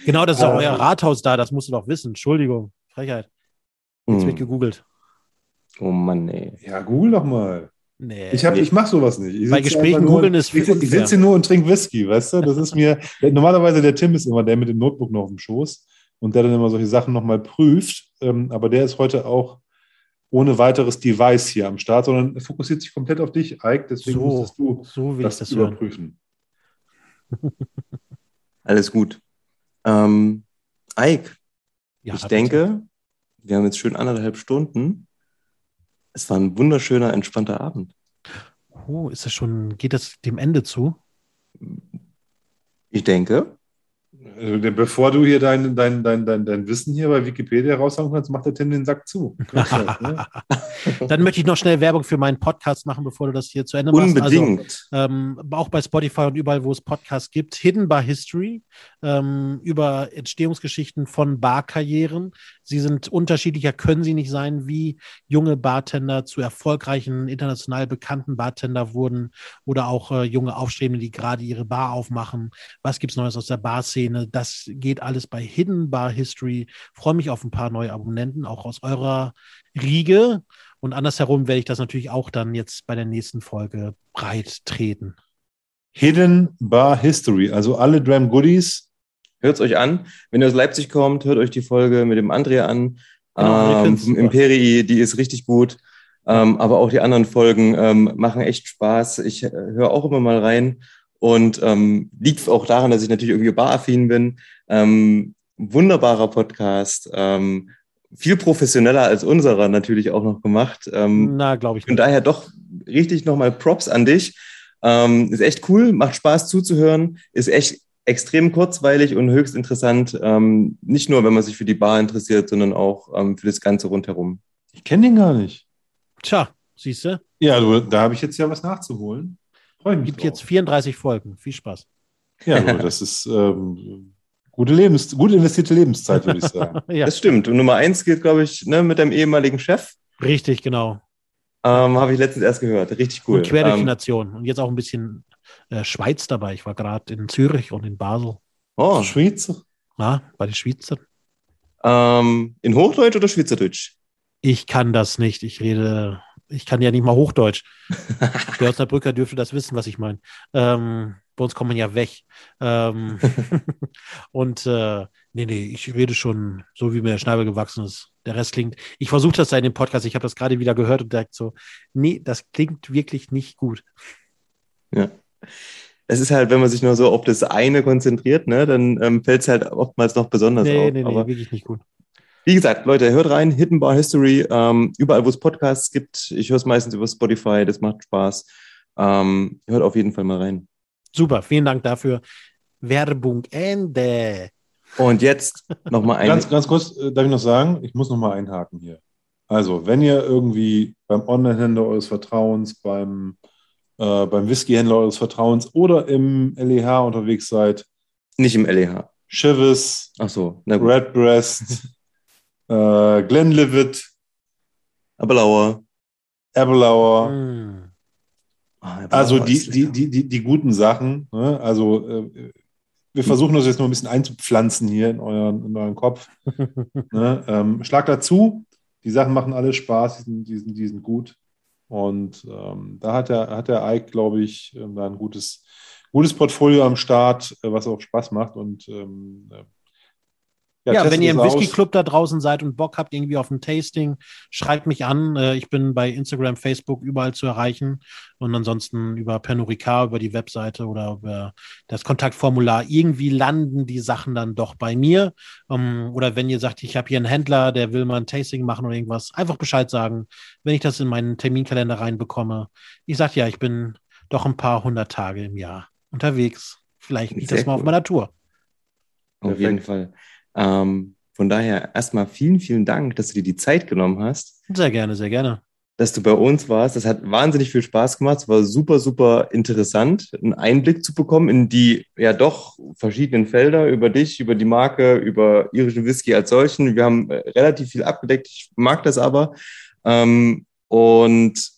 S3: genau, das ist auch euer Rathaus da, das musst du doch wissen. Entschuldigung, Frechheit. Jetzt
S2: Hm.
S3: wird gegoogelt.
S2: Oh Mann, ey.
S1: Ja, google doch mal.
S3: Nee.
S1: Ich, hab,
S2: Nee.
S1: ich mache sowas nicht. Ich
S3: Bei
S1: sitze
S3: Gesprächen googeln ist
S1: Ich, ich sitze hier nur und trinke Whisky, weißt du? Das ist mir. Normalerweise der Tim ist immer der mit dem Notebook noch auf dem Schoß und der dann immer solche Sachen nochmal prüft. Ähm, aber der ist heute auch ohne weiteres Device hier am Start, sondern fokussiert sich komplett auf dich, Ike. Deswegen
S3: So,
S1: musstest du
S3: so will
S1: das,
S3: ich das
S1: überprüfen.
S2: Alles gut. Ähm, Ike,
S3: Ja,
S2: ich denke, wir haben jetzt schön anderthalb Stunden. Es war ein wunderschöner, entspannter Abend.
S3: Oh, ist das schon, geht das dem Ende zu?
S2: Ich denke,
S1: Also, bevor du hier dein, dein, dein, dein, dein Wissen hier bei Wikipedia raushauen kannst, macht der Tim den Sack zu. ne?
S3: Dann möchte ich noch schnell Werbung für meinen Podcast machen, bevor du das hier zu Ende machst. Also,
S2: unbedingt.
S3: ähm, auch bei Spotify und überall, wo es Podcasts gibt. Hidden Bar History ähm, über Entstehungsgeschichten von Barkarrieren. Sie sind unterschiedlicher, können sie nicht sein, wie junge Bartender zu erfolgreichen, international bekannten Bartender wurden oder auch äh, junge Aufstrebende, die gerade ihre Bar aufmachen. Was gibt's Neues aus der Barszene? Das geht alles bei Hidden Bar History. Freue mich auf ein paar neue Abonnenten, auch aus eurer Riege. Und andersherum werde ich das natürlich auch dann jetzt bei der nächsten Folge breit treten.
S1: Hidden Bar History, also alle Dram Goodies.
S2: Hört es euch an. Wenn ihr aus Leipzig kommt, hört euch die Folge mit dem Andrea an.
S3: Genau,
S2: ähm, vom. Imperii, die ist richtig gut. Ähm, aber auch die anderen Folgen ähm, machen echt Spaß. Ich äh, höre auch immer mal rein. Und ähm, liegt auch daran, dass ich natürlich irgendwie baraffin bin. Ähm, wunderbarer Podcast. Ähm, viel professioneller als unserer natürlich auch noch gemacht. Ähm,
S3: Na, glaube ich
S2: von daher doch richtig nochmal Props an dich. Ähm, ist echt cool, macht Spaß zuzuhören, ist echt extrem kurzweilig und höchst interessant. Ähm, nicht nur, wenn man sich für die Bar interessiert, sondern auch ähm, für das Ganze rundherum.
S1: Ich kenne den gar nicht.
S3: Tja, siehst du,
S1: Ja, du, da habe ich jetzt ja was nachzuholen. Freue mich
S3: gibt
S1: drauf.
S3: jetzt 34 Folgen. Viel Spaß.
S1: Ja, das ist ähm, gute, Lebens gut investierte Lebenszeit, würde ich sagen.
S3: ja,
S2: Das stimmt. Und Nummer eins geht, glaube ich, ne, mit deinem ehemaligen Chef.
S3: richtig, genau.
S2: Ähm, Habe ich letztens erst gehört. Richtig cool.
S3: Und quer durch die
S2: Ähm,
S3: Nation. Und jetzt auch ein bisschen äh, Schweiz dabei. Ich war gerade in Zürich und in Basel.
S2: oh,
S1: Schweizer.
S3: Ja, bei den Schweizern.
S2: ähm, in Hochdeutsch oder Schweizerdeutsch?
S3: Ich kann das nicht. Ich rede, ich kann ja nicht mal Hochdeutsch. Der Osnabrücker dürfte das wissen, was ich meine. Ähm, bei uns kommt man ja weg. Ähm, und äh, nee, nee, ich rede schon so, wie mir der Schnabel gewachsen ist. Der Rest klingt, ich versuche das da in dem Podcast, ich habe das gerade wieder gehört und direkt so, nee, das klingt wirklich nicht gut.
S2: Ja. Es ist halt, wenn man sich nur so auf das eine konzentriert, ne, dann ähm, fällt es halt oftmals noch besonders
S3: Nee,
S2: auf.
S3: nee, nee,
S2: Aber
S3: wirklich nicht gut.
S2: Wie gesagt, Leute, hört rein, Hidden Bar History, ähm, überall, wo es Podcasts gibt. Ich höre es meistens über Spotify, das macht Spaß. Ähm, hört auf jeden Fall mal rein.
S3: Super, vielen Dank dafür. Werbung Ende.
S2: Und jetzt nochmal ein.
S1: Ganz, ganz kurz, äh, darf ich noch sagen, ich muss noch mal einhaken hier. Also, wenn ihr irgendwie beim Online-Händler eures Vertrauens, beim, äh, beim Whisky-Händler eures Vertrauens oder im LEH unterwegs seid,
S2: Nicht im LEH.
S1: Chivas,
S2: Ach so, na gut.
S1: Redbreast, äh, Glenlivet,
S2: Aber Lauer.
S1: Aberlour,
S3: Hm.
S2: Aberlour
S1: also die, die, die, die, die guten Sachen. Ne? Also, äh, wir versuchen das jetzt noch ein bisschen einzupflanzen hier in euren, in euren Kopf. Ne? Ähm, schlag dazu. Die Sachen machen alle Spaß, die sind, die sind, die sind gut. Und ähm, da hat der, hat der Ike, glaube ich, ähm, da ein gutes, gutes Portfolio am Start, äh, was auch Spaß macht. Und ähm,
S3: Ja,
S1: testet
S3: wenn ihr im
S1: es aus.
S3: Whisky-Club da draußen seid und Bock habt irgendwie auf ein Tasting, schreibt mich an. Äh, Ich bin bei Instagram, Facebook überall zu erreichen und ansonsten über Pernod Ricard, über die Webseite oder über das Kontaktformular. Irgendwie landen die Sachen dann doch bei mir. Ähm, Oder wenn ihr sagt, ich habe hier einen Händler, der will mal ein Tasting machen oder irgendwas, einfach Bescheid sagen, wenn ich das in meinen Terminkalender reinbekomme. Ich sage ja, ich bin doch ein paar hundert Tage im Jahr unterwegs. Vielleicht liegt das mal auf
S2: cool.
S3: meiner Tour.
S2: Auf
S1: Perfekt.
S2: jeden Fall. Ähm, von daher erstmal vielen, vielen Dank, dass du dir die Zeit genommen hast.
S3: Sehr gerne, sehr gerne.
S2: dass du bei uns warst. Das hat wahnsinnig viel Spaß gemacht. Es war super, super interessant, einen Einblick zu bekommen in die ja doch verschiedenen Felder über dich, über die Marke, über irischen Whisky als solchen. Wir haben äh, relativ viel abgedeckt. Ich mag das aber. Ähm, und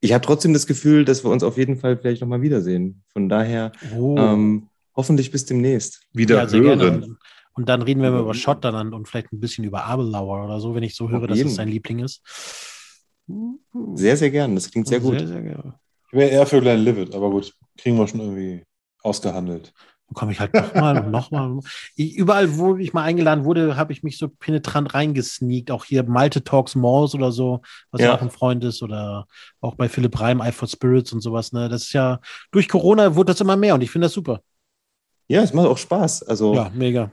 S2: ich habe trotzdem das Gefühl, dass wir uns auf jeden Fall vielleicht nochmal wiedersehen. Von daher oh. ähm, hoffentlich bis demnächst.
S1: Wieder ja, hören.
S3: Und dann reden wir mal über Schottland und vielleicht ein bisschen über Abelauer oder so, wenn ich so höre, dass es sein Liebling ist.
S2: Sehr, sehr gern. Das klingt sehr gut. Sehr, sehr
S1: ich wäre eher für Glenn Livet, aber gut, kriegen wir schon irgendwie ausgehandelt.
S3: Dann komme ich halt nochmal und nochmal. Überall, wo ich mal eingeladen wurde, habe ich mich so penetrant reingesneakt. Auch hier Malte Talks Malls oder so, was ja. auch ein Freund ist. Oder auch bei Philipp Reim, Eye for Spirits und sowas. Ne? Das ist ja, durch Corona wurde das immer mehr und ich finde das super.
S2: Ja, es macht auch Spaß. Also,
S3: ja, mega.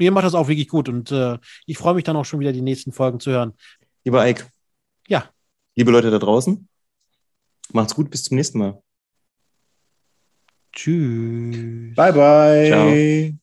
S3: Ihr macht das auch wirklich gut und äh, ich freue mich dann auch schon wieder, die nächsten Folgen zu hören.
S2: Lieber Ike.
S3: Ja.
S2: Liebe Leute da draußen, macht's gut, bis zum nächsten Mal.
S3: Tschüss.
S1: Bye, bye. Ciao.